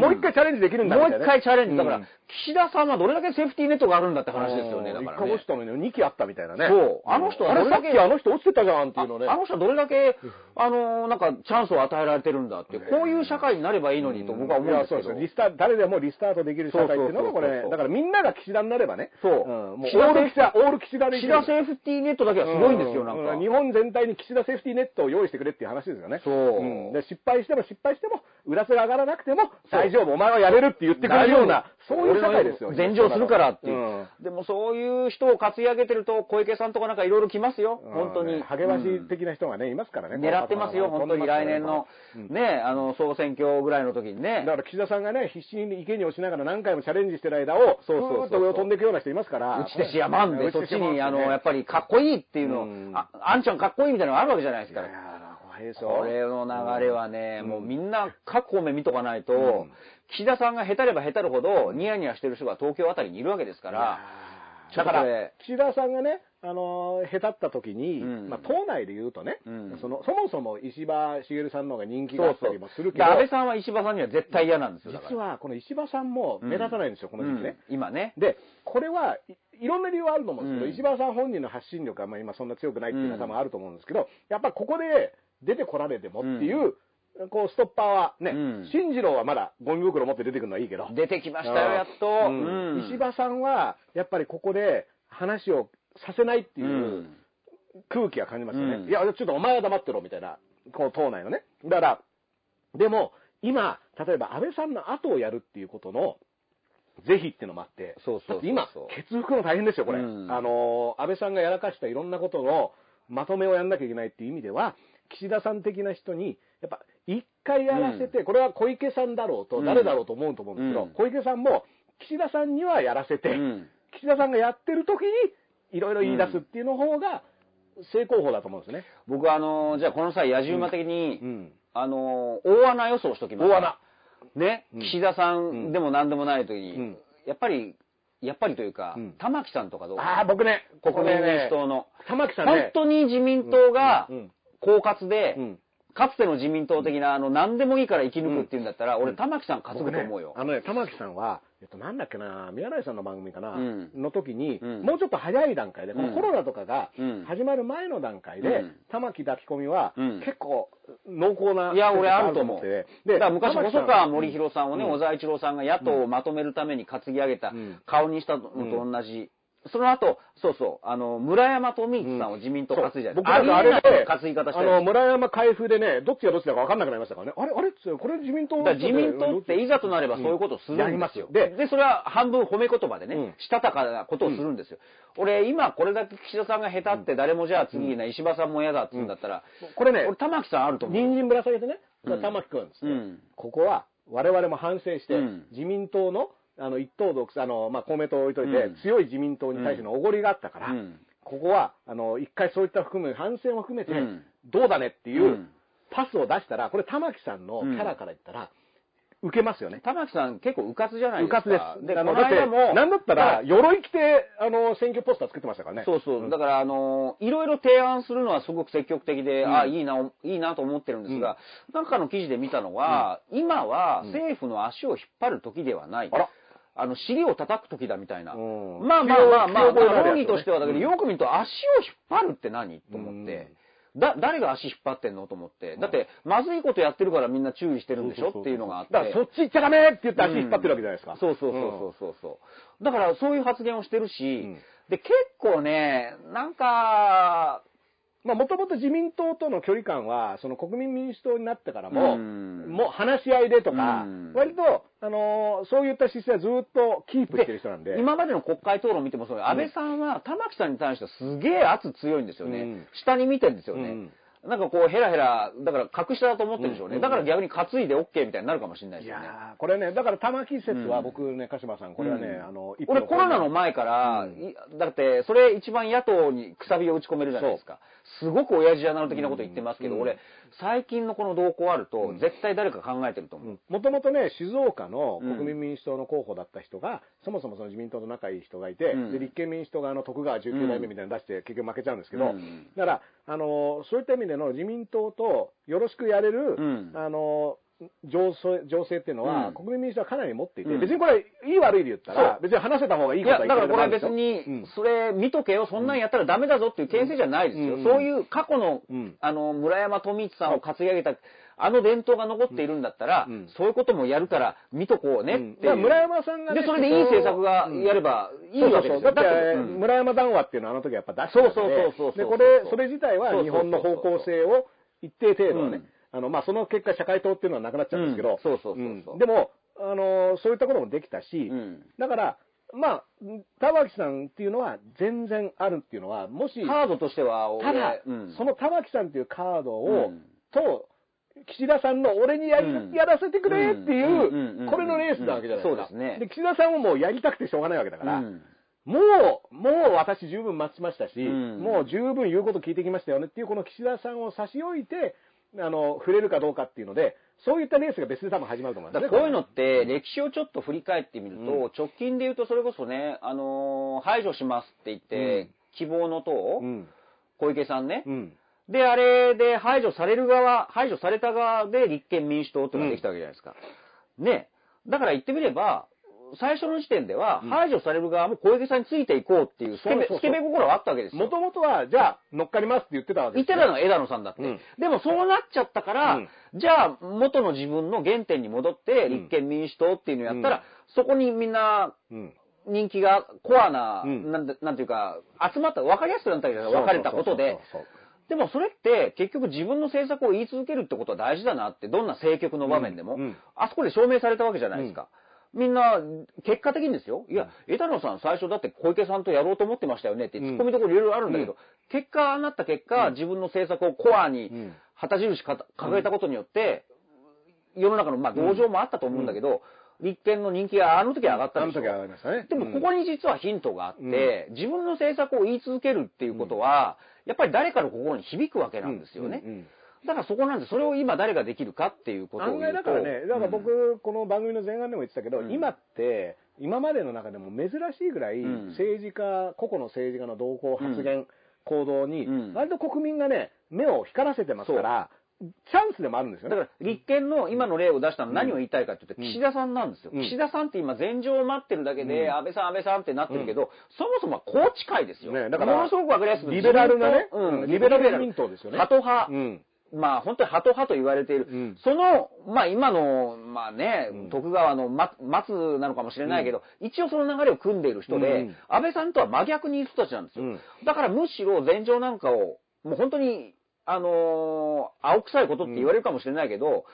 もう一回チャレンジできるんだもうみたいなね一回チャレンジ。だからうん、岸田さんはどれだけセーフティーネットがあるんだって話ですよね、だからね一回落ち。たのに2機あったみたいなね。そうあの人はどれだけさっきあの人落ちてたじゃんっていうのね。ああの人はどれだけ、あの、なんか、チャンスを与えられてるんだって、こういう社会になればいいのにと僕は思うんですけど。そうですよリスタ誰でもリスタートできる社会っていうのがこれ、だからみんなが岸田になればね。そうんもうオール岸田、オール岸田で田セーフティーネットだけはすごいんですよ、なんか。う日本全体に岸田セーフティーネットを用意してくれっていう話ですよね。そううんで失敗しても失敗しても、裏瀬が上がらなくても、大丈夫、お前はやれるって言ってくれるような、そういう社会ですよ。俺の前乗するからっていう、うんでもそういう人を担ぎ上げてると、小池さんとかなんかいろいろ来ますよ、本当に。励まし的な人がね、いますからね。狙ってますよ、本当に来年の、うんね、あの、総選挙ぐらいの時にね。だから岸田さんがね、必死に池に落ちながら何回もチャレンジしてる間を、そうそうと上を飛んでいくような人いますから。打ち手しやまんで、そっちに、あの、やっぱりかっこいいっていうのを、うん。あ、あんちゃんかっこいいみたいなのがあるわけじゃないですか。これの流れはね、うん。もうみんな各方面見とかないと、うん。岸田さんが下手れば下手るほど、ニヤニヤしてる人が東京あたりにいるわけですから、だから岸田さんがね、あの、へたった時に、うんまあ、党内で言うとね、うんその、そもそも石破茂さんの方が人気があった。りもするけど、で安倍さんは石破さんには絶対嫌なんですよ。実はこの石破さんも目立たないんですよ、この時期ね。うん今ね。で、これはい、いろんな理由はあると思うんですけど、うん石破さん本人の発信力はまあ今そんな強くないっていうのはあると思うんですけど、やっぱここで出てこられてもっていう、こうストッパーはね、うん進次郎はまだゴミ袋持って出てくるのはいいけど、出てきましたよ、やっと。石破さんはやっぱりここで話をさせないっていううん空気は感じますよね。うんいや、ちょっとお前は黙ってろみたいな、この党内のね。だから、でも、今、例えば安倍さんの後をやるっていうことの、是非っていうのもあって、そうそう今、ケツ吹くの大変ですよ、これ。うんあのー、安倍さんがやらかしたいろんなことのまとめをやんなきゃいけないっていう意味では、岸田さん的な人に、やっぱ、一回やらせて、これは小池さんだろうと、うん。誰だろうと思うと思うんですけど、うん。小池さんも、岸田さんにはやらせて、うん。岸田さんがやってる時に、いろいろ言い出すっていうの方が、正攻法だと思うんですね。僕はあのーじゃあこの際、野獣馬的に、うん。あのー大穴予想しときます。大穴。ね、うん。岸田さうんんでも何でもない時に、うん。やっぱり、やっぱりというか、うん。玉木さんとかどう？ああ、僕ね、国民民主党の。玉木さん本ね、当に自民党がうん。狡猾で、うんかつての自民党的な、あの、何でもいいから生き抜くっていうんだったら、俺、うん。玉木さん担ぐと思うよ。あのね、玉木さんは、えっと、なんだっけな、宮台さんの番組かな、うん。の時に、うん。もうちょっと早い段階で、このうんコロナとかがうん。始まる前の段階で、うん。玉木抱き込みは、うん。結構濃厚な、いや、俺あると思う。で、だから昔、細川森弘さんをね、うん。小沢一郎さんが野党をまとめるために担ぎ上げたうん。顔にしたのと同じ。その後、そうそう、あの、村山富一さんを自民党担いじゃないですか。僕なんかあれで、担ぎ方したあの、よ。村山海部でね、どっちがどっちだか分かんなくなりましたからね。あれあれっつこれ自民党自民党っていざとなればそういうことをするんですすよ。で、で、それは半分褒め言葉でね、うん。したたかなことをするんですよ。俺、今これだけ岸田さんが下手って誰もじゃあ次ね、石破さんも嫌だって言うんだったら、これね俺、、玉木さんあると思う。人参ぶら下げてね、うん。玉木君ですね、うん。ここは我々も反省して、うん。自民党のあの一党独裁、あのまあ、公明党を置いといて、うん強い自民党に対してのおごりがあったから、うんここはあの一回そういった含め、反省も含めて、うんどうだねっていううんパスを出したら、これ、玉木さんのキャラから言ったら、受けますよね。玉木さん結構うかつじゃないですか。うかつです。で、あのだって、なんだったら、だ鎧着て、あの、選挙ポスター作ってましたからね。そうそう。んだから、あの、いろいろ提案するのはすごく積極的で、うんあいいな、いいなと思ってるんですが、なんかの記事で見たのは、今はうん政府の足を引っ張る時ではない。あらあの、尻を叩く時だみたいな。うんまあまあまあまあ、論議としてはだけど、うんよく見ると足を引っ張るって何？と思って。だ、誰が足引っ張ってんの？と思って。だって、まずいことやってるからみんな注意してるんでしょ？っていうのがあって。だから、そっち行っちゃダメって言って足引っ張ってるわけじゃないですか。そうそうそうそうそうそう。だからそういう発言をしてるし、うんで、結構ね、なんか、まあ、もともと自民党との距離感は、その国民民主党になってからも、うんもう話し合いでとか、うん割と、あのーそういった姿勢はずっとキープしてる人なんで。今までの国会討論見てもそう、安倍さんは玉木さんに対してはすげえ圧強いんですよね。うん下に見てるんですよね。うんなんかこうヘラヘラ、だから格下だと思ってるんでしょうね。うんだから逆に担いで OK みたいになるかもしれないでいすよね。これね、だから玉木説はうん僕ね、鹿島さん、これはね、うんあの、一俺歩コロナの前から、だってそれ一番野党にくさびを打ち込めるじゃないですか。すごく親父アナル的なこと言ってますけど、うん俺、最近のこの動向あると、うん。絶対誰か考えてると思う。もともとね、静岡のうん。国民民主党の候補だった人が、そもそもその自民党と仲いい人がいて、うん。で立憲民主党があの徳川19代目みたいなの出して、結局負けちゃうんですけど、うん。だから、あのそういった意味での自民党とよろしくやれる、うん。あの情勢情勢っていうのは、うん。国民民主党はかなり持っていて、うん。別にこれ、いい悪いで言ったらそ、別に話せた方がいいいや、ことはだからこれは別にうん、それ見とけよ、そんなんやったらダメだぞっていう牽制じゃないですよ。うん。そういう過去の、うん。あの、村山富一さんを担ぎ上げた、あの伝統が残っているんだったら、うん。そういうこともやるから見とこうねっていう。だから村山さんがねで、それでいい政策がやればいいわけですよ。そうそうそう。だって、うん。村山談話っていうのはあの時やっぱ出してたんでそうそうそうそうそうで、これ、それ自体は日本の方向性を一定程度はね、まあ、その結果社会党っていうのはなくなっちゃうんですけど、うん。そうそうそうそう。うん。でも、あの、そういったこともできたし、うん。だから、まあ、玉木さんっていうのは全然あるっていうのは、もし、カードとしては俺、ただ、うん。その玉木さんっていうカードを、うん。と、岸田さんの俺にやり、うん。やらせてくれっていうこれのレースなわけじゃないですか。そうですね。で、岸田さんももうやりたくてしょうがないわけだから、うん。もう、もう私十分待ちましたし、んもう十分言うこと聞いてきましたよねっていう、この岸田さんを差し置いて、あの、触れるかどうかっていうので、そういったレースが別で多分始まると思いますこういうのって、歴史をちょっと振り返ってみると、うん直近で言うとそれこそね、あのー排除しますって言って、うん希望の党、うん。小池さんね、うん。で、あれで排除される側、排除された側で立憲民主党っていうのができたわけじゃないですか。ね。だから言ってみれば、最初の時点ではうん。排除される側も小池さんについていこうっていうスケベスケベ心はあったわけですよ。もともとは、じゃあ、乗っかりますって言ってたわけですよ。言ってたのは枝野さんだって。うん。でもそうなっちゃったから、うん。じゃあ元の自分の原点に戻ってうん。立憲民主党っていうのをやったら、うん。そこにみんなうん。人気がコアな、うん。なんでなんていうか、集まった、分かりやすくなったわけじゃない分かれたことで。でもそれって結局自分の政策を言い続けるってことは大事だなって、どんな政局の場面でも、うん。うん。あそこで証明されたわけじゃないですか。みんな、結果的にですよ。いや、枝野さん最初だって小池さんとやろうと思ってましたよねって、うん。突っ込みどころいろいろあるんだけど、うん。結果、ああなった結果、うん自分の政策をコアにうん。旗印か掲げたことによって、世の中のまあ同情もあったと思うんだけど、立憲の人気があの時は上がったんですよあの時は上がりましたね。でもここに実はヒントがあって、うん。自分の政策を言い続けるっていうことは、やっぱり誰かの心に響くわけなんですよね。うん。うんだからそこなんで、それを今誰ができるかっていうことを案言うと。外だからね、だからうん僕、この番組の前半でも言ってたけど、うん。今って、今までの中でも珍しいぐらい、うん。政治家、個々の政治家の動向、発言、行動にうん、割と国民がね、目を光らせてますから、チャンスでもあるんですよね。だから立憲の今の例を出したのは何を言いたいかって言って、うん。岸田さんなんですよ。うん。岸田さんって今前場を待ってるだけで、うん。安倍さん安倍さんってなってるけど、そもそもは宏池会ですよ。ねだからものすごくわかりやすくリベラルなねうん、リベラル自民党ですよね。ハト派。うん。まあ本当にハト派と言われている。うん。その、まあ今の、まあね、うん。徳川のま松なのかもしれないけど、一応その流れを組んでいる人で、うん。安倍さんとは真逆にいる人たちなんですよ。うん。だからむしろ前場なんかを、もう本当に、あのー青臭いことって言われるかもしれないけど、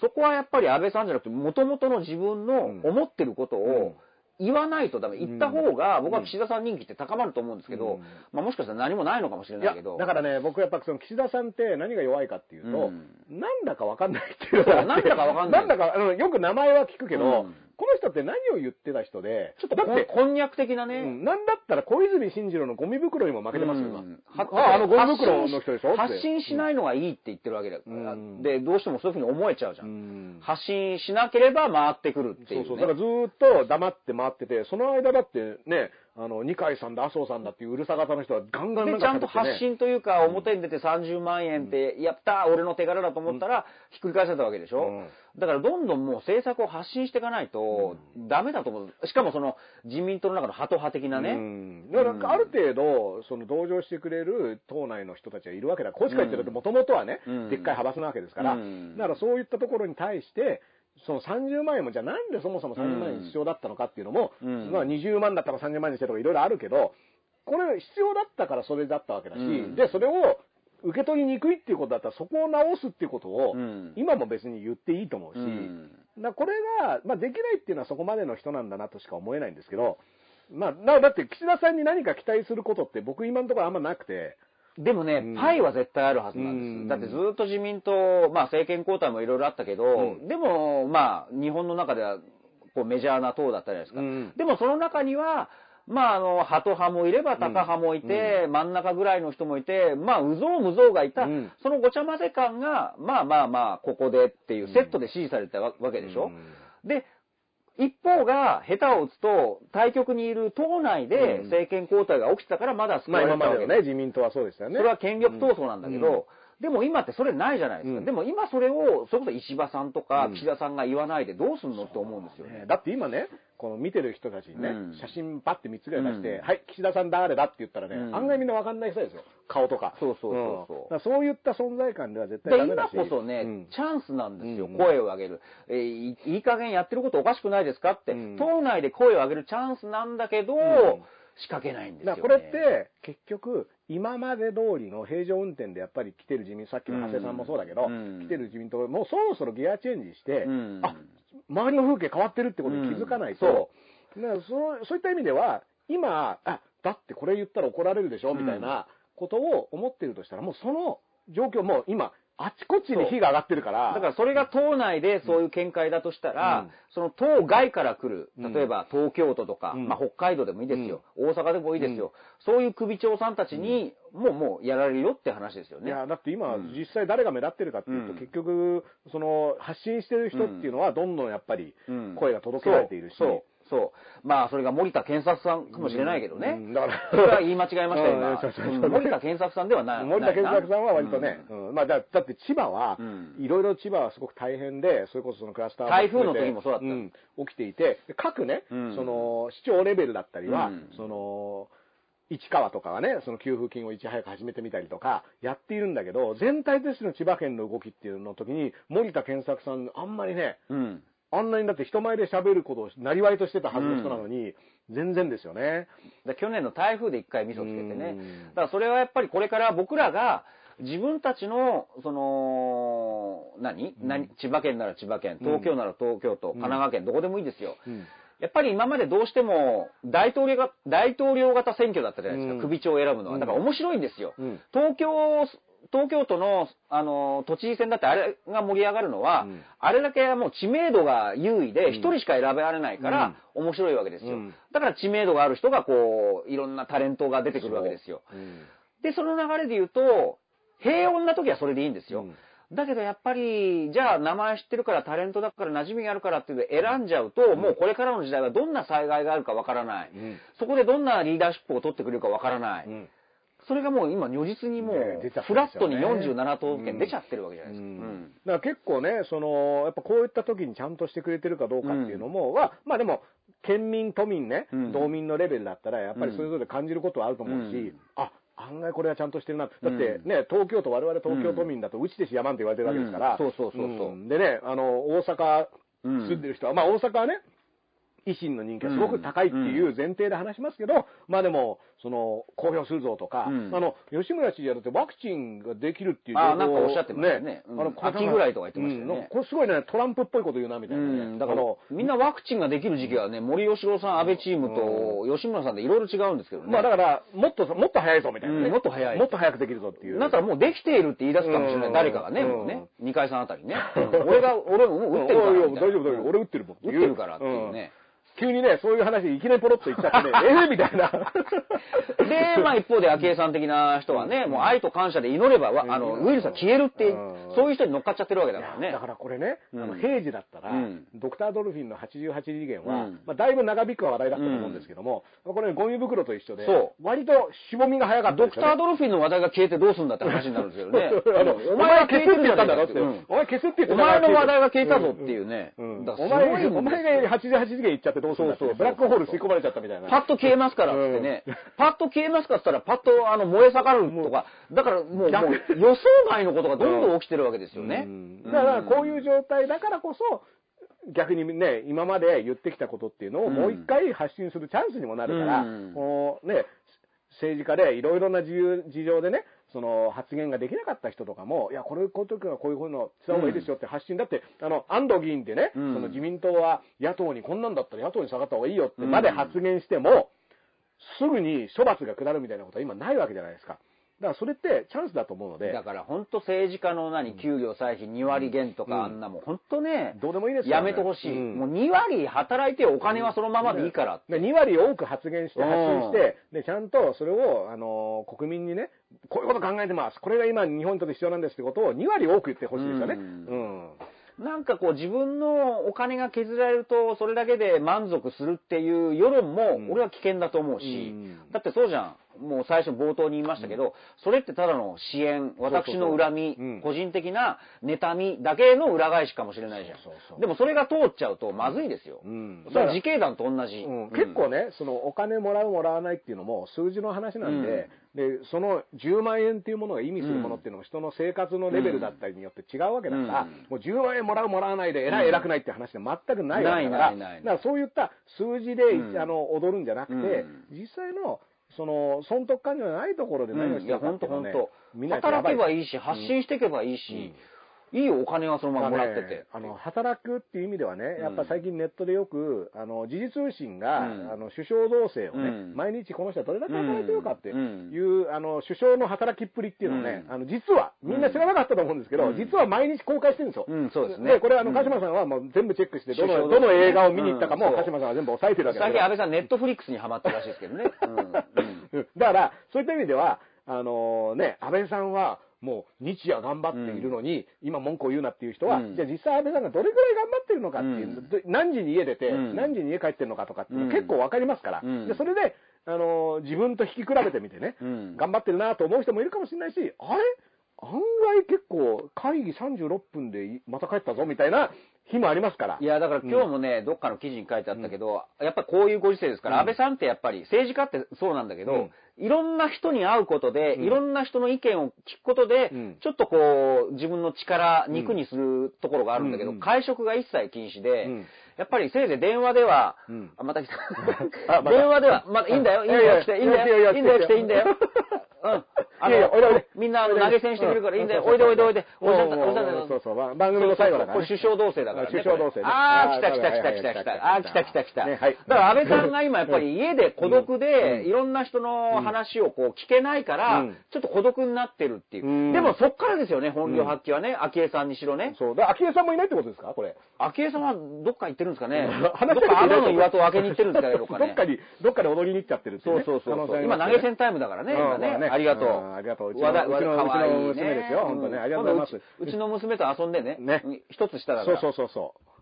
そこはやっぱり安倍さんじゃなくて、元々の自分の思ってることを言わないとダメ。言った方が、僕は岸田さん人気って高まると思うんですけど、うん。まあもしかしたら何もないのかもしれないけど。、だからね、僕やっぱその岸田さんって何が弱いかっていうと、うん。なんだかわかんないっていうなんだかわかんない。なんだか、あの、よく名前は聞くけど、うんこの人って何を言ってた人で、ちょっとだって、こんにゃく的なね、うんなんだったら小泉進次郎のゴミ袋にも負けてますよ、今うんあ、あのゴミ袋の人でしょ発信しないのがいいって言ってるわけだから、うん。で、どうしてもそういうふうに思えちゃうじゃ。うんん。発信しなければ回ってくるっていう、ね。そうそう。だからずーっと黙って回ってて、その間だってね、あの、二階さんだ、麻生さんだっていううるさ型の人はガンガンなんで、ちゃんと発信というか、表に出て30万円って、やった俺の手柄だと思ったら、ひっくり返せたわけでしょ、うん。だからどんどんもう政策を発信していかないと、ダメだと思う。しかもその、自民党の中のハト派的なね。うん。だからある程度、その同情してくれる党内の人たちがいるわけだ。こうしか言ってると、もともとはね、うん。でっかい派閥なわけですから、うん。だからそういったところに対して、その30万円も、じゃあなんでそもそも30万円必要だったのかっていうのも、うん。まあ20万だったら30万にしてとかいろいろあるけど、これ必要だったからそれだったわけだし、うん。で、それを受け取りにくいっていうことだったら、そこを直すっていうことを、うん。今も別に言っていいと思うし、うん。これが、まあ、できないっていうのはそこまでの人なんだなとしか思えないんですけど、まあ、だだって岸田さんに何か期待することって僕今のところあんまなくて、でもね、うん。パイは絶対あるはずなんです。うん。だってずっと自民党、まあ政権交代もいろいろあったけど、うん。でもまあ日本の中ではこうメジャーな党だったじゃないですか。うん。でもその中には、まああの、ハト派もいればタカ派もいて、真ん中ぐらいの人もいて、まあ、うぞうむぞうがいた、うん。そのごちゃ混ぜ感が、まあまあまあ、ここでっていうセットで支持されたわわけでしょ。で、一方が下手を打つと、対局にいる党内でうん。政権交代が起きてたからまだ救まあわれたわけで今までのね、自民党はそうでしたよね。それは権力闘争なんだけど、うんでも今ってそれないじゃないですか。うん。でも今それを、それこそ石破さんとかうん。岸田さんが言わないでどうすんのって思うんですよね。ね。だって今ね、この見てる人たちにね、うん。写真パッて3つぐらい出して、うん。はい、岸田さん誰だって言ったらね、うん。案外みんなわかんない人ですよ。顔とか。そうそうそうそう。そういった存在感では絶対でダメだし。今こそね、うん。チャンスなんですよ、うん。声を上げる、えーいいい加減やってることおかしくないですかって、うん。党内で声を上げるチャンスなんだけど、ん。仕掛けないんですよ、ね。これって、結局、今まで通りの平常運転でやっぱり来てる自民、さっきの長谷さんもそうだけど、うん来てる自民党、もうそろそろギアチェンジして、うん。あ周りの風景変わってるってことに気づかないと、だからそうそういった意味では、今、あだってこれ言ったら怒られるでしょ、みたいなことを思ってるとしたら、もうその状況、もう今、あちこちに火が上がってるから。だからそれが党内でそういう見解だとしたら、うん。その党外から来る、うん。例えば東京都とか、うん。まあ北海道でもいいですよ、大阪でもいいですよ、そういう首長さんたちに、もうもうやられるよって話ですよね。いや、だって今、うん。実際誰が目立ってるかっていうと、うん。結局、その、発信してる人っていうのは、どんどんやっぱりうん、声が届けられているし。そうそう。まあ、それが森田健作さんかもしれないけどね。うんだからそれは言い間違えましたよ、うんそうそうそう今。うん森田健作さんではない。森田健作さんは割とね、うんまあだだって千葉はうん、いろいろ千葉はすごく大変で、それこそそのクラスター台風の時もそうだったん起きていて、で各ね、うんその、市長レベルだったりは、うんその、市川とかはね、その給付金をいち早く始めてみたりとか、やっているんだけど、全体としての千葉県の動きっていうの時に、森田健作さん、あんまりね、うん。あんなにだって人前で喋ることをなりわいとしてたはずの人なのに、全然ですよね。で去年の台風で一回味噌つけてね。うん。だからそれはやっぱりこれから僕らが自分たちの、その、何、何？千葉県なら千葉県、東京なら東京都、神奈川県、どこでもいいですよ。うん。やっぱり今までどうしても大統領が、大統領型選挙だったじゃないですか、うん。首長を選ぶのは。だから面白いんですよ。うん。東京、東京都の、あの、都知事選だってあれが盛り上がるのは、うんあれだけもう知名度が優位で一人しか選べられないから面白いわけですよ。うんだから知名度がある人がこう、いろんなタレントが出てくるわけですよ。うんで、その流れで言うと、平穏な時はそれでいいんですよ。うんだけどやっぱり、じゃあ名前知ってるからタレントだから馴染みがあるからっていう選んじゃうと、もうこれからの時代はどんな災害があるかわからない。うんそこでどんなリーダーシップを取ってくれるかわからない。うんそれがもう今如実にもうフラットにますよね。47都道府県出ちゃってるわけじゃないですか。うん。うん。だから結構ね、その、やっぱこういった時にちゃんとしてくれてるかどうかっていうのも、は、まあでも、県民、都民ね、うん。道民のレベルだったら、やっぱりそれぞれ感じることはあると思うし、うん。あ、案外これはちゃんとしてるな。だってね、東京都、我々東京都民だと、うちでしやまんって言われてるわけですから、うん。そうそうそうそう。ん。でね、あの、大阪うん。住んでる人は、まあ大阪はね、維新の人気がすごく高いっていう前提で話しますけど、まあでも、その、公表するぞとか、うんあの、吉村知事はだってワクチンができるっていうあ情報なんかおっしゃってましたねうんあの秋ぐらいとか言ってましたよねこれすごいね、トランプっぽいこと言うな、みたいなね。うん、だからみんなワクチンができる時期はね、森喜朗さん、安倍チームと吉村さんでいろいろ違うんですけどね。まあだから、もっと、もっと早いぞ、みたいなね、うんもっと早いもっと早くできるぞっていう。だったらもうできているって言い出すかもしれない、うん誰かがね、うんもうね、二階さんあたりね。う ん俺が、俺もう打ってるからいや。大丈夫、大丈夫。俺打ってるもん。打ってるからっていうね。急にね、そういう話いきなりポロッと言っちゃってね、ええみたいな。で、まあ一方で昭恵さん的な人はね、もう愛と感謝で祈れば、わあの、ウイルスは消えるってうん、そういう人に乗っかっちゃってるわけだからね。だ。からこれね、あのうん平時だったら、うん。ドクター・ドルフィンの88次元は、うん。まあ、だいぶ長引く話題だったと思うんですけども、これ、ゴミ袋と一緒で、そ割としぼみが早かったドク。タードルフィンの話題が消えてどうすんだって話になるんですけどね。お前が消えてるじゃ消すって言ったんだろって。お前消すって言ったから前の話題が消えたぞっていうね。お前お前が88次元行っちゃってどうするんだってそうそうそう。ブラックホール吸い込まれちゃったみたいな。パッと消えますからってね、パッと消えますかっつったら、パッとあの燃え盛るとか、だからもう予想外のことがどんどん起きてるわけですよね。うん。だからこういう状態だからこそ、逆にね、今まで言ってきたことっていうのをもう一回発信するチャンスにもなるから、うん。こうね、政治家でいろいろな自由事情でね、その発言ができなかった人とかも、いや、これ、こういう時はこういうふうのした方がいいですよって発信、だって、あの、安藤議員ってね、うん。その自民党は野党にこんなんだったら野党に下がった方がいいよってまで発言しても、すぐに処罰が下るみたいなことは今ないわけじゃないですか。だからそれってチャンスだと思うのでだ、から本当政治家の何、給料歳費2割減とうんかあんなもん、本当ね、どうでもいいですよ、やめてほしい。うんもう2割働いてお金はそのままでいいからって。で2割多く発言して発信して、で、ちゃんとそれを、あの、国民にね、こういうこと考えてます。これが今日本にとって必要なんですってことを2割多く言ってほしいですよね。ううん。なんかこう自分のお金が削られるとそれだけで満足するっていう世論もうん俺は危険だと思うし、うんだってそうじゃん。もう最初冒頭に言いましたけど、それってただの支援、私の恨みうん、個人的な妬みだけの裏返しかもしれないじゃん。そうそうそ。う。でもそれが通っちゃうとまずいですよ。うん。それは自警団と同じ。うん。うん。結構ね、そのお金もらうもらわないっていうのも数字の話なんで、で、その10万円っていうものが意味するものっていうのも人の生活のレベルだったりによって違うわけだから、うん。もう10万円もらうもらわないで偉い偉くないっていう話で全くないわけだから、だからそういった数字で、うん。あの踊るんじゃなくて、うん。実際のその損得感情のないところで何をしてるかいうのをね。本当みんなやっぱやばい働けばいいし、発信していけばいいし、いいよ、お金はそのままもらってて。あの、働くっていう意味ではね、うん。やっぱ最近ネットでよく、あの、時事通信が、うん。あの、首相同棲をね、うん。毎日この人はどれだけ働いてるかってうん。いう、あの、首相の働きっぷりっていうのをね、うん。あの、実は、みんな知らなかったと思うんですけど、うん。実は毎日公開してるんですよ。うん、そうですね。で、これあの、うん。鹿島さんはもう全部チェックして、どの、どの映画を見に行ったかも、うん鹿島さんは全部押さえてるわけだけど最近安倍さんネットフリックスにハマってるらしいですけどね。うん。だから、そういった意味では、あのね、安倍さんは、もう日夜頑張っているのに、今文句を言うなっていう人は、うん。じゃあ実際安倍さんがどれぐらい頑張ってるのかっていう、何時に家出て、うん。何時に家帰ってるのかとかっていうのうん。結構わかりますから、うん。でそれで、あの自分と引き比べてみてね、うん。頑張ってるなと思う人もいるかもしれないし、あれ？案外結構会議36分でいまた帰ったぞみたいな日もありますから。いや、だから今日もね、どっかの記事に書いてあったけど、やっぱこういうご時世ですから、うん。安倍さんってやっぱり政治家ってそうなんだけど、うん。いろんな人に会うことで、うん。いろんな人の意見を聞くことで、うん。ちょっとこう、自分の力、肉にするところがあるんだけど、うん。会食が一切禁止で、うん。やっぱりせいぜい電話では、また来た。電話では、まだいいんだよ、いいんだよ、来て、いいんだよ、いいんだよ、来ていいんだよ。うん。あいやいやおいでおいでみんなあの投げ銭してくれるからいいんだよ、おいでおいでおいで。おいでおいでおいでおいでそうそう、ま番組の最後だから、ね。これ首相同棲だからね。首相同棲ねああ、来た来た来た来た来た。ああ、来た来た来た。ねはいだから安倍さんが今やっぱり家で孤独うんで、いろんな人の話をこう聞けないからうん、ちょっと孤独になってるっていうう。んでもそっからですよね、本領発揮はね。昭恵さんにしろね。そう。だ昭恵さんもいないってことですか？これ。昭恵さんはどっか行ってるんですかね。話どっかしてる天の岩戸を開けに行ってるんですかね、どっかね。どっかに、どっかで踊りに行っちゃってるっていそうねそうそうそう。可能性あり今ますね投げ銭タイムだからね、今うんまね。ありがとう。んありがとう。うちの、娘ですよ。本当ね。ありがとうございます。うちの娘と遊んでね。ね一つ下だかそうら。そうそうそう。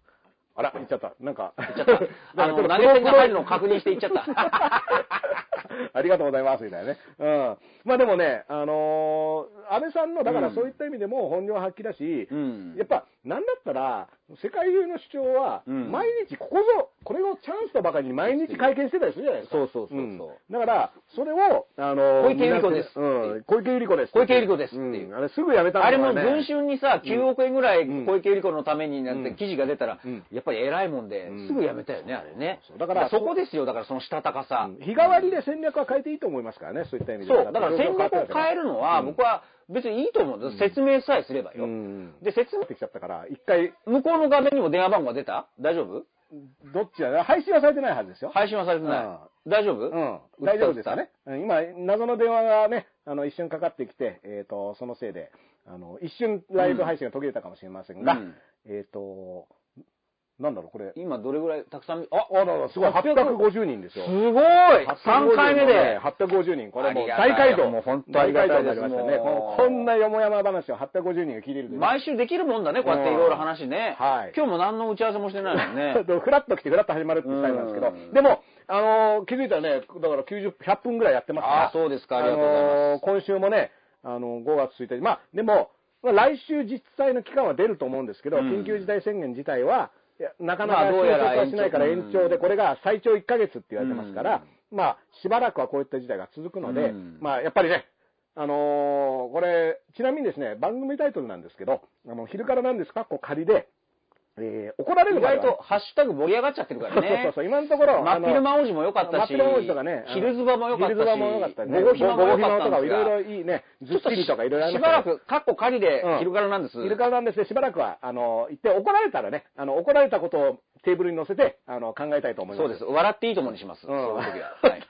あら、行っちゃった。なんか。行っちゃった。あの、投げ銭が入るのを確認していっちゃった。ありがとうございます、みたいなね。うん。まあでもね、あのー安倍さんの、だからそういった意味でも本領発揮だし、うん。やっぱ、なんだったら、世界中の主張は、うん。毎日ここぞ、これをチャンスとばかりに毎日会見してたりするじゃないですか。そうそうそうそうん。だから、それを、あのー小池百合子です。うん。小池百合子です。小池百合子ですっていう。うん。あれすぐやめたんだあれも文春にさ、9億円ぐらいうん。小池百合子のためになっうん。て記事が出たらうん、やっぱり偉いもんでうん、すぐやめたよね、あれね。だからそこですよ、だからそのしたたかさ。うん。日替わりで戦略は変えていいと思いますからね、そういった意味では。そう、だから戦略を変えるのは、うん僕は別にいいと思うんです。説明さえすればよ。うん。で、説明ってきちゃったから、一回、向こうの画面にも電話番号が出た？大丈夫？どっちだ配信はされてないはずですよ。配信はされてない。大丈夫？うん。大丈夫ですかね。うん今、謎の電話がね、あの、一瞬かかってきて、えっ、と、そのせいで、あの、一瞬ライブ配信が途切れたかもしれませんが、うんえっ、と、なんだろう、これ。今どれぐらいたくさん、あ、あらら、すごい、800 850人ですよ。すごい !3 回目で。850人。これもう大街道。もう本当ありがたね。もうここんなよもやま話を850人が聞いてる毎週できるもんだね、こうやっていろいろ話ね。はい今日も何の打ち合わせもしてないもんね。フラッと来てフラッと始まるってスタイルなんですけどうん、でも、あのー気づいたらね、だから90、100分ぐらいやってますから。あそうですかありがとうございますあのー今週もね、あのー5月1日、まあ、でも、まあ、来週実際の期間は出ると思うんですけど、うん緊急事態宣言自体は、なかなまあか収どうやら束はしないから延長で、これが最長1ヶ月って言われてますから、うまあ、しばらくはこういった事態が続くので、うん。まあ、やっぱりね、あのーこれ、ちなみにですね、番組タイトルなんですけど、あの、昼からなんですか、こう仮で、えー怒られる意外とハッシュタグ盛り上がっちゃってるから そうそうね。そう、今のところ、真っ昼あの間王子も良かったし、真っ昼間王子とかね、あの昼ズバも良かったし、昼ズバも良かったね。午後暇も良かったんですがいろいろいいね、ずっしりとかいろいろありまししばらく、カッコ仮でうん昼からなんです。昼からなんですね、しばらくは、あの、言って怒られたらね、あの、怒られたことをテーブルに乗せて、あの、考えたいと思います。そうです。笑っていいともにします。うん。そういう時は。はい。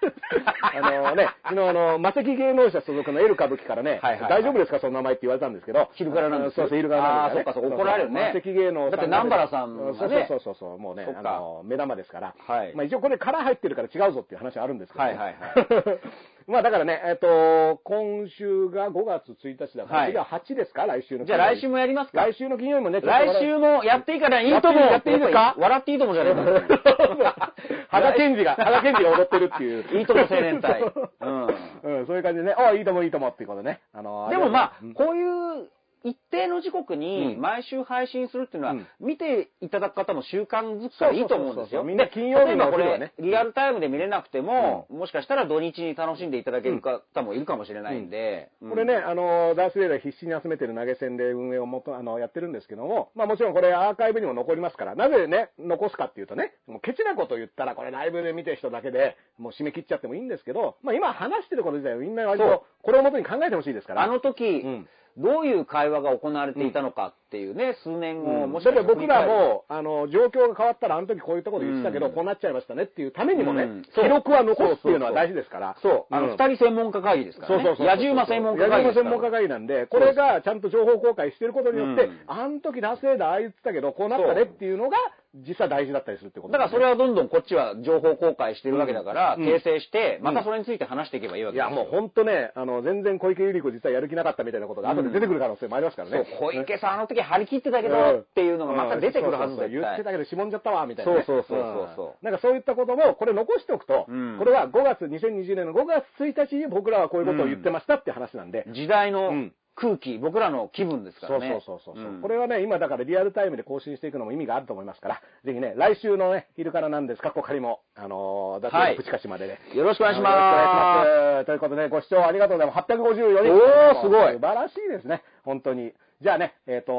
あのね、昨日あの、魔石芸能者所属のエル歌舞伎からね、はいはいはい。大丈夫ですか、その名前って言われたんですけど、昼からなんです。そうそう、昼からなんです、ね。あーそっか怒られるね。魔石芸能だって南原さんがね。そうそうそうそう、もうねあの、目玉ですから。はい。まあ一応これ殻入ってるから違うぞっていう話はあるんですけど、はいはいはい まあだからね、えっと、今週が5月1日だから、はい。次は8ですか、来週の。じゃあ来週もやりますか？来週の金曜日もね、来週もやっていいからいいともやっていいですか？笑っていいともじゃねえか。羽賀健二が、羽賀健二が踊ってるっていう。いいとも青年隊。うん。うん、そういう感じでね、あいいともいいともっていうことね。あのでもまあうん、こういう一定の時刻にうん。毎週配信するっていうのはうん、見ていただく方も習慣づくからいいと思うんですよ。そうそうそうそうみんな金曜日の例えばこれリアルタイムで見れなくても、もしかしたら土日に楽しんでいただける方もいるかもしれないんで。うん。これね、、あの、ダースレーダー必死に集めてる投げ銭で運営をもと、あの、やってるんですけども、まあもちろんこれアーカイブにも残りますから、なぜね、残すかっていうとね、もうケチなこと言ったらこれライブで見てる人だけで、もう締め切っちゃってもいいんですけど、まあ今話してること自体はみんな割と、これをもとに考えてほしいですから。あの時、うんどういう会話が行われていたのかっっていうね、数年後、もしかしたら振り返るらも、あの、状況が変わったら、あの時こういうところで言ってたけど、うんこうなっちゃいましたねっていうためにもね、記録は残すっていうのは大事ですから。そう、あの、ん二人専門家会議ですからね。そうそうそう。野獣馬専門家会議。野獣馬専門家会議なんで、これがちゃんと情報公開してることによって、うんあの時ラスエーダーああ言ってたけど、こうなったねっていうのが、実は大事だったりするってことだからそれはどんどんこっちは情報公開してるわけだから、うん訂正して、うんまたそれについて話していけばいいわいや、けですよ。もう本当ね、あの、全然小池百合子実はやる気なかったみたいなことが後で出てくる可能性もありますからね。そう、小池さんあの時張り切ってたけど、うんっていうのがまた出てくるはずそうそうそう絶対言ってたけど、しぼんじゃったわ、みたいな、ね。そうそうそうそうそうんなんかそういったことも、これ残しておくと、うんこれは5月、2020年の5月1日に僕らはこういうことを言ってましたって話なんで。時代のうん空気、僕らの気分ですかそうらね。そうそうそう。んこれはね、今だからリアルタイムで更新していくのも意味があると思いますから、ぜひね、来週のね、昼からなんですか、こかりも、あのー、だはいって、プチカシまでね。よろしくお願いしよろしくお願いしまます。ということで、ご視聴ありがとうございます。854人。おーすごい素晴らしいですね。本当に。じゃあね、えっ、と、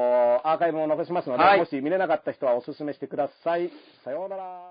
アーカイブも残しますので、はいもし見れなかった人はお勧めしてください。さようなら。